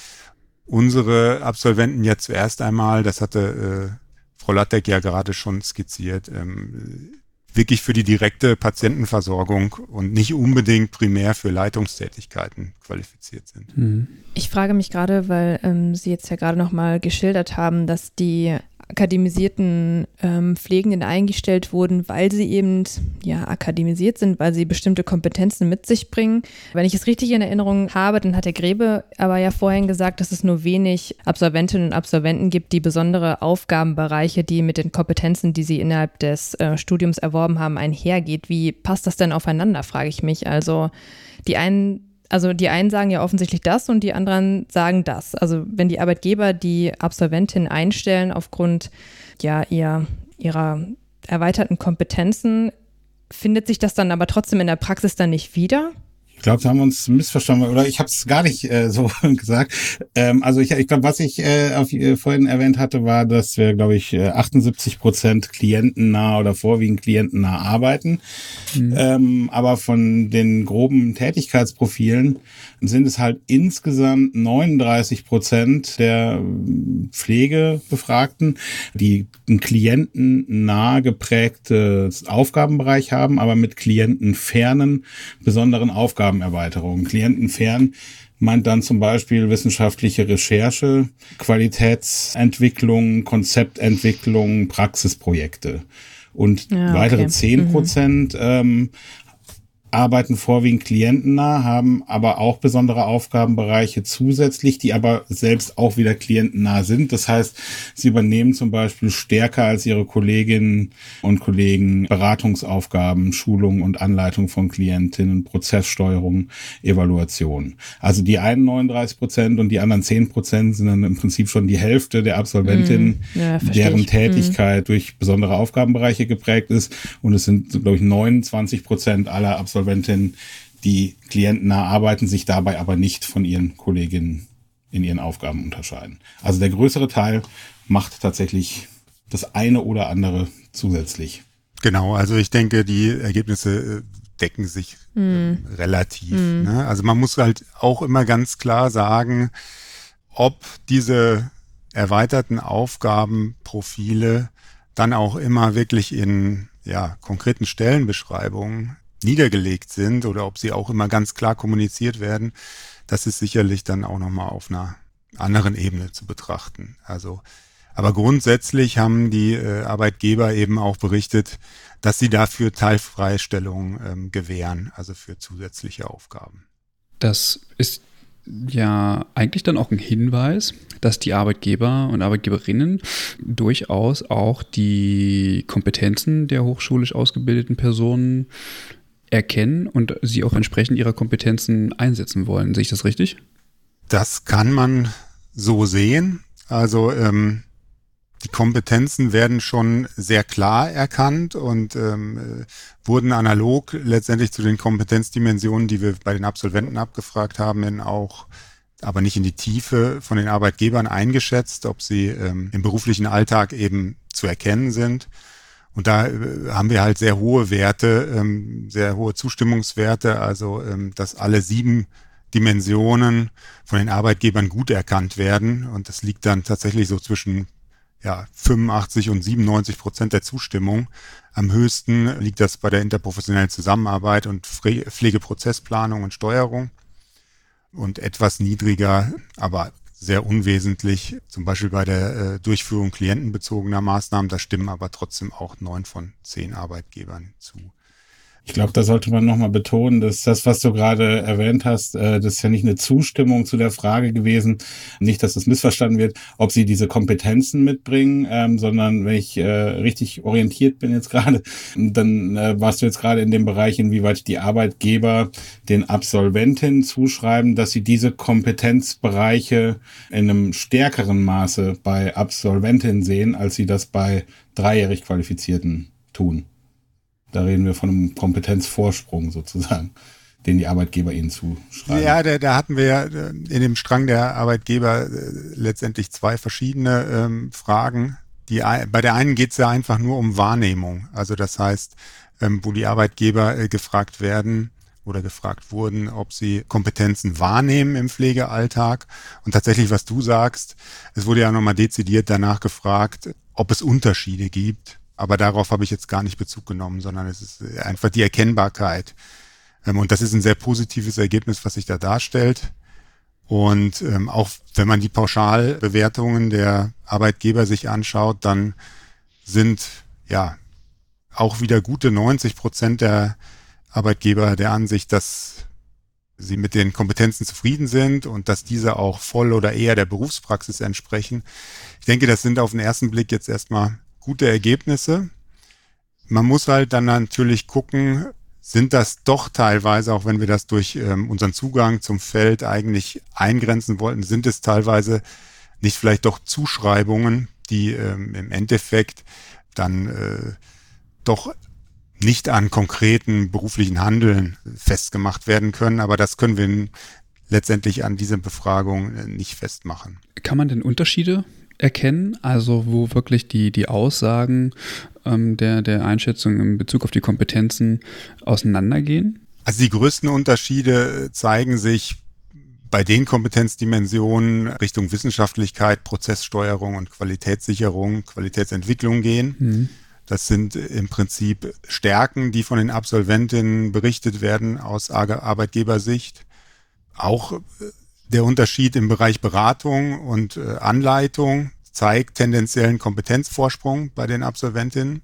unsere Absolventen ja zuerst einmal, das hatte Frau Lattek ja gerade schon skizziert, ähm, wirklich für die direkte Patientenversorgung und nicht unbedingt primär für Leitungstätigkeiten qualifiziert sind. Mhm. Ich frage mich gerade, weil ähm, Sie jetzt ja gerade noch mal geschildert haben, dass die akademisierten ähm, Pflegenden eingestellt wurden, weil sie eben ja akademisiert sind, weil sie bestimmte Kompetenzen mit sich bringen. Wenn ich es richtig in Erinnerung habe, dann hat der Grebe aber ja vorhin gesagt, dass es nur wenig Absolventinnen und Absolventen gibt, die besondere Aufgabenbereiche, die mit den Kompetenzen, die sie innerhalb des äh, Studiums erworben haben, einhergeht. Wie passt das denn aufeinander, frage ich mich. Also die einen also die einen sagen ja offensichtlich das und die anderen sagen das. Also wenn die Arbeitgeber die Absolventin einstellen aufgrund ja ihr, ihrer erweiterten Kompetenzen, findet sich das dann aber trotzdem in der Praxis dann nicht wieder? Ich glaube, da haben wir uns missverstanden oder ich habe es gar nicht äh, so gesagt. Ähm, also ich, ich glaube, was ich äh, auf, äh, vorhin erwähnt hatte, war, dass wir, glaube ich, 78 äh, Prozent klientennah oder vorwiegend klientennah arbeiten. Mhm. Ähm, aber von den groben Tätigkeitsprofilen sind es halt insgesamt 39 Prozent der Pflegebefragten, die einen klientennah geprägtes Aufgabenbereich haben, aber mit klientenfernen besonderen Aufgabenerweiterungen. Klientenfern meint dann zum Beispiel wissenschaftliche Recherche, Qualitätsentwicklung, Konzeptentwicklung, Praxisprojekte. Und ja, okay. weitere zehn Prozent mhm. ähm, arbeiten vorwiegend klientennah, haben aber auch besondere Aufgabenbereiche zusätzlich, die aber selbst auch wieder klientennah sind. Das heißt, sie übernehmen zum Beispiel stärker als ihre Kolleginnen und Kollegen Beratungsaufgaben, Schulung und Anleitung von Klientinnen, Prozesssteuerung, Evaluation. Also die einen 39 Prozent und die anderen 10 Prozent sind dann im Prinzip schon die Hälfte der Absolventinnen, mm, ja, deren Tätigkeit mm. durch besondere Aufgabenbereiche geprägt ist. Und es sind, glaube ich, 29 Prozent aller Absolventinnen Absolventinnen, die klientennah arbeiten, sich dabei aber nicht von ihren Kolleginnen in ihren Aufgaben unterscheiden. Also der größere Teil macht tatsächlich das eine oder andere zusätzlich. Genau, also ich denke, die Ergebnisse äh, decken sich mm. relativ. Mm. Ne? Also man muss halt auch immer ganz klar sagen, ob diese erweiterten Aufgabenprofile dann auch immer wirklich in ja, konkreten Stellenbeschreibungen niedergelegt sind oder ob sie auch immer ganz klar kommuniziert werden, das ist sicherlich dann auch nochmal auf einer anderen Ebene zu betrachten. Also, aber grundsätzlich haben die äh, Arbeitgeber eben auch berichtet, dass sie dafür Teilfreistellungen ähm, gewähren, also für zusätzliche Aufgaben. Das ist ja eigentlich dann auch ein Hinweis, dass die Arbeitgeber und Arbeitgeberinnen durchaus auch die Kompetenzen der hochschulisch ausgebildeten Personen erkennen und sie auch entsprechend ihrer Kompetenzen einsetzen wollen. Sehe ich das richtig? Das kann man so sehen. Also ähm, die Kompetenzen werden schon sehr klar erkannt und ähm, äh, wurden analog letztendlich zu den Kompetenzdimensionen, die wir bei den Absolventen abgefragt haben, in auch aber nicht in die Tiefe von den Arbeitgebern eingeschätzt, ob sie ähm, im beruflichen Alltag eben zu erkennen sind. Und da äh, haben wir halt sehr hohe Werte, ähm, sehr hohe Zustimmungswerte, also ähm, dass alle sieben Dimensionen von den Arbeitgebern gut erkannt werden. Und das liegt dann tatsächlich so zwischen ja, 85 und 97 Prozent der Zustimmung. Am höchsten liegt das bei der interprofessionellen Zusammenarbeit und Pflegeprozessplanung und Steuerung. Und etwas niedriger, aber sehr unwesentlich, zum Beispiel bei der äh, Durchführung klientenbezogener Maßnahmen. Da stimmen aber trotzdem auch neun von zehn Arbeitgebern zu. Ich glaube, da sollte man nochmal betonen, dass das, was du gerade erwähnt hast, äh, das ist ja nicht eine Zustimmung zu der Frage gewesen, nicht, dass das missverstanden wird, ob sie diese Kompetenzen mitbringen, ähm, sondern wenn ich äh, richtig orientiert bin jetzt gerade, dann äh, warst du jetzt gerade in dem Bereich, inwieweit die Arbeitgeber den Absolventinnen zuschreiben, dass sie diese Kompetenzbereiche in einem stärkeren Maße bei Absolventinnen sehen, als sie das bei dreijährig Qualifizierten tun. Da reden wir von einem Kompetenzvorsprung sozusagen, den die Arbeitgeber ihnen zuschreiben. Ja, da, da hatten wir ja äh, in dem Strang der Arbeitgeber äh, letztendlich zwei verschiedene ähm, Fragen. Die, bei der einen geht es ja einfach nur um Wahrnehmung. Also das heißt, ähm, wo die Arbeitgeber äh, gefragt werden, oder gefragt wurden, ob sie Kompetenzen wahrnehmen im Pflegealltag. Und tatsächlich, was du sagst, es wurde ja nochmal dezidiert danach gefragt, ob es Unterschiede gibt aber darauf habe ich jetzt gar nicht Bezug genommen, sondern es ist einfach die Erkennbarkeit. Ähm, und das ist ein sehr positives Ergebnis, was sich da darstellt. Und ähm, auch wenn man die Pauschalbewertungen der Arbeitgeber sich anschaut, dann sind ja auch wieder gute 90 Prozent der Arbeitgeber der Ansicht, dass sie mit den Kompetenzen zufrieden sind und dass diese auch voll oder eher der Berufspraxis entsprechen. Ich denke, das sind auf den ersten Blick jetzt erstmal gute Ergebnisse. Man muss halt dann natürlich gucken, sind das doch teilweise, auch wenn wir das durch ähm, unseren Zugang zum Feld eigentlich eingrenzen wollten, sind es teilweise nicht vielleicht doch Zuschreibungen, die ähm, im Endeffekt dann äh, doch nicht an konkreten beruflichen Handeln festgemacht werden können, aber das können wir letztendlich an dieser Befragung äh, nicht festmachen. Kann man denn Unterschiede erkennen, also wo wirklich die, die Aussagen ähm, der, der Einschätzung in Bezug auf die Kompetenzen auseinandergehen? Also die größten Unterschiede zeigen sich bei den Kompetenzdimensionen Richtung Wissenschaftlichkeit, Prozesssteuerung und Qualitätssicherung, Qualitätsentwicklung gehen. Mhm. Das sind im Prinzip Stärken, die von den Absolventinnen berichtet werden aus Arbeitgebersicht. Auch äh, der Unterschied im Bereich Beratung und äh, Anleitung zeigt tendenziellen Kompetenzvorsprung bei den Absolventinnen.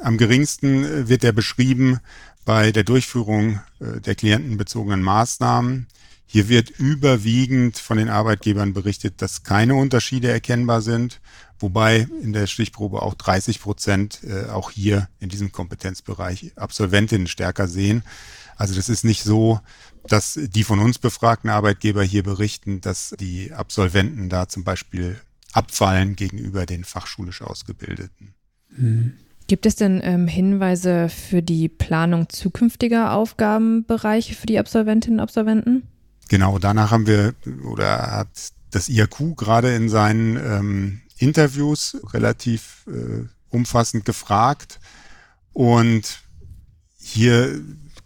Am geringsten äh, wird er beschrieben bei der Durchführung der klientenbezogenen Maßnahmen. Hier wird überwiegend von den Arbeitgebern berichtet, dass keine Unterschiede erkennbar sind wobei in der Stichprobe auch 30 Prozent äh, auch hier in diesem Kompetenzbereich Absolventinnen stärker sehen. Also das ist nicht so, dass die von uns befragten Arbeitgeber hier berichten, dass die Absolventen da zum Beispiel abfallen gegenüber den fachschulisch Ausgebildeten. Mhm. Gibt es denn ähm, Hinweise für die Planung zukünftiger Aufgabenbereiche für die Absolventinnen und Absolventen? Genau, danach haben wir oder hat das IAQ gerade in seinen ähm, Interviews relativ äh, umfassend gefragt. Und hier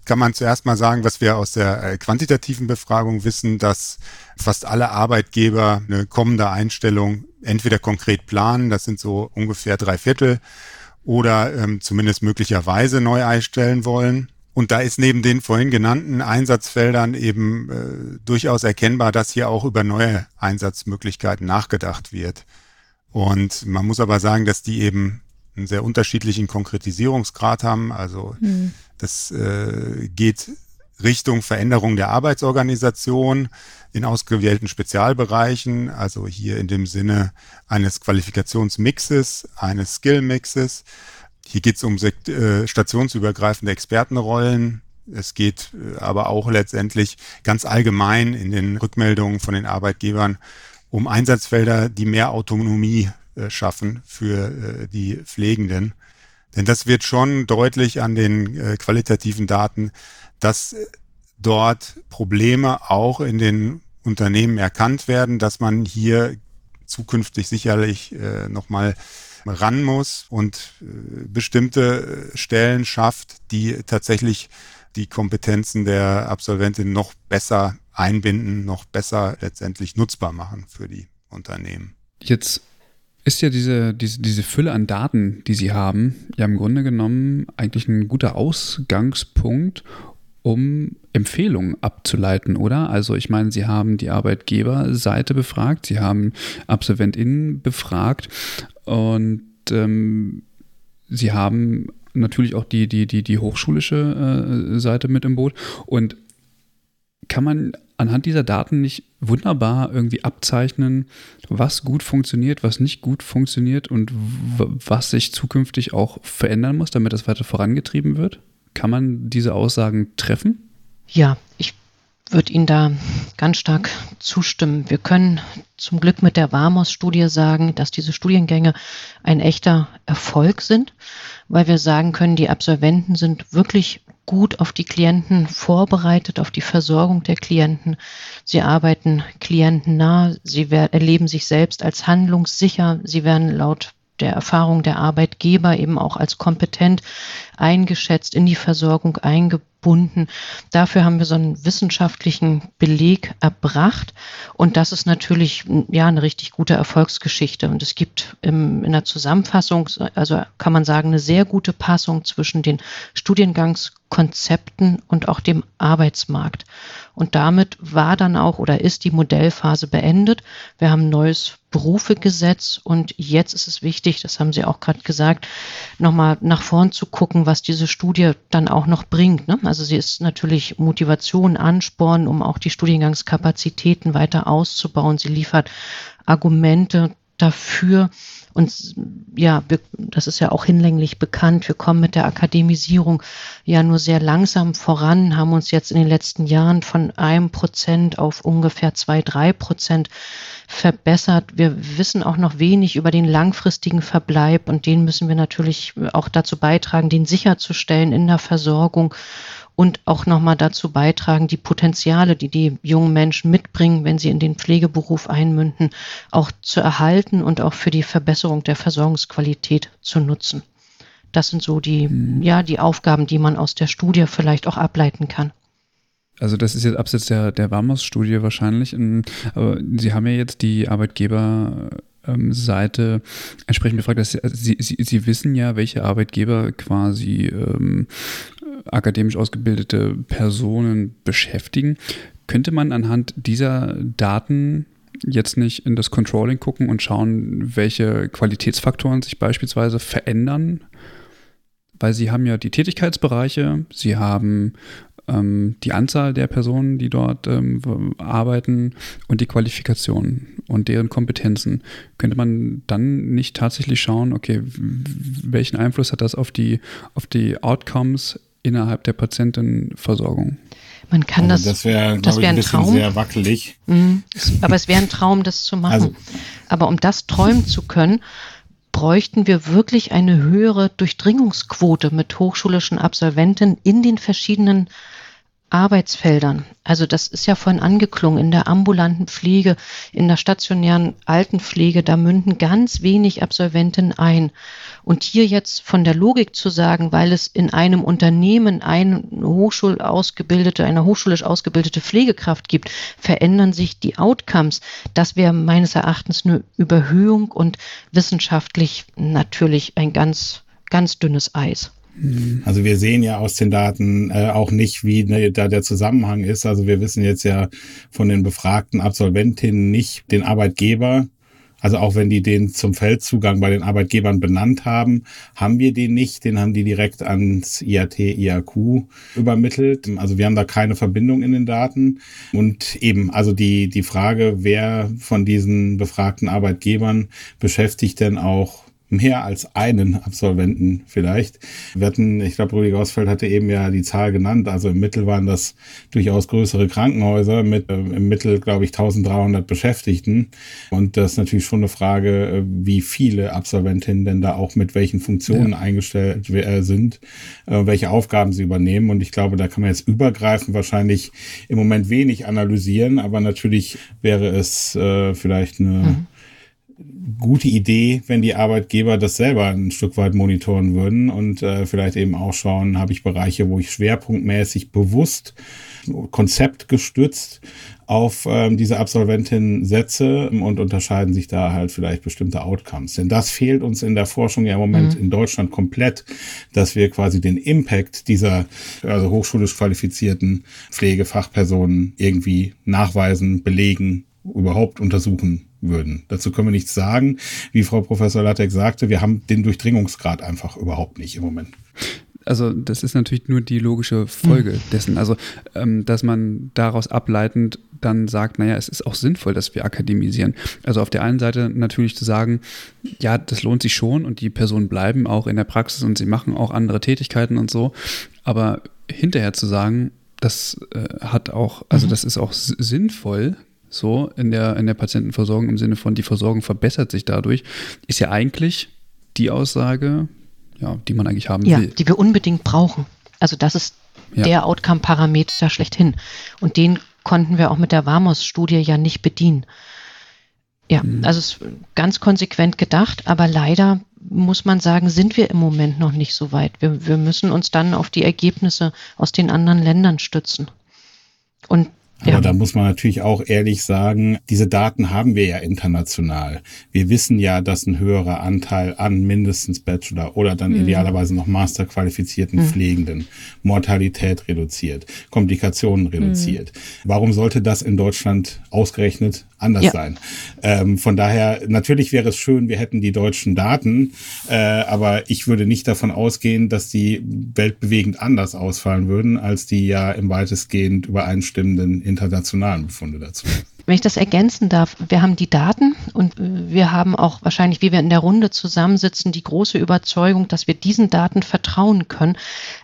kann man zuerst mal sagen, was wir aus der äh, quantitativen Befragung wissen, dass fast alle Arbeitgeber eine kommende Einstellung entweder konkret planen, das sind so ungefähr drei Viertel, oder ähm, zumindest möglicherweise neu einstellen wollen. Und da ist neben den vorhin genannten Einsatzfeldern eben äh, durchaus erkennbar, dass hier auch über neue Einsatzmöglichkeiten nachgedacht wird. Und man muss aber sagen, dass die eben einen sehr unterschiedlichen Konkretisierungsgrad haben. Also mhm. Das äh, geht Richtung Veränderung der Arbeitsorganisation in ausgewählten Spezialbereichen, also hier in dem Sinne eines Qualifikationsmixes, eines Skillmixes. Hier geht es um äh, stationsübergreifende Expertenrollen. Es geht äh, aber auch letztendlich ganz allgemein in den Rückmeldungen von den Arbeitgebern um Einsatzfelder, die mehr Autonomie äh, schaffen für äh, die Pflegenden. Denn das wird schon deutlich an den äh, qualitativen Daten, dass dort Probleme auch in den Unternehmen erkannt werden, dass man hier zukünftig sicherlich äh, nochmal ran muss und äh, bestimmte Stellen schafft, die tatsächlich die Kompetenzen der Absolventin noch besser einbinden, noch besser letztendlich nutzbar machen für die Unternehmen. Jetzt ist ja diese, diese, diese Fülle an Daten, die Sie haben, ja im Grunde genommen eigentlich ein guter Ausgangspunkt, um Empfehlungen abzuleiten, oder? Also ich meine, Sie haben die Arbeitgeberseite befragt, Sie haben AbsolventInnen befragt und ähm, Sie haben natürlich auch die, die, die, die hochschulische äh, Seite mit im Boot. Und kann man anhand dieser Daten nicht wunderbar irgendwie abzeichnen, was gut funktioniert, was nicht gut funktioniert und was sich zukünftig auch verändern muss, damit das weiter vorangetrieben wird? Kann man diese Aussagen treffen? Ja, ich würde Ihnen da ganz stark zustimmen. Wir können zum Glück mit der Warmos-Studie sagen, dass diese Studiengänge ein echter Erfolg sind, weil wir sagen können, die Absolventen sind wirklich gut auf die Klienten vorbereitet, auf die Versorgung der Klienten. Sie arbeiten klientennah, sie erleben sich selbst als handlungssicher, sie werden laut der Erfahrung der Arbeitgeber eben auch als kompetent eingeschätzt, in die Versorgung eingebunden. Dafür haben wir so einen wissenschaftlichen Beleg erbracht. Und das ist natürlich ja eine richtig gute Erfolgsgeschichte. Und es gibt im, in der Zusammenfassung, also kann man sagen, eine sehr gute Passung zwischen den Studiengangs Konzepten und auch dem Arbeitsmarkt. Und damit war dann auch oder ist die Modellphase beendet. Wir haben ein neues Berufegesetz und jetzt ist es wichtig, das haben Sie auch gerade gesagt, nochmal nach vorn zu gucken, was diese Studie dann auch noch bringt. Ne? Also sie ist natürlich Motivation, Ansporn, um auch die Studiengangskapazitäten weiter auszubauen. Sie liefert Argumente dafür, und ja, wir, das ist ja auch hinlänglich bekannt. Wir kommen mit der Akademisierung ja nur sehr langsam voran, haben uns jetzt in den letzten Jahren von einem Prozent auf ungefähr zwei, drei Prozent verbessert. Wir wissen auch noch wenig über den langfristigen Verbleib und den müssen wir natürlich auch dazu beitragen, den sicherzustellen in der Versorgung und auch nochmal dazu beitragen, die Potenziale, die die jungen Menschen mitbringen, wenn sie in den Pflegeberuf einmünden, auch zu erhalten und auch für die Verbesserung der Versorgungsqualität zu nutzen. Das sind so die, mhm. ja, die Aufgaben, die man aus der Studie vielleicht auch ableiten kann. Also das ist jetzt abseits der, der Warmos-Studie wahrscheinlich. Aber Sie haben ja jetzt die Arbeitgeber Seite entsprechend gefragt, dass Sie, Sie, Sie, wissen ja, welche Arbeitgeber quasi ähm, akademisch ausgebildete Personen beschäftigen. Könnte man anhand dieser Daten jetzt nicht in das Controlling gucken und schauen, welche Qualitätsfaktoren sich beispielsweise verändern? Weil sie haben ja die Tätigkeitsbereiche, sie haben ähm, die Anzahl der Personen, die dort ähm, arbeiten und die Qualifikationen und deren Kompetenzen. Könnte man dann nicht tatsächlich schauen, okay, welchen Einfluss hat das auf die, auf die Outcomes innerhalb der Patientenversorgung. Man kann also das. Das wäre, glaube wär ich, ein, bisschen Traum. sehr wackelig. Mhm. Aber es wäre ein Traum, das zu machen. Also. Aber um das träumen zu können, bräuchten wir wirklich eine höhere Durchdringungsquote mit hochschulischen Absolventen in den verschiedenen Arbeitsfeldern. Also das ist ja vorhin angeklungen, in der ambulanten Pflege, in der stationären Altenpflege, da münden ganz wenig Absolventen ein. Und hier jetzt von der Logik zu sagen, weil es in einem Unternehmen eine hochschulausgebildete, eine hochschulisch ausgebildete Pflegekraft gibt, verändern sich die Outcomes. Das wäre meines Erachtens eine Überhöhung und wissenschaftlich natürlich ein ganz, ganz dünnes Eis. Also wir sehen ja aus den Daten äh, auch nicht, wie ne, da der Zusammenhang ist. Also wir wissen jetzt ja von den befragten Absolventinnen nicht den Arbeitgeber. Also auch wenn die den zum Feldzugang bei den Arbeitgebern benannt haben, haben wir den nicht. Den haben die direkt ans IAT, IAQ übermittelt. Also wir haben da keine Verbindung in den Daten. Und eben, also die, die Frage, wer von diesen befragten Arbeitgebern beschäftigt denn auch mehr als einen Absolventen vielleicht. Wir hatten, ich glaube, Rudi Ausfeld hatte eben ja die Zahl genannt. Also im Mittel waren das durchaus größere Krankenhäuser mit äh, im Mittel, glaube ich, 1300 Beschäftigten. Und das ist natürlich schon eine Frage, äh, wie viele Absolventinnen denn da auch mit welchen Funktionen ja. eingestellt äh, sind, äh, welche Aufgaben sie übernehmen. Und ich glaube, da kann man jetzt übergreifend wahrscheinlich im Moment wenig analysieren, aber natürlich wäre es äh, vielleicht eine mhm gute Idee, wenn die Arbeitgeber das selber ein Stück weit monitoren würden und äh, vielleicht eben auch schauen, habe ich Bereiche, wo ich schwerpunktmäßig bewusst konzeptgestützt auf ähm, diese Absolventin setze und unterscheiden sich da halt vielleicht bestimmte Outcomes. Denn das fehlt uns in der Forschung ja im Moment mhm. in Deutschland komplett, dass wir quasi den Impact dieser also hochschulisch qualifizierten Pflegefachpersonen irgendwie nachweisen, belegen, überhaupt untersuchen würden. Dazu können wir nichts sagen. Wie Frau Professor Lattek sagte, wir haben den Durchdringungsgrad einfach überhaupt nicht im Moment. Also das ist natürlich nur die logische Folge hm. dessen. Also ähm, dass man daraus ableitend dann sagt, naja, es ist auch sinnvoll, dass wir akademisieren. Also auf der einen Seite natürlich zu sagen, ja, das lohnt sich schon und die Personen bleiben auch in der Praxis und sie machen auch andere Tätigkeiten und so. Aber hinterher zu sagen, das äh, hat auch, also mhm. das ist auch sinnvoll, so in der, in der Patientenversorgung im Sinne von, die Versorgung verbessert sich dadurch, ist ja eigentlich die Aussage, ja, die man eigentlich haben ja, will. Die wir unbedingt brauchen. Also das ist ja. der Outcome-Parameter schlechthin. Und den konnten wir auch mit der Vamos-Studie ja nicht bedienen. Ja, mhm. also es ist ganz konsequent gedacht, aber leider muss man sagen, sind wir im Moment noch nicht so weit. Wir, wir müssen uns dann auf die Ergebnisse aus den anderen Ländern stützen. Und Aber ja. da muss man natürlich auch ehrlich sagen, diese Daten haben wir ja international. Wir wissen ja, dass ein höherer Anteil an mindestens Bachelor oder dann mhm. idealerweise noch Master qualifizierten mhm. Pflegenden Mortalität reduziert, Komplikationen reduziert. Mhm. Warum sollte das in Deutschland ausgerechnet anders ja. sein? Ähm, von daher, natürlich wäre es schön, wir hätten die deutschen Daten, äh, aber ich würde nicht davon ausgehen, dass die weltbewegend anders ausfallen würden, als die ja im weitestgehend übereinstimmenden internationalen Befunde dazu. Wenn ich das ergänzen darf, wir haben die Daten und wir haben auch wahrscheinlich, wie wir in der Runde zusammensitzen, die große Überzeugung, dass wir diesen Daten vertrauen können.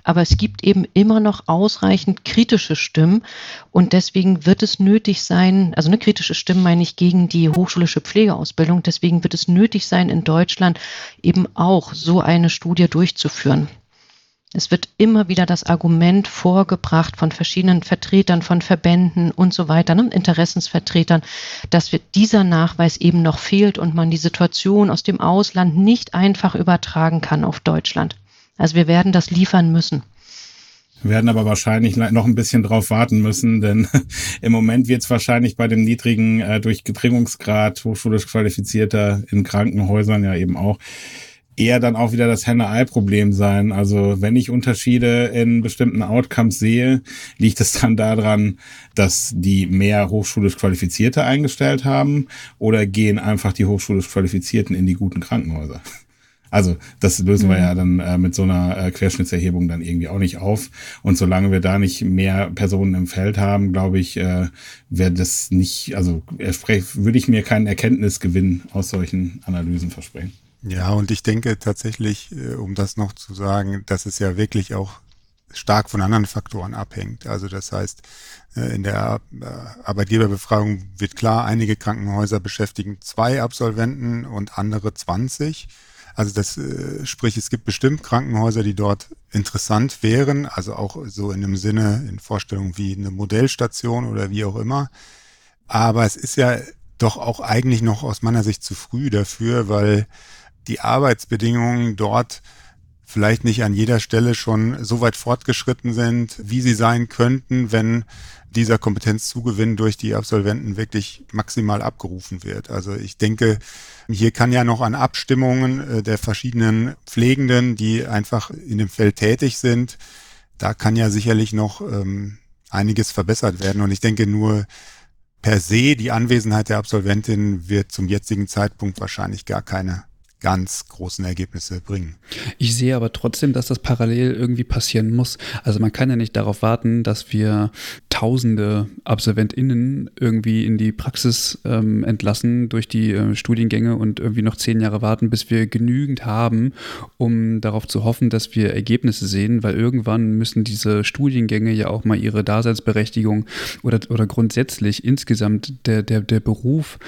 Aber es gibt eben immer noch ausreichend kritische Stimmen und deswegen wird es nötig sein, also eine kritische Stimme meine ich gegen die hochschulische Pflegeausbildung, deswegen wird es nötig sein, in Deutschland eben auch so eine Studie durchzuführen. Es wird immer wieder das Argument vorgebracht von verschiedenen Vertretern von Verbänden und so weiter, ne, Interessensvertretern, dass dieser Nachweis eben noch fehlt und man die Situation aus dem Ausland nicht einfach übertragen kann auf Deutschland. Also wir werden das liefern müssen. Wir werden aber wahrscheinlich noch ein bisschen drauf warten müssen, denn im Moment wird es wahrscheinlich bei dem niedrigen äh, Durchdringungsgrad hochschulisch qualifizierter in Krankenhäusern ja eben auch eher dann auch wieder das Henne-Ei-Problem sein. Also wenn ich Unterschiede in bestimmten Outcomes sehe, liegt es dann daran, dass die mehr hochschulisch Qualifizierte eingestellt haben oder gehen einfach die hochschulisch Qualifizierten in die guten Krankenhäuser? Also das lösen mhm. wir ja dann äh, mit so einer äh, Querschnittserhebung dann irgendwie auch nicht auf. Und solange wir da nicht mehr Personen im Feld haben, glaube ich, äh, wäre das nicht, also würde ich mir keinen Erkenntnisgewinn aus solchen Analysen versprechen. Ja, und ich denke tatsächlich, äh, um das noch zu sagen, dass es ja wirklich auch stark von anderen Faktoren abhängt. Also das heißt, äh, in der äh, Arbeitgeberbefragung wird klar, einige Krankenhäuser beschäftigen zwei Absolventen und andere 20. Also das sprich, es gibt bestimmt Krankenhäuser, die dort interessant wären, also auch so in dem Sinne, in Vorstellungen wie eine Modellstation oder wie auch immer. Aber es ist ja doch auch eigentlich noch aus meiner Sicht zu früh dafür, weil die Arbeitsbedingungen dort vielleicht nicht an jeder Stelle schon so weit fortgeschritten sind, wie sie sein könnten, wenn dieser Kompetenzzugewinn durch die Absolventen wirklich maximal abgerufen wird. Also ich denke, hier kann ja noch an Abstimmungen äh, der verschiedenen Pflegenden, die einfach in dem Feld tätig sind, da kann ja sicherlich noch ähm, einiges verbessert werden. Und ich denke nur per se die Anwesenheit der Absolventin wird zum jetzigen Zeitpunkt wahrscheinlich gar keine ganz großen Ergebnisse bringen. Ich sehe aber trotzdem, dass das parallel irgendwie passieren muss. Also man kann ja nicht darauf warten, dass wir tausende AbsolventInnen irgendwie in die Praxis ähm, entlassen durch die äh, Studiengänge und irgendwie noch zehn Jahre warten, bis wir genügend haben, um darauf zu hoffen, dass wir Ergebnisse sehen, weil irgendwann müssen diese Studiengänge ja auch mal ihre Daseinsberechtigung oder, oder grundsätzlich insgesamt der, der, der Beruf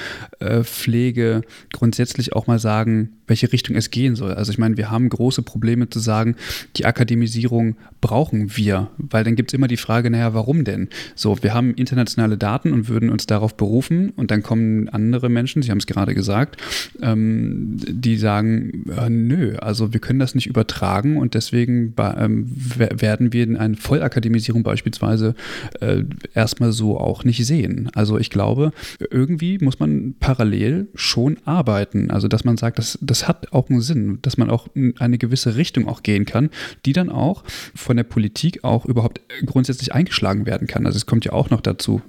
äh, Pflege grundsätzlich auch mal sagen, welche Richtung es gehen soll. Also ich meine, wir haben große Probleme zu sagen, die Akademisierung brauchen wir, weil dann gibt es immer die Frage, naja, warum denn? So, wir haben internationale Daten und würden uns darauf berufen und dann kommen andere Menschen, Sie haben es gerade gesagt, ähm, die sagen, äh, nö, also wir können das nicht übertragen und deswegen ähm, werden wir eine Vollakademisierung beispielsweise äh, erstmal so auch nicht sehen. Also ich glaube, irgendwie muss man parallel schon arbeiten. Also dass man sagt, das, das hat auch einen Sinn, dass man auch in eine gewisse Richtung auch gehen kann, die dann auch von der Politik auch überhaupt grundsätzlich eingeschlagen werden kann. Also es kommt ja auch noch dazu,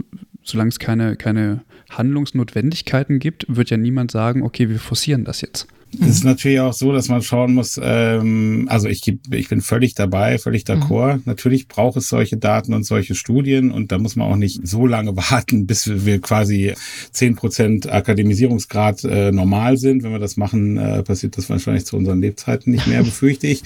solange es keine, keine Handlungsnotwendigkeiten gibt, wird ja niemand sagen, okay, wir forcieren das jetzt. Es ist natürlich auch so, dass man schauen muss, ähm, also ich, ich bin völlig dabei, völlig d'accord. Mhm. Natürlich braucht es solche Daten und solche Studien und da muss man auch nicht so lange warten, bis wir quasi zehn Prozent Akademisierungsgrad äh, normal sind. Wenn wir das machen, äh, passiert das wahrscheinlich zu unseren Lebzeiten nicht mehr, befürchte ich.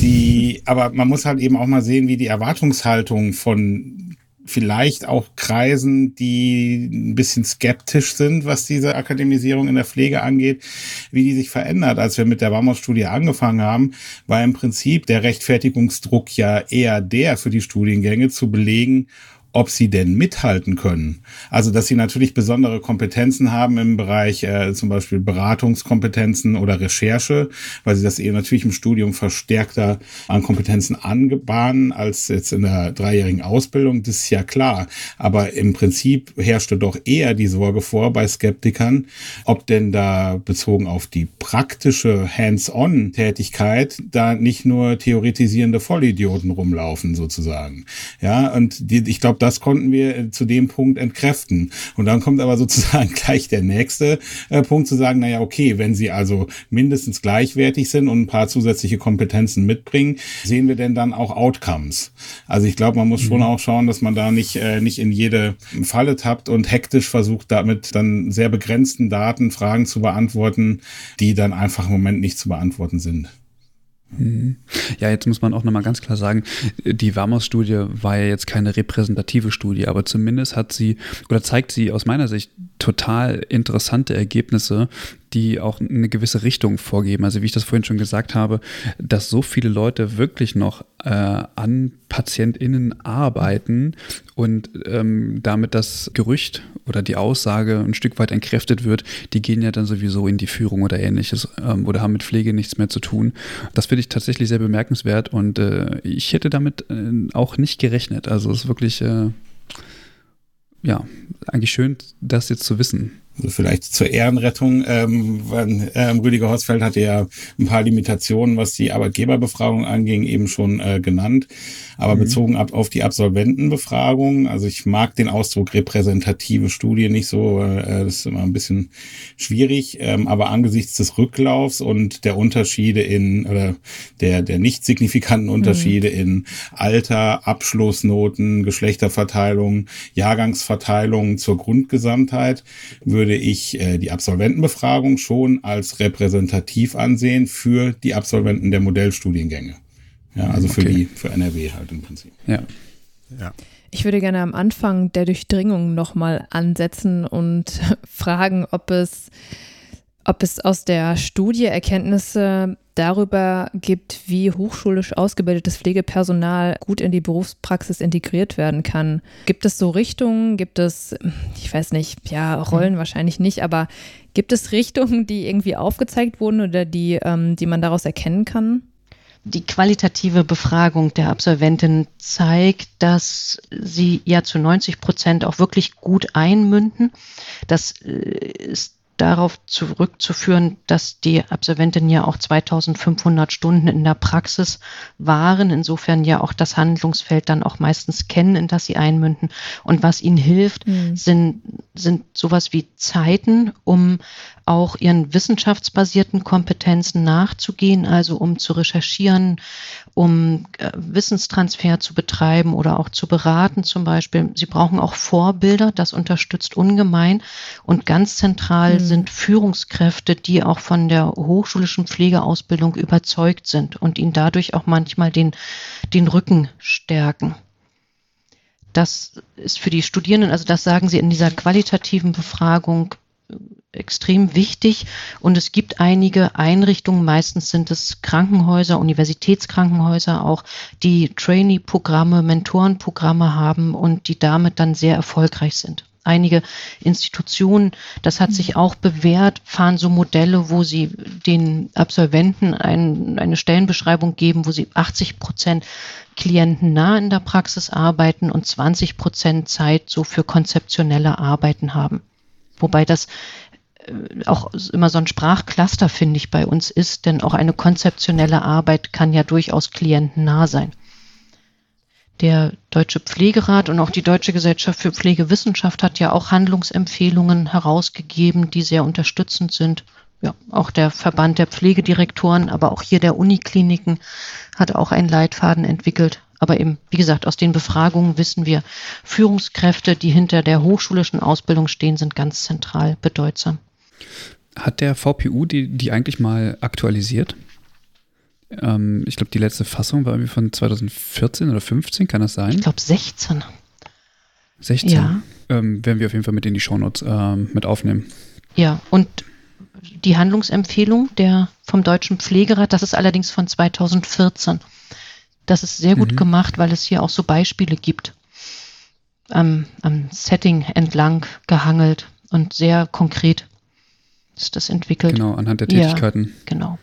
Die, aber man muss halt eben auch mal sehen, wie die Erwartungshaltung von vielleicht auch Kreisen, die ein bisschen skeptisch sind, was diese Akademisierung in der Pflege angeht, wie die sich verändert. Als wir mit der Warmhaus-Studie angefangen haben, war im Prinzip der Rechtfertigungsdruck ja eher der für die Studiengänge zu belegen, ob sie denn mithalten können. Also, dass sie natürlich besondere Kompetenzen haben im Bereich äh, zum Beispiel Beratungskompetenzen oder Recherche, weil sie das eben natürlich im Studium verstärkter an Kompetenzen angebahnen als jetzt in der dreijährigen Ausbildung. Das ist ja klar. Aber im Prinzip herrschte doch eher die Sorge vor bei Skeptikern, ob denn da bezogen auf die praktische Hands-on-Tätigkeit da nicht nur theoretisierende Vollidioten rumlaufen sozusagen. Ja, und die, ich glaube, das konnten wir zu dem Punkt entkräften. Und dann kommt aber sozusagen gleich der nächste äh, Punkt zu sagen, naja, okay, wenn sie also mindestens gleichwertig sind und ein paar zusätzliche Kompetenzen mitbringen, sehen wir denn dann auch Outcomes? Also ich glaube, man muss schon mhm. auch schauen, dass man da nicht, äh, nicht in jede Falle tappt und hektisch versucht, damit dann sehr begrenzten Daten Fragen zu beantworten, die dann einfach im Moment nicht zu beantworten sind. Mhm. Ja, jetzt muss man auch nochmal ganz klar sagen, die Warmhaus-Studie war ja jetzt keine repräsentative Studie, aber zumindest hat sie oder zeigt sie aus meiner Sicht total interessante Ergebnisse, die auch eine gewisse Richtung vorgeben. Also wie ich das vorhin schon gesagt habe, dass so viele Leute wirklich noch äh, an PatientInnen arbeiten und ähm, damit das Gerücht oder die Aussage ein Stück weit entkräftet wird, die gehen ja dann sowieso in die Führung oder ähnliches ähm, oder haben mit Pflege nichts mehr zu tun. Das finde ich tatsächlich sehr bemerkenswert und äh, ich hätte damit äh, auch nicht gerechnet. Also es ist wirklich äh, ja, eigentlich schön, das jetzt zu wissen. Also vielleicht zur Ehrenrettung, ähm, ähm, Rüdiger Horsfeld hatte ja ein paar Limitationen, was die Arbeitgeberbefragung anging, eben schon äh, genannt. Aber mhm. bezogen ab auf die Absolventenbefragung, also ich mag den Ausdruck repräsentative Studie nicht so, äh, das ist immer ein bisschen schwierig, ähm, aber angesichts des Rücklaufs und der Unterschiede in, oder der, der nicht signifikanten Unterschiede mhm. in Alter, Abschlussnoten, Geschlechterverteilung, Jahrgangsverteilung zur Grundgesamtheit, würde ich äh, die Absolventenbefragung schon als repräsentativ ansehen für die Absolventen der Modellstudiengänge. Ja, also für die, für NRW halt im Prinzip. Ja. ja. Ich würde gerne am Anfang der Durchdringung nochmal ansetzen und fragen, ob es, ob es aus der Studie Erkenntnisse darüber gibt, wie hochschulisch ausgebildetes Pflegepersonal gut in die Berufspraxis integriert werden kann. Gibt es so Richtungen? Gibt es, ich weiß nicht, ja, Rollen mhm. wahrscheinlich nicht, aber gibt es Richtungen, die irgendwie aufgezeigt wurden oder die, ähm, die man daraus erkennen kann? die qualitative Befragung der Absolventin zeigt, dass sie ja zu 90 Prozent auch wirklich gut einmünden. Das äh, ist darauf zurückzuführen, dass die Absolventinnen ja auch 2500 Stunden in der Praxis waren, insofern ja auch das Handlungsfeld dann auch meistens kennen, in das sie einmünden. Und was ihnen hilft, mhm. sind, sind sowas wie Zeiten, um auch ihren wissenschaftsbasierten Kompetenzen nachzugehen, also um zu recherchieren, um äh, Wissenstransfer zu betreiben oder auch zu beraten zum Beispiel. Sie brauchen auch Vorbilder, das unterstützt ungemein. Und ganz zentral mhm. sind Führungskräfte, die auch von der hochschulischen Pflegeausbildung überzeugt sind und ihnen dadurch auch manchmal den, den Rücken stärken. Das ist für die Studierenden, also das sagen sie in dieser qualitativen Befragung, extrem wichtig und es gibt einige Einrichtungen, meistens sind es Krankenhäuser, Universitätskrankenhäuser auch, die Trainee-Programme, Mentorenprogramme haben und die damit dann sehr erfolgreich sind. Einige Institutionen, das hat sich auch bewährt, fahren so Modelle, wo sie den Absolventen ein, eine Stellenbeschreibung geben, wo sie 80 Prozent Klienten nah in der Praxis arbeiten und 20 Prozent Zeit so für konzeptionelle Arbeiten haben. Wobei das äh, auch immer so ein Sprachcluster, finde ich, bei uns ist, denn auch eine konzeptionelle Arbeit kann ja durchaus klientennah sein. Der Deutsche Pflegerat und auch die Deutsche Gesellschaft für Pflegewissenschaft hat ja auch Handlungsempfehlungen herausgegeben, die sehr unterstützend sind. Ja, auch der Verband der Pflegedirektoren, aber auch hier der Unikliniken hat auch einen Leitfaden entwickelt. Aber eben, wie gesagt, aus den Befragungen wissen wir, Führungskräfte, die hinter der hochschulischen Ausbildung stehen, sind ganz zentral bedeutsam. Hat der VPU die, die eigentlich mal aktualisiert? Ähm, ich glaube, die letzte Fassung war irgendwie von 2014 oder 15, kann das sein? Ich glaube 16. 16? Ja. Ähm, werden wir auf jeden Fall mit in die Shownotes ähm, mit aufnehmen. Ja, und die Handlungsempfehlung der, vom Deutschen Pflegerat, das ist allerdings von 2014. Das ist sehr gut mhm. gemacht, weil es hier auch so Beispiele gibt. am, am Setting entlang gehangelt und sehr konkret ist das entwickelt. Genau, anhand der Tätigkeiten. Ja, genau.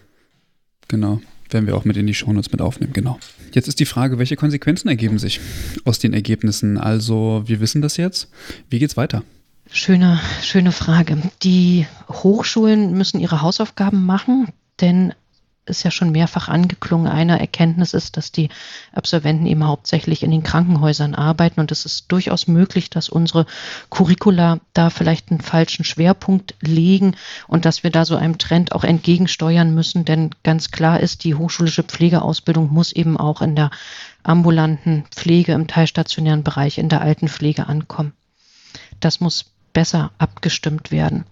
Genau. Werden wir auch mit in die Shownotes mit aufnehmen, genau. Jetzt ist die Frage, welche Konsequenzen ergeben sich aus den Ergebnissen? Also, wir wissen das jetzt. Wie geht's weiter? Schöne, schöne Frage. Die Hochschulen müssen ihre Hausaufgaben machen, denn ist ja schon mehrfach angeklungen. Eine Erkenntnis ist, dass die Absolventen eben hauptsächlich in den Krankenhäusern arbeiten und es ist durchaus möglich, dass unsere Curricula da vielleicht einen falschen Schwerpunkt legen und dass wir da so einem Trend auch entgegensteuern müssen, denn ganz klar ist, die hochschulische Pflegeausbildung muss eben auch in der ambulanten Pflege im teilstationären Bereich, in der Altenpflege ankommen. Das muss besser abgestimmt werden.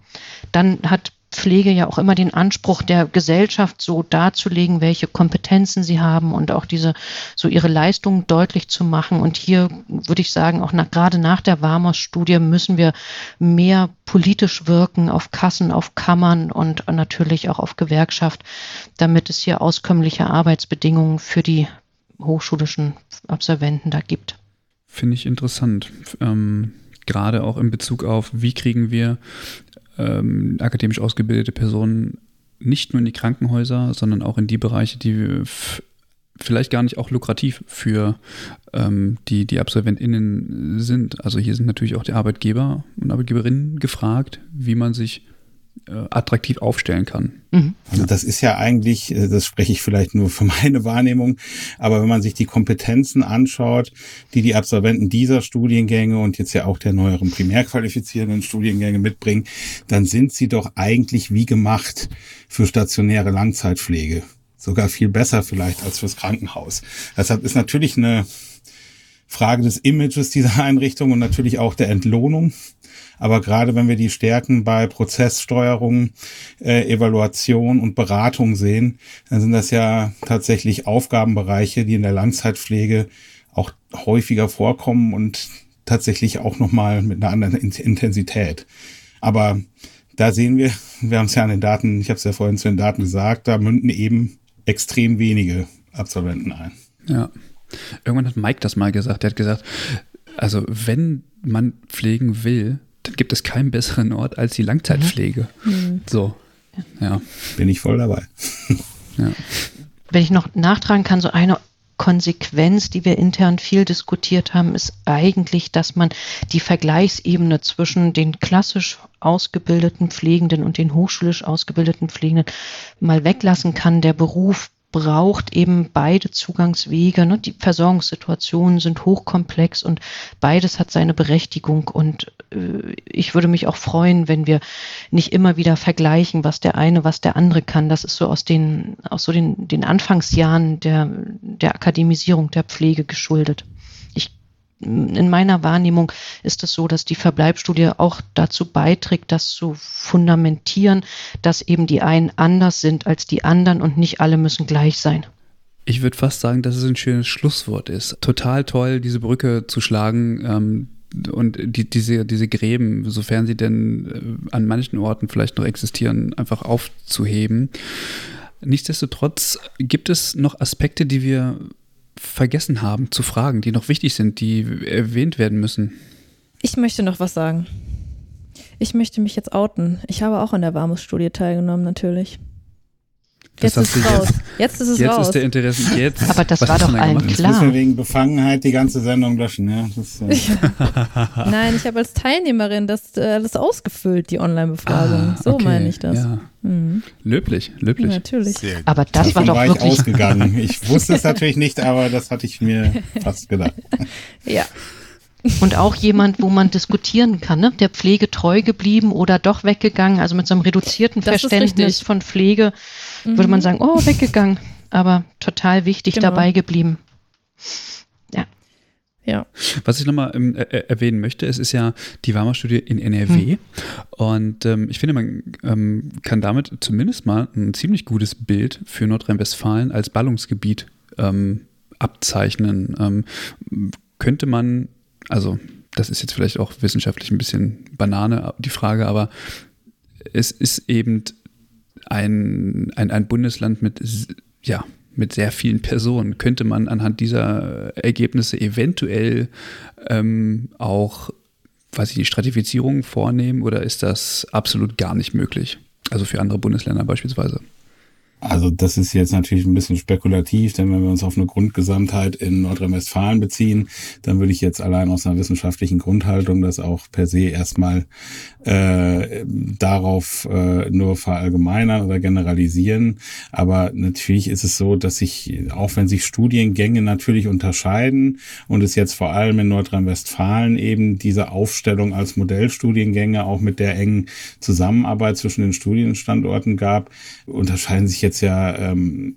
Dann hat Pflege ja auch immer den Anspruch der Gesellschaft so darzulegen, welche Kompetenzen sie haben und auch diese so ihre Leistungen deutlich zu machen. Und hier würde ich sagen, auch nach, gerade nach der Warmers-Studie müssen wir mehr politisch wirken auf Kassen, auf Kammern und natürlich auch auf Gewerkschaft, damit es hier auskömmliche Arbeitsbedingungen für die hochschulischen Absolventen da gibt. Finde ich interessant. Ähm, gerade auch in Bezug auf, wie kriegen wir ähm, akademisch ausgebildete Personen nicht nur in die Krankenhäuser, sondern auch in die Bereiche, die vielleicht gar nicht auch lukrativ für ähm, die, die AbsolventInnen sind. Also hier sind natürlich auch die Arbeitgeber und Arbeitgeberinnen gefragt, wie man sich attraktiv aufstellen kann. Mhm. Also das ist ja eigentlich, äh, das spreche ich vielleicht nur für meine Wahrnehmung, aber wenn man sich die Kompetenzen anschaut, die die Absolventen dieser Studiengänge und jetzt ja auch der neueren primärqualifizierenden Studiengänge mitbringen, dann sind sie doch eigentlich wie gemacht für stationäre Langzeitpflege. Sogar viel besser vielleicht als fürs Krankenhaus. Deshalb ist natürlich eine Frage des Images dieser Einrichtung und natürlich auch der Entlohnung. Aber gerade wenn wir die Stärken bei Prozesssteuerung, äh, Evaluation und Beratung sehen, dann sind das ja tatsächlich Aufgabenbereiche, die in der Langzeitpflege auch häufiger vorkommen und tatsächlich auch nochmal mit einer anderen Intensität. Aber da sehen wir, wir haben es ja an den Daten, ich habe es ja vorhin zu den Daten gesagt, da münden eben extrem wenige Absolventen ein. Ja. Irgendwann hat Mike das mal gesagt. Er hat gesagt, also wenn man pflegen will, dann gibt es keinen besseren Ort als die Langzeitpflege. Mhm. So, ja. Bin ich voll dabei. ja. Wenn ich noch nachtragen kann, so eine Konsequenz, die wir intern viel diskutiert haben, ist eigentlich, dass man die Vergleichsebene zwischen den klassisch ausgebildeten Pflegenden und den hochschulisch ausgebildeten Pflegenden mal weglassen kann. Der Beruf braucht eben beide Zugangswege. Ne? Die Versorgungssituationen sind hochkomplex und beides hat seine Berechtigung. Und äh, ich würde mich auch freuen, wenn wir nicht immer wieder vergleichen, was der eine, was der andere kann. Das ist so aus den, aus so den, den Anfangsjahren der, der Akademisierung der Pflege geschuldet in meiner Wahrnehmung ist es so, dass die Verbleibstudie auch dazu beiträgt, das zu fundamentieren, dass eben die einen anders sind als die anderen und nicht alle müssen gleich sein. Ich würde fast sagen, dass es ein schönes Schlusswort ist. Total toll, diese Brücke zu schlagen. Ähm und die, diese, diese Gräben, sofern sie denn äh, an manchen Orten vielleicht noch existieren, einfach aufzuheben. Nichtsdestotrotz gibt es noch Aspekte, die wir vergessen haben zu fragen, die noch wichtig sind, die erwähnt werden müssen? Ich möchte noch was sagen. Ich möchte mich jetzt outen. Ich habe auch an der Warmus-Studie teilgenommen, natürlich. Jetzt ist es raus. Jetzt, jetzt ist es jetzt raus. Jetzt ist der Interesse. Jetzt. Aber das war doch allen klar. Jetzt müssen wir wegen Befangenheit die ganze Sendung löschen. Ja? Das, äh Nein, ich habe als Teilnehmerin das alles ausgefüllt, die Online-Befragung. Ah, so okay. meine ich das. Ja. Mhm. Löblich, löblich. Ja, natürlich. Aber das Davon war doch war wirklich ausgegangen. Ich wusste es natürlich nicht, aber das hatte ich mir fast gedacht. Ja. Und auch jemand, wo man diskutieren kann, ne? der Pflege treu geblieben oder doch weggegangen, also mit so einem reduzierten das Verständnis von Pflege, mhm. würde man sagen, oh, weggegangen, aber total wichtig genau. dabei geblieben. Ja. Ja. Was ich nochmal äh, erwähnen möchte, es ist ja die Warmer-Studie in NRW. Hm. Und ähm, ich finde, man ähm, kann damit zumindest mal ein ziemlich gutes Bild für Nordrhein-Westfalen als Ballungsgebiet ähm, abzeichnen. Ähm, könnte man also das ist jetzt vielleicht auch wissenschaftlich ein bisschen Banane, die Frage, aber es ist eben ein, ein, ein Bundesland mit ja, mit sehr vielen Personen. Könnte man anhand dieser Ergebnisse eventuell ähm, auch, weiß ich nicht, Stratifizierungen vornehmen oder ist das absolut gar nicht möglich? Also für andere Bundesländer beispielsweise. Also das ist jetzt natürlich ein bisschen spekulativ, denn wenn wir uns auf eine Grundgesamtheit in Nordrhein-Westfalen beziehen, dann würde ich jetzt allein aus einer wissenschaftlichen Grundhaltung das auch per se erstmal äh, darauf äh, nur verallgemeinern oder generalisieren. Aber natürlich ist es so, dass sich, auch wenn sich Studiengänge natürlich unterscheiden und es jetzt vor allem in Nordrhein-Westfalen eben diese Aufstellung als Modellstudiengänge auch mit der engen Zusammenarbeit zwischen den Studienstandorten gab, unterscheiden sich jetzt jetzt ja ähm,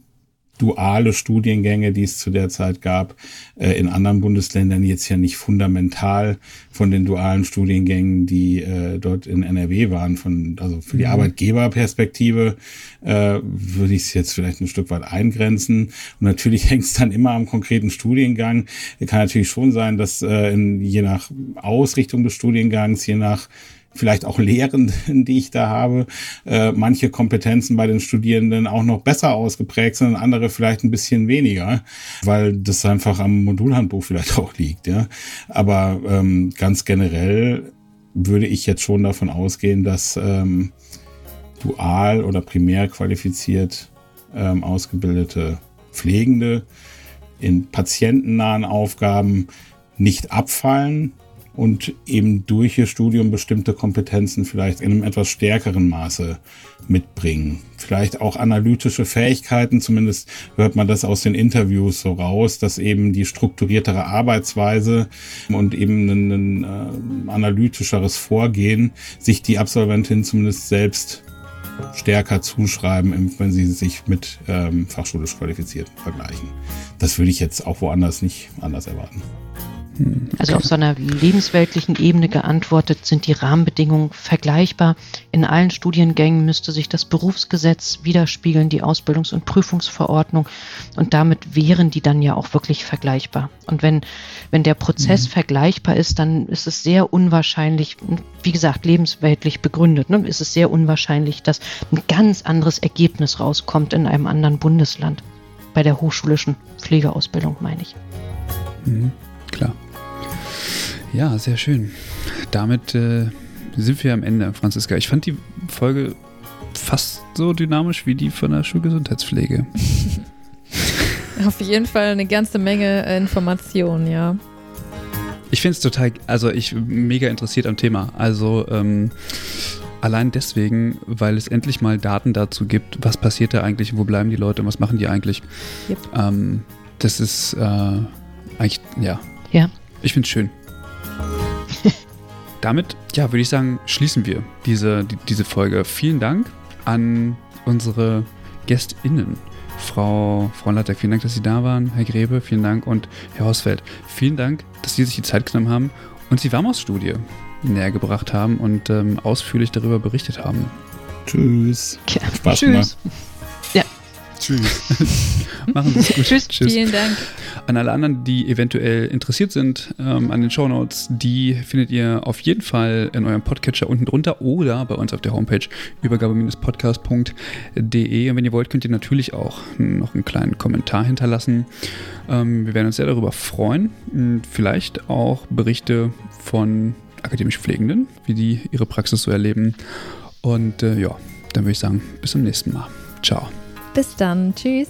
duale Studiengänge, die es zu der Zeit gab, äh, in anderen Bundesländern jetzt ja nicht fundamental von den dualen Studiengängen, die äh, dort in NRW waren. Von, also für die mhm. Arbeitgeberperspektive äh, würde ich es jetzt vielleicht ein Stück weit eingrenzen. Und natürlich hängt es dann immer am konkreten Studiengang. Kann natürlich schon sein, dass äh, in, je nach Ausrichtung des Studiengangs, je nach vielleicht auch Lehrenden, die ich da habe, äh, manche Kompetenzen bei den Studierenden auch noch besser ausgeprägt sind, andere vielleicht ein bisschen weniger, weil das einfach am Modulhandbuch vielleicht auch liegt. Ja, aber ähm, ganz generell würde ich jetzt schon davon ausgehen, dass ähm, dual oder primär qualifiziert ähm, ausgebildete Pflegende in patientennahen Aufgaben nicht abfallen, und eben durch ihr Studium bestimmte Kompetenzen vielleicht in einem etwas stärkeren Maße mitbringen. Vielleicht auch analytische Fähigkeiten, zumindest hört man das aus den Interviews so raus, dass eben die strukturiertere Arbeitsweise und eben ein, ein äh, analytischeres Vorgehen sich die Absolventin zumindest selbst stärker zuschreiben, wenn sie sich mit ähm, fachschulisch Qualifizierten vergleichen. Das würde ich jetzt auch woanders nicht anders erwarten. Also auf so einer lebensweltlichen Ebene geantwortet sind die Rahmenbedingungen vergleichbar. In allen Studiengängen müsste sich das Berufsgesetz widerspiegeln, die Ausbildungs- und Prüfungsverordnung. Und damit wären die dann ja auch wirklich vergleichbar. Und wenn, wenn der Prozess mhm. vergleichbar ist, dann ist es sehr unwahrscheinlich, wie gesagt, lebensweltlich begründet, ne, ist es sehr unwahrscheinlich, dass ein ganz anderes Ergebnis rauskommt in einem anderen Bundesland. Bei der hochschulischen Pflegeausbildung meine ich. Mhm, klar. Ja, sehr schön. Damit äh, sind wir am Ende, Franziska. Ich fand die Folge fast so dynamisch wie die von der Schulgesundheitspflege. Auf jeden Fall eine ganze Menge äh, Informationen, ja. Ich finde es total, also ich mega interessiert am Thema. Also ähm, allein deswegen, weil es endlich mal Daten dazu gibt, was passiert da eigentlich, wo bleiben die Leute und was machen die eigentlich. Yep. Ähm, das ist äh, eigentlich, ja. Ja. Ich finde es schön damit, ja, würde ich sagen, schließen wir diese, die, diese Folge. Vielen Dank an unsere GästInnen. Frau, Frau Lattek, vielen Dank, dass Sie da waren. Herr Grebe, vielen Dank. Und Herr Hausfeld, vielen Dank, dass Sie sich die Zeit genommen haben und die Warmhaus-Studie näher gebracht haben und ähm, ausführlich darüber berichtet haben. Tschüss. Ja. Spaß Tschüss. Gemacht. Tschüss. Machen Sie es gut. Tschüss. Tschüss. Vielen Dank. An alle anderen, die eventuell interessiert sind ähm, an den Shownotes, die findet ihr auf jeden Fall in eurem Podcatcher unten drunter oder bei uns auf der Homepage übergabe-podcast.de. Und wenn ihr wollt, könnt ihr natürlich auch noch einen kleinen Kommentar hinterlassen. Ähm, wir werden uns sehr darüber freuen. Und vielleicht auch Berichte von akademisch Pflegenden, wie die ihre Praxis so erleben. Und äh, ja, dann würde ich sagen, bis zum nächsten Mal. Ciao. Bis dann. Tschüss.